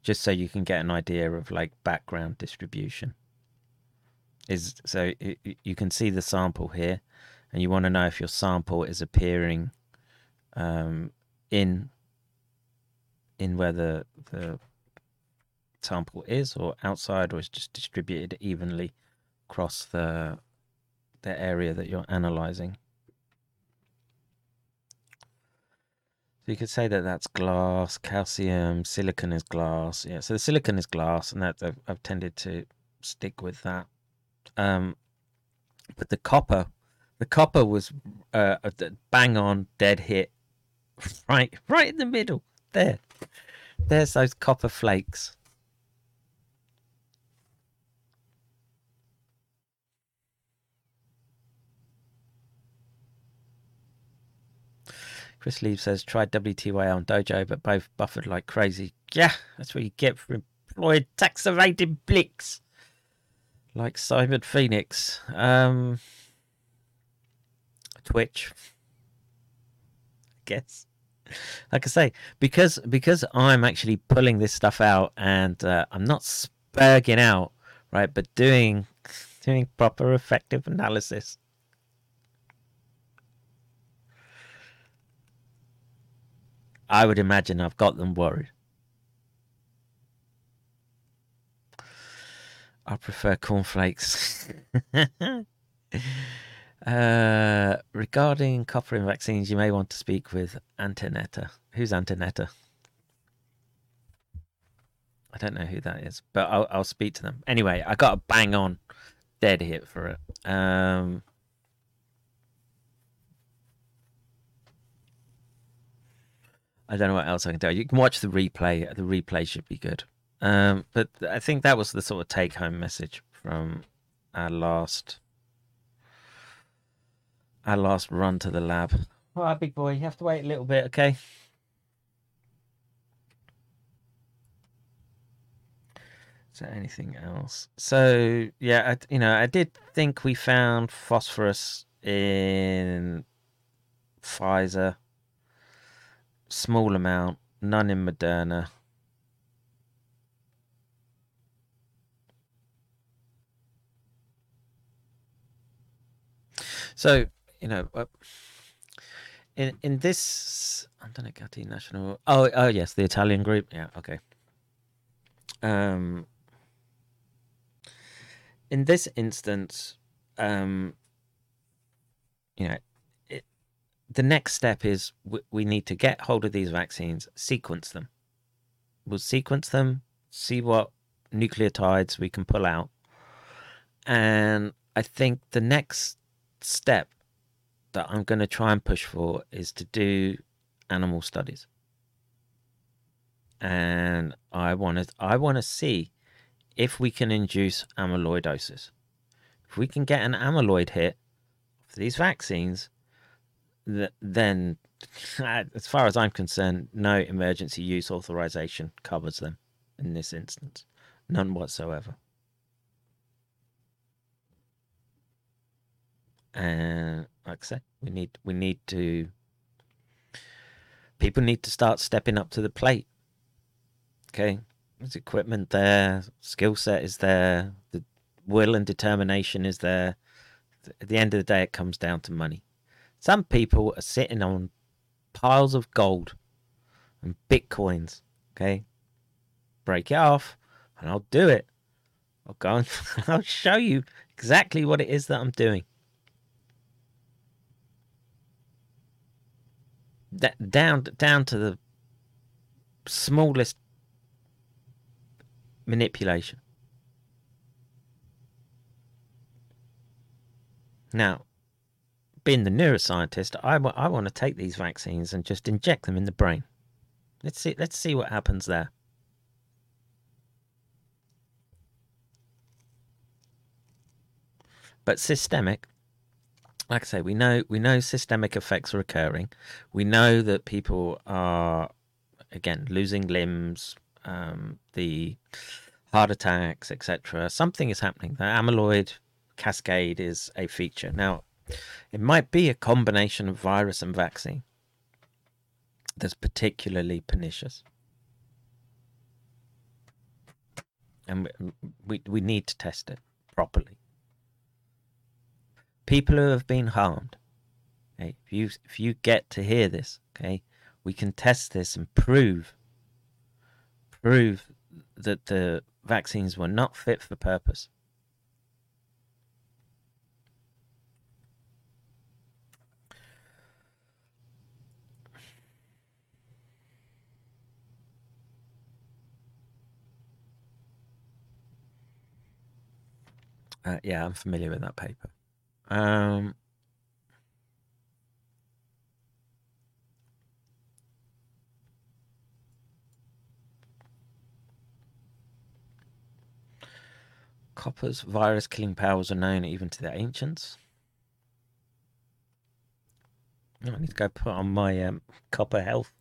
just so you can get an idea of like background distribution. Is so you can see the sample here, and you want to know if your sample is appearing um, in in where the the sample is or outside or is just distributed evenly across the the area that you're analyzing. So you could say that that's glass, calcium, silicon is glass. Yeah, so the silicon is glass, and that I've, I've tended to stick with that. Um, but the copper, the copper was uh, bang on dead hit, right, right in the middle. There, there's those copper flakes. Chris Lee says, tried WTY on Dojo, but both buffered like crazy. Yeah, that's what you get for employed tax evading blicks. Like Simon Phoenix. Um, Twitch. I guess. Like I say, because because I'm actually pulling this stuff out and uh, I'm not spurging out, right, but doing doing proper effective analysis I would imagine I've got them worried. I prefer cornflakes. uh, regarding copper in vaccines, you may want to speak with Antonetta. Who's Antonetta? I don't know who that is, but I'll, I'll speak to them. Anyway, I got a bang on dead hit for it. Um, I don't know what else I can tell you. You can watch the replay. The replay should be good. Um, but I think that was the sort of take home message from our last our last run to the lab. All right, big boy, you have to wait a little bit, okay? Is there anything else? So yeah, I, you know, I did think we found phosphorus in Pfizer, small amount, none in Moderna. So you know, uh, in in this Antonegatti National. Oh, oh yes, the Italian group. Yeah, okay. Um, in this instance, um, you know, the next step is we need to get hold of these vaccines, sequence them. We'll sequence them, see what nucleotides we can pull out, and I think the next step that I'm going to try and push for is to do animal studies. And I want to I want to see if we can induce amyloidosis. If we can get an amyloid hit for these vaccines, then as far as I'm concerned, no emergency use authorization covers them in this instance. None whatsoever. and like I said, we need we need to people need to start stepping up to the plate. Okay, there's equipment there, skill set is there, the will and determination is there. At the end of the day, it comes down to money. Some people are sitting on piles of gold and bitcoins. Okay, break it off, and I'll do it. I'll go and I'll show you exactly what it is that I'm doing. That down down to the smallest manipulation. Now, being the neuroscientist, I, I want to take these vaccines and just inject them in the brain. Let's see. Let's see what happens there. But systemic, like I say, we know we know systemic effects are occurring. We know that people are again losing limbs, um, the heart attacks, etc. Something is happening. The amyloid cascade is a feature. Now, it might be a combination of virus and vaccine that's particularly pernicious. And we, we need to test it properly people who have been harmed. Okay, if you if you get to hear this, okay, we can test this and prove prove that the vaccines were not fit for purpose. Uh, yeah, I'm familiar with that paper. Um, Copper's virus killing powers are known even to the ancients. I need to go put on my um, copper health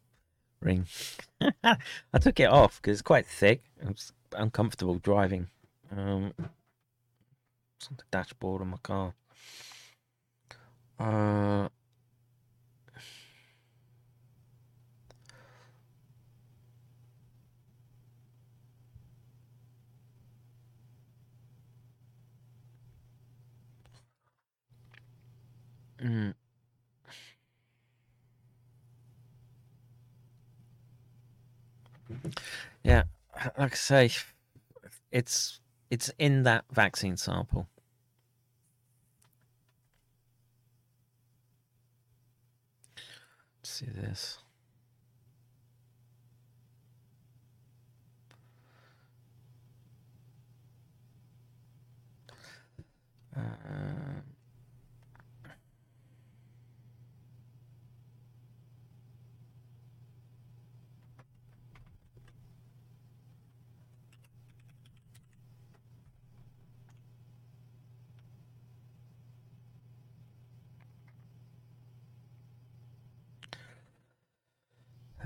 ring. I took it off because it's quite thick. It's uncomfortable driving. Um, on the dashboard of my car. Uh, mm. Yeah, like I say, it's it's in that vaccine sample. Let's see this. Uh,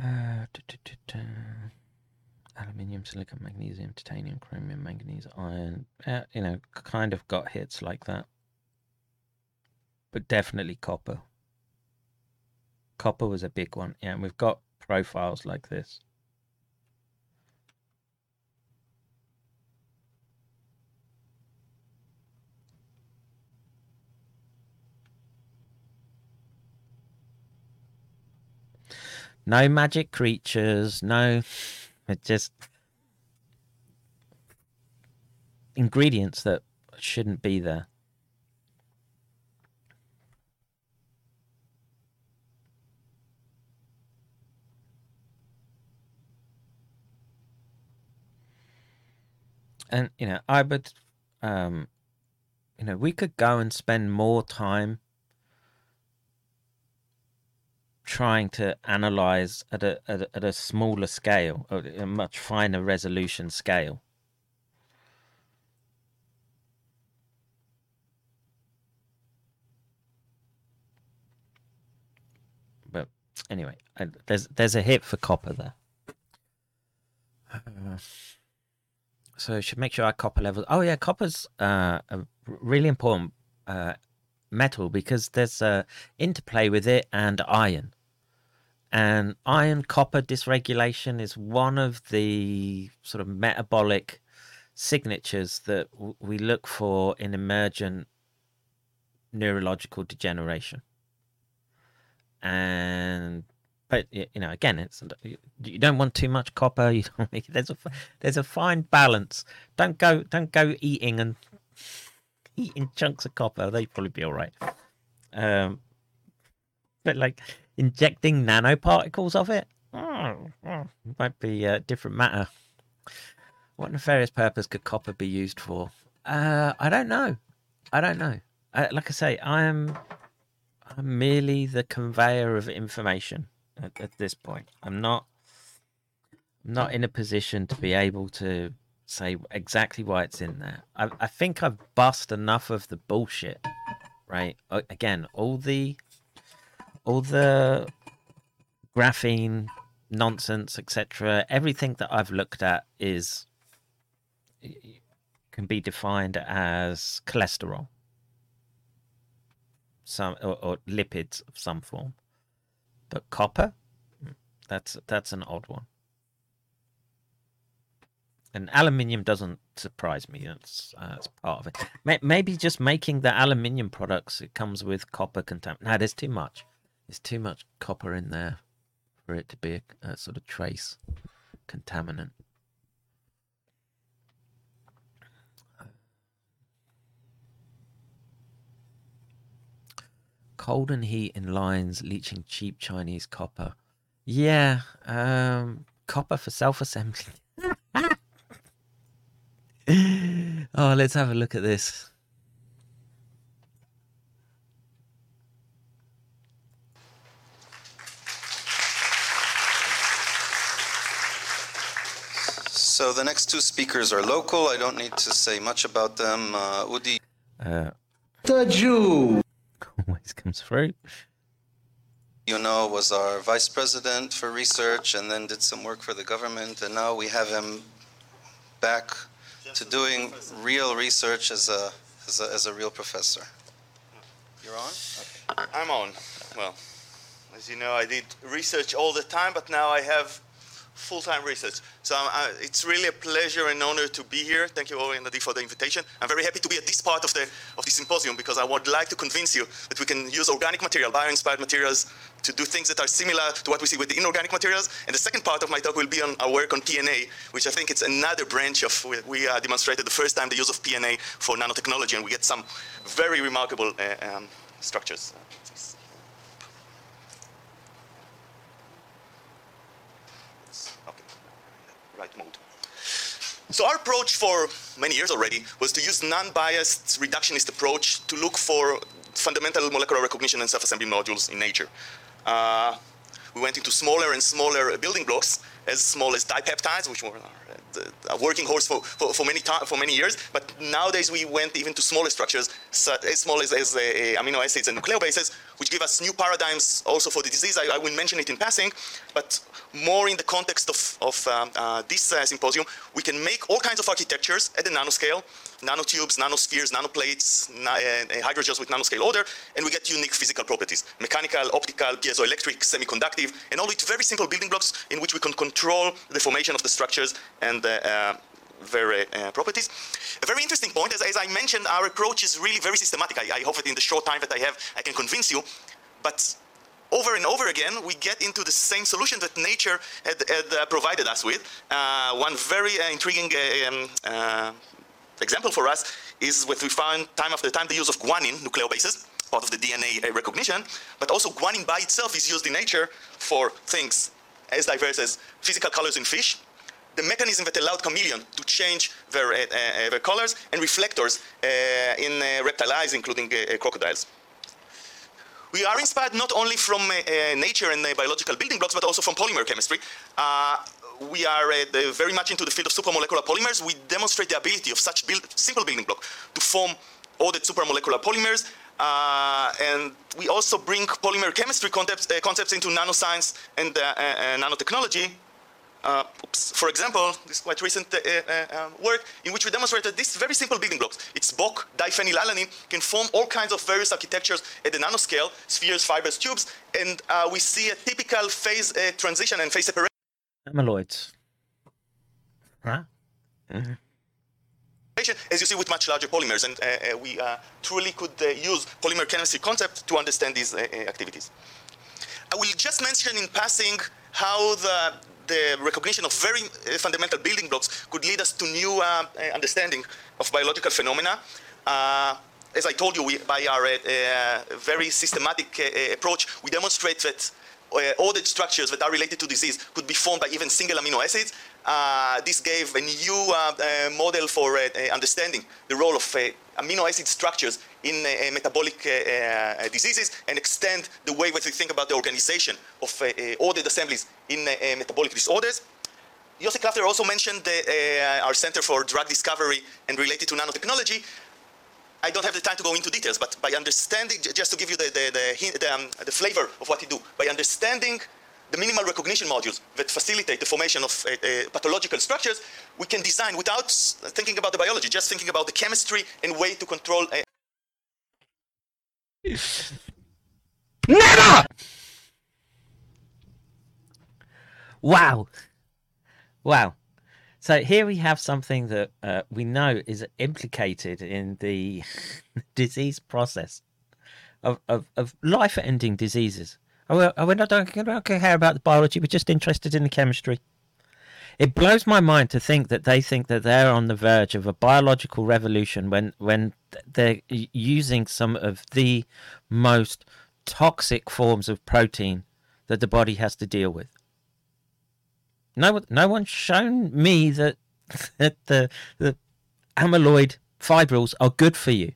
Uh, Aluminium, silicon, magnesium, titanium, chromium, manganese, iron. Uh, you know, kind of got hits like that. But definitely copper. Copper was a big one. Yeah, and we've got profiles like this. No magic creatures, no. It just. Ingredients that shouldn't be there. And, you know, I would. Um, you know, we could go and spend more time trying to analyze at a, at a, at a smaller scale, a much finer resolution scale. But anyway, there's there's a hit for copper there. Uh, so should make sure our copper levels. Oh yeah, copper's uh, a really important uh, metal because there's a interplay with it and iron. And iron copper dysregulation is one of the sort of metabolic signatures that w- we look for in emergent neurological degeneration. And but you know, again, it's you don't want too much copper. You don't. There's a there's a fine balance. Don't go don't go eating and eating chunks of copper. They'd probably be all right. Um, but like injecting nanoparticles of it oh, oh, might be a different matter. What nefarious purpose could copper be used for? Uh, I don't know. I don't know. Like I say, I am I'm merely the conveyor of information at, at this point. I'm not I'm not in a position to be able to say exactly why it's in there. I, I think I've bust enough of the bullshit, right? Again, all the all the graphene nonsense, etc. Everything that I've looked at is can be defined as cholesterol, some or, or lipids of some form. But copper, hmm, that's that's an odd one. And aluminium doesn't surprise me. That's, uh, that's part of it. Maybe just making the aluminium products, it comes with copper contaminant. No, there's too much. There's too much copper in there for it to be a, a sort of trace contaminant. Cold and heat in lines leaching cheap Chinese copper. Yeah, um, copper for self-assembly. Oh, let's have a look at this. So the next two speakers are local. I don't need to say much about them. Uh, Udi. Uh, the Jew. Always comes through. You know, was our vice president for research and then did some work for the government. And now we have him back to doing real research as a, as a, as a real professor. You're on? Okay. I'm on. Well, as you know, I did research all the time, but now I have full-time research. So uh, it's really a pleasure and honor to be here. Thank you, Ori and for the invitation. I'm very happy to be at this part of the of the symposium because I would like to convince you that we can use organic material, bio-inspired materials, to do things that are similar to what we see with the inorganic materials. And the second part of my talk will be on our work on PNA, which I think it's another branch of we uh, demonstrated the first time the use of PNA for nanotechnology, and we get some very remarkable uh, um, structures. Right mode. So our approach for many years already was to use non-biased reductionist approach to look for fundamental molecular recognition and self-assembly modules in nature. Uh, we went into smaller and smaller building blocks, as small as dipeptides, which were a working horse for, for, for many for many years. But nowadays we went even to smaller structures, as small as, as uh, amino acids and nucleobases, which give us new paradigms also for the disease. I, I will mention it in passing, but more in the context of, of um, uh, this uh, symposium, we can make all kinds of architectures at the nanoscale, nanotubes, nanospheres, nanoplates, na uh, hydrogels with nanoscale order, and we get unique physical properties, mechanical, optical, piezoelectric, semiconductive, and all with very simple building blocks in which we can control the formation of the structures and uh, their uh, properties. A very interesting point, as, as, I mentioned, our approach is really very systematic. I, I hope that in the short time that I have, I can convince you. But over and over again, we get into the same solution that nature had, had uh, provided us with. Uh, one very uh, intriguing uh, um, example for us is what we found time after time the use of guanine nucleobases, part of the DNA uh, recognition, but also guanine by itself is used in nature for things as diverse as physical colors in fish, the mechanism that allowed chameleon to change their, their colors, and reflectors in reptile eyes, including crocodiles we are inspired not only from uh, uh, nature and uh, biological building blocks, but also from polymer chemistry. We are very much into the field of supramolecular polymers. We demonstrate the ability of such build, simple building block to form ordered supramolecular polymers. Uh, and we also bring polymer chemistry concepts, uh, concepts into nanoscience and uh, nanotechnology uh, oops, for example, this quite recent uh, uh, work in which we demonstrated these very simple building blocks. It's BOK, diphenylalanine, can form all kinds of various architectures at the nanoscale, spheres, fibers, tubes, and uh, we see a typical phase uh, transition and phase separation. Amyloids. Huh? Mm-hmm. As you see with much larger polymers, and uh, we truly could use polymer chemistry concept to understand these activities. I will just mention in passing how the the recognition of very uh, fundamental building blocks could lead us to new uh, uh, understanding of biological phenomena. as I told you, we, by our very systematic approach, we demonstrate that uh, Uh, ordered structures that are related to disease could be formed by even single amino acids. Uh, this gave a new uh, uh model for uh, understanding the role of amino acid structures in metabolic diseases and extend the way that we think about the organization of ordered assemblies in metabolic disorders. Yossi Klafter also mentioned the, uh, our Center for Drug Discovery and related to nanotechnology, I don't have the time to go into details, but by understanding, just to give you the, the, the, the, um, the flavor of what you do, by understanding the minimal recognition modules that facilitate the formation of uh, uh, pathological structures, we can design without thinking about the biology, just thinking about the chemistry and way to control. Uh... Never! Wow. Wow. So here we have something that uh, we know is implicated in the disease process of, of, of life ending diseases. Oh, we're not don't, don't care about the biology, we're just interested in the chemistry. It blows my mind to think that they think that they're on the verge of a biological revolution when, when they're using some of the most toxic forms of protein that the body has to deal with. No, no one's shown me that, that the the amyloid fibrils are good for you.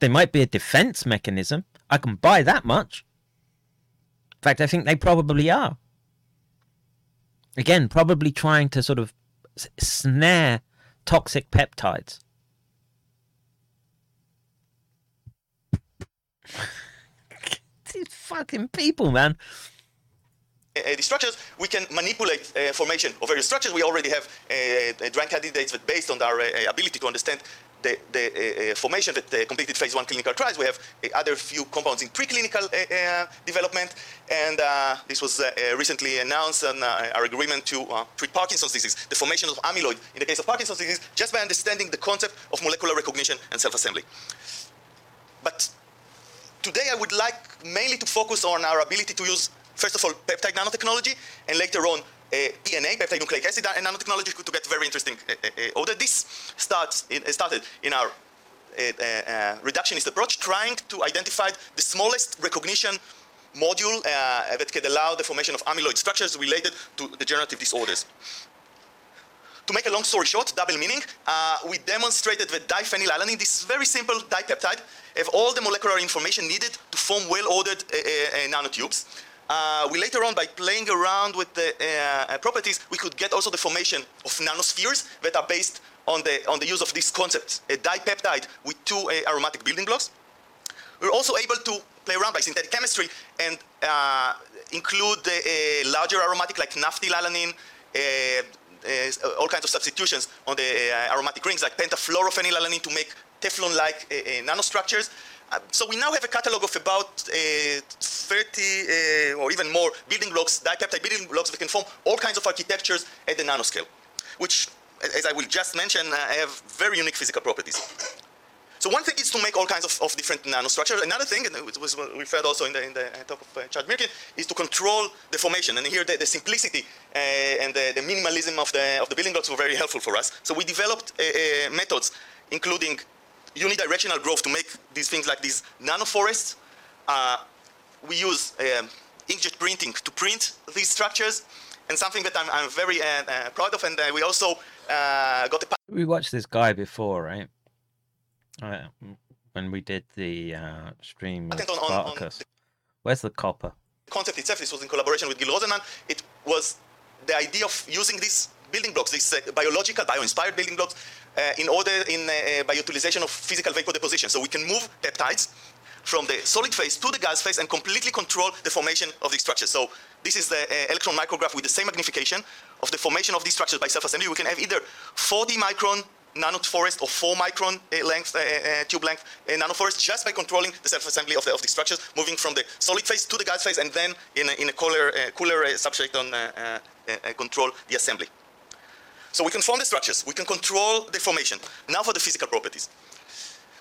They might be a defense mechanism. I can buy that much. In fact, I think they probably are. Again, probably trying to sort of snare toxic peptides. These fucking people, man. Uh, the structures, we can manipulate uh, formation of various structures. We already have uh, drug candidates that based on our ability to understand the, the uh, formation that uh, completed phase one clinical trials. We have uh, other few compounds in preclinical development, and this was recently announced on our agreement to treat Parkinson's disease, the formation of amyloid in the case of Parkinson's disease, just by understanding the concept of molecular recognition and self-assembly. But today I would like mainly to focus on our ability to use, first of all, peptide nanotechnology, and later on, uh, DNA, peptide nucleic acid and nanotechnology to get very interesting uh, uh, order. This starts in, started in our reductionist approach, trying to identify the smallest recognition module uh, that can allow the formation of amyloid structures related to degenerative disorders. To make a long story short, double meaning, uh, we demonstrated that diphenylalanine, this very simple dipeptide, have all the molecular information needed to form well-ordered uh, nanotubes. Uh, we later on, by playing around with the uh, properties, we could get also the formation of nanospheres that are based on the, on the use of these concepts, a dipeptide with two uh, aromatic building blocks. We're also able to play around by synthetic chemistry and uh, include a larger aromatic like naphthylalanine, uh, all kinds of substitutions on the aromatic rings like pentafluorophenylalanine to make Teflon-like nanostructures. Uh, so we now have a catalog of about uh, 30 uh, or even more building blocks, dipeptide building blocks that can form all kinds of architectures at the nanoscale, which, as I will just mention, have very unique physical properties. So one thing is to make all kinds of, of different nanostructures. Another thing, and it was referred also in the, in the talk of uh, Chad Mirkin, is to control the formation. And here the, the simplicity uh, and the, the, minimalism of the, of the building blocks were very helpful for us. So we developed uh, methods, including unidirectional growth to make these things like these nanoforests. Uh, we use um, inkjet printing to print these structures, and something that I'm, I'm very uh, uh, proud of. And uh, we also uh, got the. We watched this guy before, right? Uh, when we did the stream with on, Spartacus. On, on Where's the copper? Concept itself. This was in collaboration with Gil Rosenman. It was the idea of using these building blocks, these biological, bio-inspired building blocks, uh, in order in uh, by utilization of physical vapor deposition. So we can move peptides from the solid phase to the gas phase and completely control the formation of these structures. So this is the uh, electron micrograph with the same magnification of the formation of these structures by self-assembly. We can have either 40 micron nanoforest or 4 micron uh, length, uh, uh, tube length nanoforest just by controlling the self-assembly of the, of structures, moving from the solid phase to the gas phase and then in a, in a cooler, cooler substrate on control the assembly. So we can form the structures, we can control the formation. Now for the physical properties.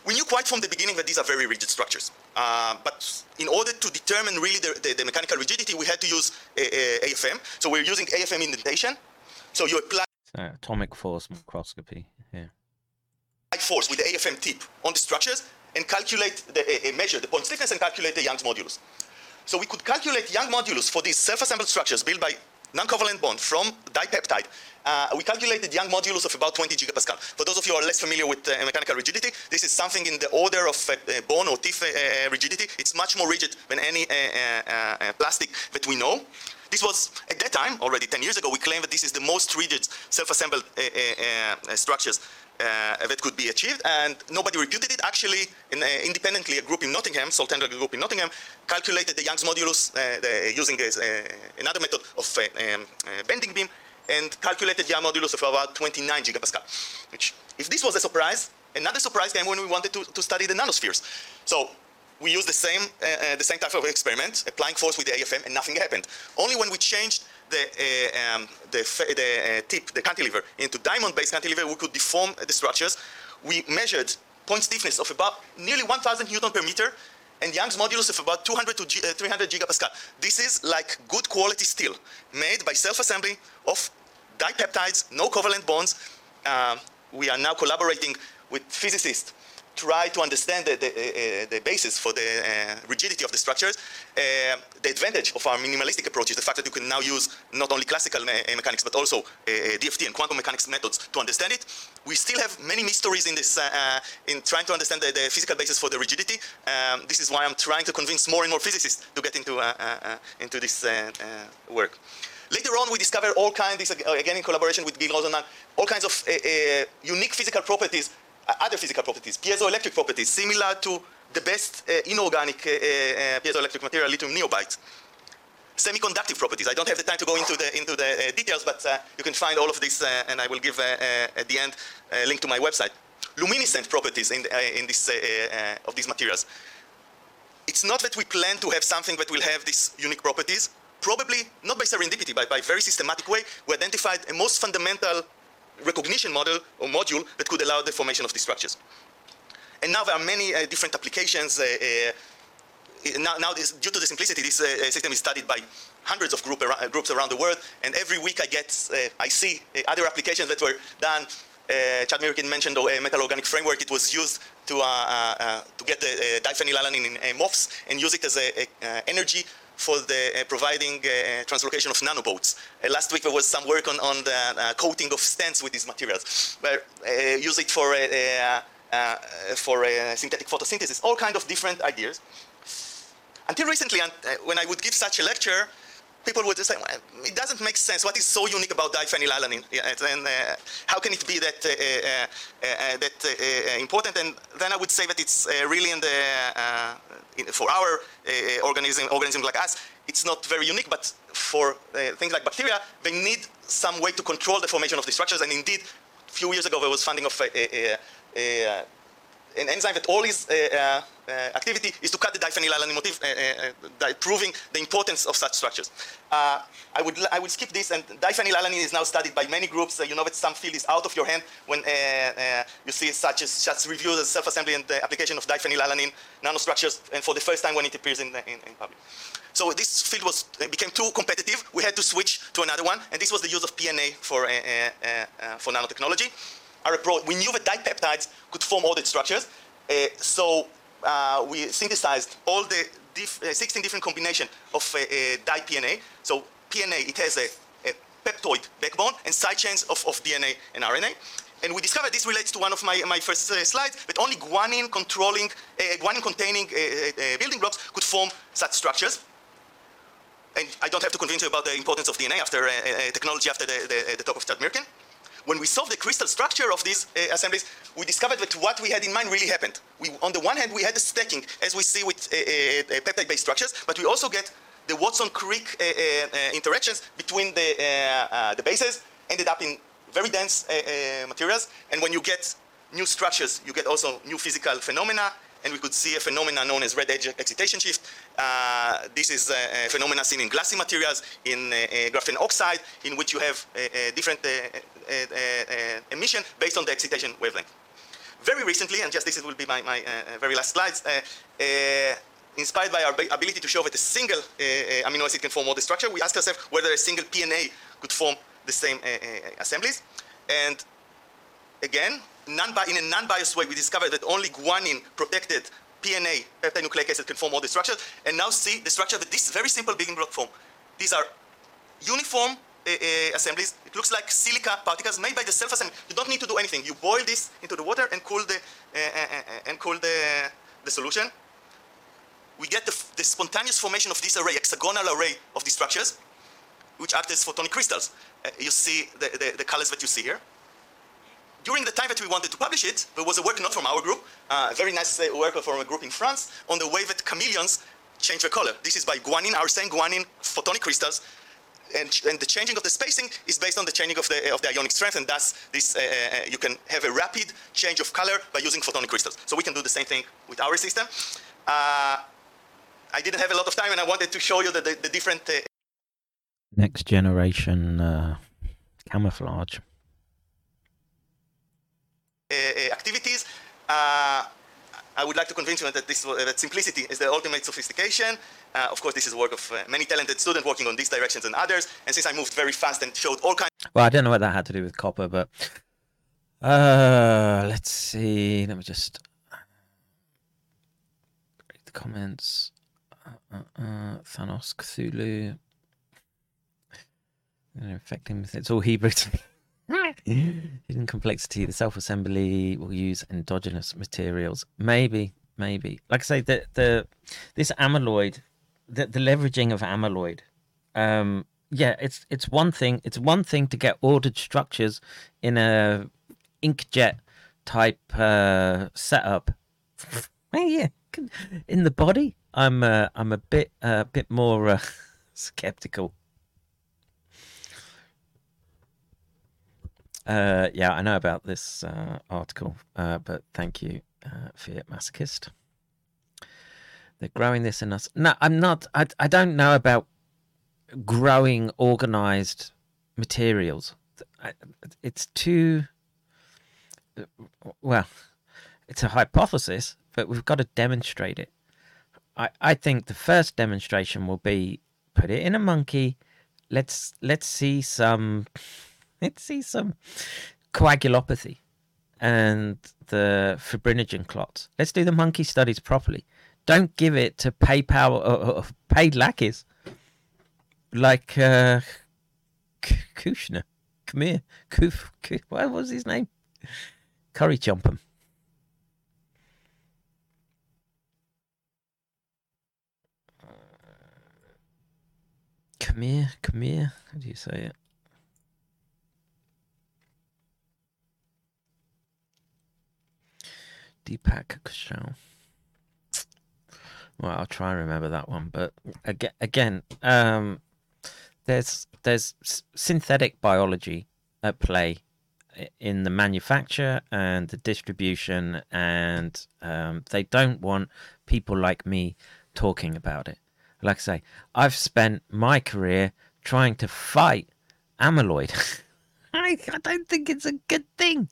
We knew quite from the beginning that these are very rigid structures. Uh, but in order to determine really the, the, the, mechanical rigidity, we had to use a, a AFM. So we're using AFM indentation. So you apply so atomic force microscopy here. Force with the AFM tip on the structures and calculate the, uh, measure the point stiffness and calculate the Young's modulus. So we could calculate Young modulus for these self-assembled structures built by non-covalent bond from dipeptide uh, we calculated Young modulus of about 20 gigapascal. For those of you who are less familiar with uh, mechanical rigidity, this is something in the order of uh, uh bone or teeth uh, uh, rigidity. It's much more rigid than any plastic that we know. This was, at that time, already 10 years ago, we claimed that this is the most rigid self-assembled structures that could be achieved, and nobody reputed it. Actually, in, uh, independently, a group in Nottingham, Soltender group in Nottingham, calculated the Young's modulus uh, the, using another method of um, bending beam, and calculated Young modulus of about 29 gigapascal. Which, if this was a surprise, another surprise came when we wanted to, to study the nanospheres. So we used the same, uh, uh, the same type of experiment, applying force with the AFM, and nothing happened. Only when we changed the, uh, um, the, the uh, tip, the cantilever, into diamond-based cantilever, we could deform the structures. We measured point stiffness of about nearly 1,000 newton per meter, and Young's modulus of about 200 to uh, 300 gigapascal. This is like good quality steel, made by self-assembly of dipeptides, no covalent bonds. Uh, we are now collaborating with physicists try to understand the, the, uh, the basis for the uh, rigidity of the structures. Uh, the advantage of our minimalistic approach is the fact that you can now use not only classical me mechanics but also uh, DFT and quantum mechanics methods to understand it. We still have many mysteries in this, uh, uh, in trying to understand the, the, physical basis for the rigidity. Um, this is why I'm trying to convince more and more physicists to get into, into this work. Later on, we discovered all kinds, again in collaboration with Gil Rosenman, all kinds of unique physical properties uh, other physical properties, piezoelectric properties, similar to the best uh, inorganic uh, piezoelectric material, lithium niobate. Semiconductive properties. I don't have the time to go into the into the details, but you can find all of this, and I will give at the end a link to my website. luminescent properties in, uh, in this, uh, uh, of these materials. It's not that we plan to have something that will have these unique properties. Probably not by serendipity, but by very systematic way, we identified a most fundamental recognition model or module that could allow the formation of these structures. And now there are many uh, different applications. Uh, uh, now, now this, due to the simplicity, this system is studied by hundreds of group groups around the world. And every week I get, I see other applications that were done uh, Chad Mirkin mentioned a metal organic framework. It was used to, uh, uh, to get the diphenylalanine in MOFs and use it as a, a energy for the uh, providing uh, uh, translocation of nanoboats. last week there was some work on, on the coating of stents with these materials. Where, use it for uh, for uh, synthetic photosynthesis, all kind of different ideas. Until recently, uh, when I would give such a lecture, people would say, well, it doesn't make sense. What is so unique about diphenylalanine? And uh, how can it be that, uh, uh, uh, uh that uh, important? And then I would say that it's really in the, in, for our organism, organism like us, it's not very unique, but for things like bacteria, they need some way to control the formation of the structures. And indeed, a few years ago, there was funding of an enzyme that all its uh, uh, activity is to cut the diphenylalanine motif, uh, proving the importance of such structures. Uh, I would I will skip this, and diphenylalanine is now studied by many groups. Uh, you know that some field is out of your hand when uh, you see such as such reviews as self-assembly and the application of diphenylalanine nanostructures, and for the first time when it appears in, in, in public. So this field was became too competitive. We had to switch to another one, and this was the use of PNA for for nanotechnology our approach, we knew that dipeptides could form all structures. Uh, so uh, we synthesized all the diff, uh, 16 different combination of uh, uh, dipNA. So PNA, it has a, a, peptoid backbone and side chains of, of DNA and RNA. And we discovered this relates to one of my, my first uh, slides, that only guanine controlling, guanine containing building blocks could form such structures and I don't have to convince you about the importance of DNA after uh, uh, technology after the, the, the talk of Chad Mirkin when we solved the crystal structure of these uh, assemblies, we discovered that what we had in mind really happened. We, on the one hand, we had the stacking, as we see with uh, uh, uh peptide-based structures, but we also get the Watson-Crick uh, interactions between the, the bases, ended up in very dense materials. And when you get new structures, you get also new physical phenomena, and we could see a phenomenon known as red edge excitation shift. Uh, this is a, a phenomenon seen in glassy materials, in uh, uh, graphene oxide, in which you have a different emission based on the excitation wavelength. Very recently, and just this will be my, my uh, very last slides, uh, inspired by our ability to show that a single amino acid can form all the structure, we asked ourselves whether a single PNA could form the same assemblies. And again, in a non-biased way, we discovered that only guanine protected PNA, peptide nucleic acid, can form all the structures. And now see the structure that this very simple building block form. These are uniform uh, assemblies. It looks like silica particles made by the self-assembly. You don't need to do anything. You boil this into the water and cool the, uh, and cool the, the solution. We get the, the, spontaneous formation of this array, hexagonal array of these structures, which act as photonic crystals. you see the, the, the, colors that you see here. During the time that we wanted to publish it, there was a work not from our group, uh, a very nice work from a group in France, on the way that chameleons change their color. This is by guanine, our same guanine photonic crystals and, and, the changing of the spacing is based on the changing of the, of the ionic strength, and thus this, uh, uh, you can have a rapid change of color by using photonic crystals. So we can do the same thing with our system. Uh, I didn't have a lot of time, and I wanted to show you the, the, the different... Uh, Next generation uh, camouflage. Uh, activities. I would like to convince you that, this, that simplicity is the ultimate sophistication. Uh, of course, this is work of uh, many talented students working on these directions and others. And since I moved very fast and showed all kinds. Well, I don't know what that had to do with copper, but uh, let's see. Let me just read the comments. Uh, uh, uh Thanos Cthulhu. Infecting with it's all Hebrew. Hidden complexity. The self-assembly will use endogenous materials. Maybe, maybe. Like I say, the the this amyloid the, the leveraging of amyloid um yeah it's it's one thing it's one thing to get ordered structures in a inkjet type uh setup yeah in the body i'm uh, i'm a bit a uh, bit more uh, skeptical Uh, yeah, I know about this uh, article, uh, but thank you, uh, Fiat Masochist. They're growing this in us. No, I'm not. I, I don't know about growing organized materials. It's too. Well, it's a hypothesis, but we've got to demonstrate it. I, I think the first demonstration will be put it in a monkey. Let's let's see some let's see some coagulopathy and the fibrinogen clots. Let's do the monkey studies properly. Don't give it to PayPal or, or uh, uh, uh, paid lackeys like uh, Kushner. Come here. Kuf, Kuf, what was his name? Curry Jump'em. Come here, come here. How do you say it? Deepak Kaushal. Well, I'll try and remember that one. But again, again, um, there's there's synthetic biology at play in the manufacture and the distribution, and um, they don't want people like me talking about it. Like I say, I've spent my career trying to fight amyloid. I, I don't think it's a good thing.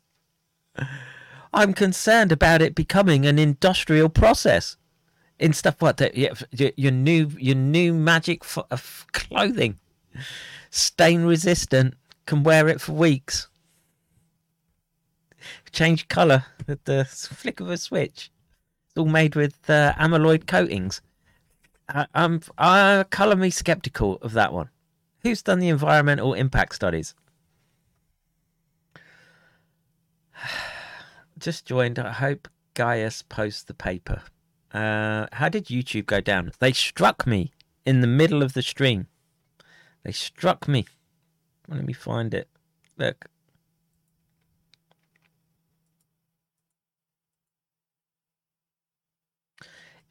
I'm concerned about it becoming an industrial process in stuff like that. Your, new your new magic uh, clothing, stain resistant, can wear it for weeks. Change colour with the flick of a switch. It's all made with uh, amyloid coatings. I, I'm I colour me skeptical of that one. Who's done the environmental impact studies? Just joined. I hope Gaius posts the paper. Uh, how did YouTube go down? They struck me in the middle of the stream. They struck me. Let me find it. Look.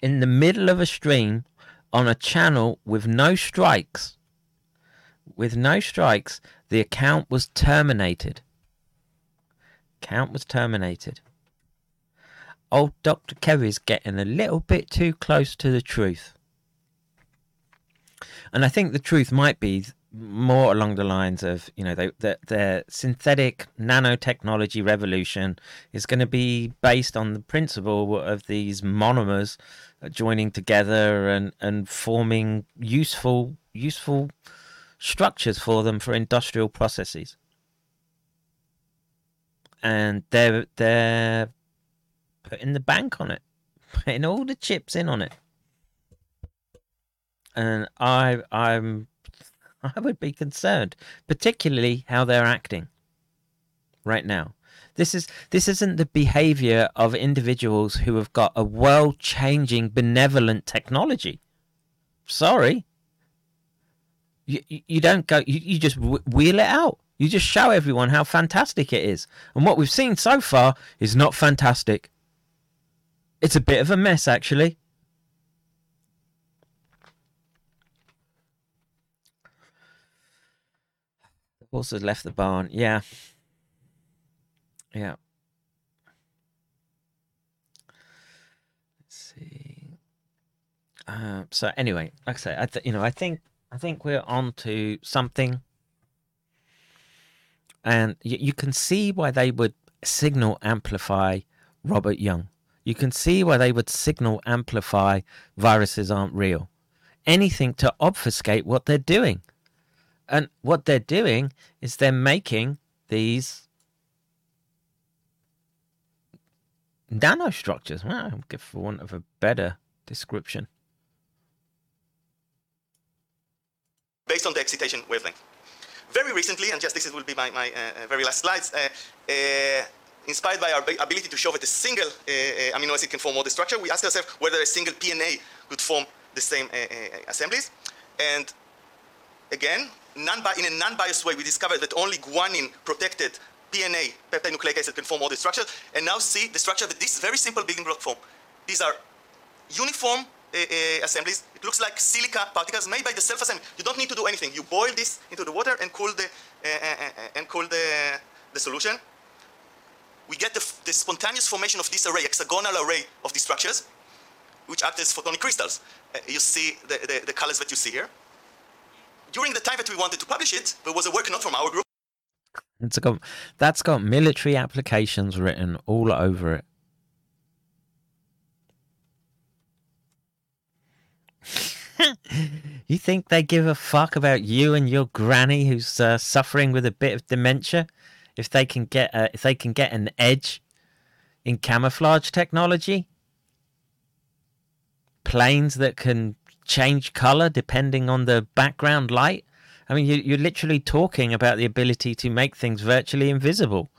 In the middle of a stream on a channel with no strikes, with no strikes, the account was terminated. Account was terminated old Dr. Kerry's getting a little bit too close to the truth. And I think the truth might be more along the lines of, you know, they, the, the synthetic nanotechnology revolution is going to be based on the principle of these monomers uh, joining together and, and forming useful useful structures for them for industrial processes. And they're they're putting the bank on it, putting all the chips in on it. And I, I'm, I would be concerned, particularly how they're acting right now. This is this isn't the behavior of individuals who have got a world-changing, benevolent technology. Sorry, you you don't go. You, you just wheel it out. You just show everyone how fantastic it is. And what we've seen so far is not fantastic. It's a bit of a mess, actually. Has left the barn. Yeah. Yeah. Let's see. Uh, so anyway, like I say, I th- you know, I think I think we're on to something, and y- you can see why they would signal amplify Robert Young you can see why they would signal amplify viruses aren't real. Anything to obfuscate what they're doing. And what they're doing is they're making these nanostructures. Well, for want of a better description. Based on the excitation wavelength. Very recently, and just this will be my, my uh, very last slides, uh, uh, inspired by our ability to show that a single uh, uh, amino acid can form all the structure, we asked ourselves whether a single PNA could form the same uh, assemblies. And again, in a non-biased way, we discovered that only guanine protected PNA, peptide nucleic acid, can form all the structures. And now see the structure that this very simple building block form. These are uniform uh, uh, assemblies. It looks like silica particles made by the self-assembly. You don't need to do anything. You boil this into the water and cool the uh, and cool the the solution, we get the, the spontaneous formation of this array, hexagonal array of these structures, which act as photonic crystals. You see the, the, the colors that you see here. During the time that we wanted to publish it, there was a work not from our group. It's got, that's got military applications written all over it. you think they give a fuck about you and your granny who's uh, suffering with a bit of dementia? If they can get a, if they can get an edge in camouflage technology, planes that can change color depending on the background light. I mean, you, you're literally talking about the ability to make things virtually invisible.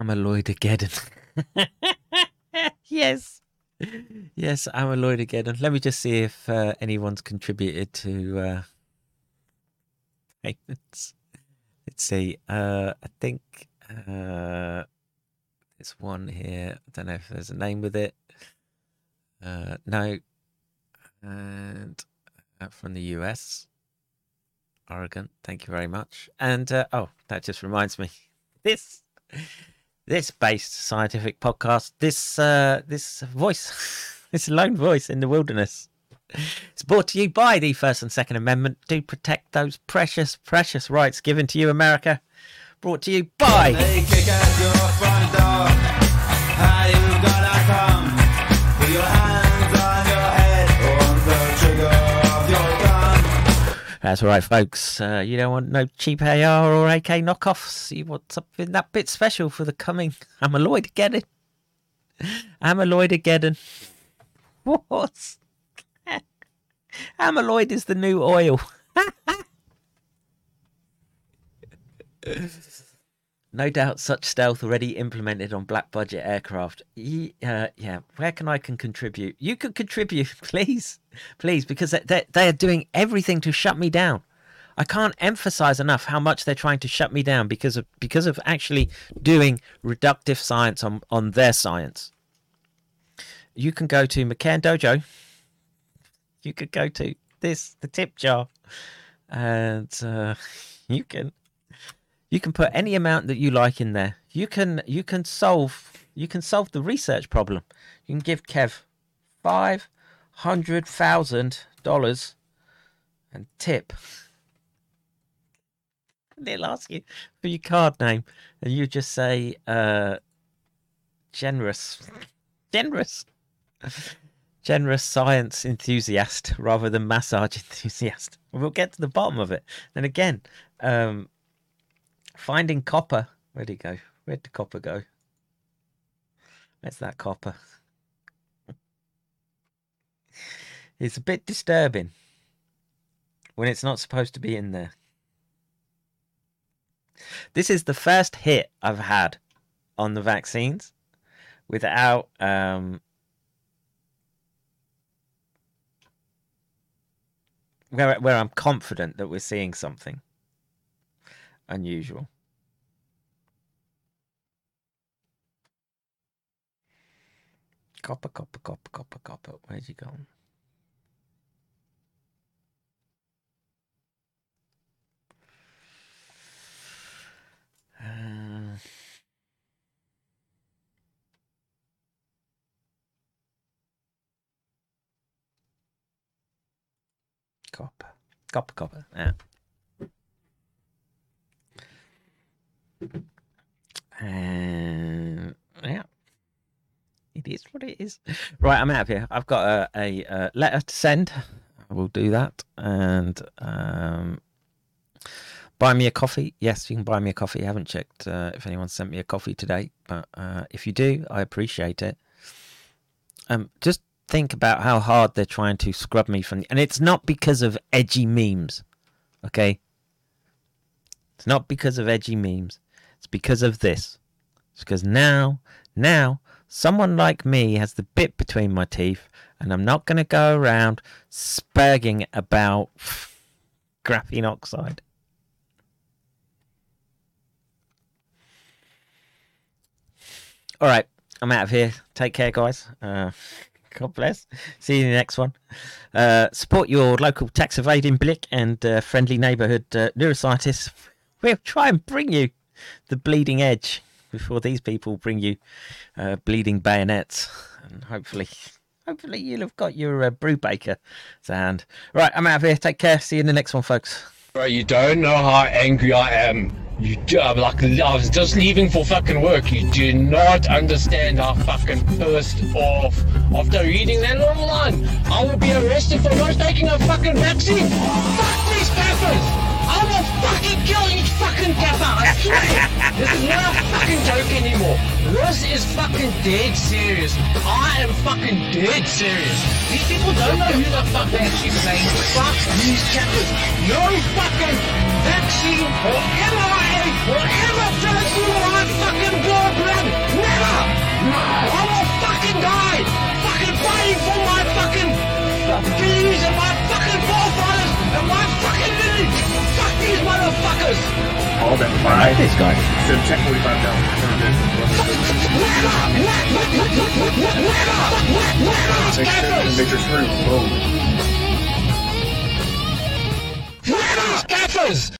Amyloidageddon. yes. Yes, Amyloidageddon. Let me just see if uh, anyone's contributed to uh, payments. Let's see. Uh, I think uh, there's one here. I don't know if there's a name with it. Uh, no. And uh, from the US. Oregon. Thank you very much. And uh, oh, that just reminds me. This this based scientific podcast, this uh, this voice, this lone voice in the wilderness. It's brought to you by the First and Second Amendment to protect those precious, precious rights given to you, America. Brought to you by. That's all right, folks. Uh, you don't want no cheap AR or AK knockoffs. You want something that bit special for the coming Amyloidageddon. again. What? Amyloid is the new oil. no doubt such stealth already implemented on black budget aircraft. Uh, yeah, where can I can contribute? You could contribute, please, please, because they they are doing everything to shut me down. I can't emphasize enough how much they're trying to shut me down because of because of actually doing reductive science on on their science. You can go to McCairn Dojo. You could go to this the tip jar, and uh, you can you can put any amount that you like in there. You can you can solve you can solve the research problem. You can give Kev five hundred thousand dollars and tip. They'll ask you for your card name, and you just say uh, generous, generous, generous science enthusiast rather than massage enthusiast. We'll get to the bottom of it. And again, um, Finding copper. Where'd he go? Where'd the copper go? Where's that copper? It's a bit disturbing when it's not supposed to be in there. This is the first hit I've had on the vaccines without um, where where I'm confident that we're seeing something unusual. Copper, copper, copper, copper, copper. Where's he gone? Copper, copper, copper. Yeah. And yeah, it is what it is. Right, I'm out of here. I've got a, a, a letter to send. I will do that. And um, buy me a coffee. Yes, you can buy me a coffee. I haven't checked uh, if anyone sent me a coffee today, but uh, if you do, I appreciate it. Um, just think about how hard they're trying to scrub me from, and it's not because of edgy memes. Okay, it's not because of edgy memes. It's because of this. It's because now, now, someone like me has the bit between my teeth, and I'm not going to go around spurging about graphene oxide. All right, I'm out of here. Take care, guys. Uh, God bless. See you in the next one. Uh, support your local tax evading blick and uh, friendly neighbourhood uh, neuroscientists. We'll try and bring you the bleeding edge before these people bring you uh, bleeding bayonets. And hopefully, hopefully you'll have got your uh, Brubaker to hand. Right, I'm out of here. Take care. See you in the next one, folks. Bro, you don't know how angry I am. You do, I'm like I was just leaving for fucking work. You do not understand how fucking pissed off after reading that little line. I will be arrested for not taking a fucking vaccine. Fuck these papers! I will fucking kill each fucking kappa. I swear. this is not a fucking joke anymore. This is fucking dead serious. I am fucking dead serious. These people don't know who the fuck they're actually playing. Fuck these chappers. No fucking vaccine or mRNA or ever fill through my fucking blood. Never. No. I will fucking die. Fucking fighting for my fucking beliefs and my motherfuckers! All that fine. I like this guy. So technically five thousand turned in. Victor's room. Boom. Scaffers!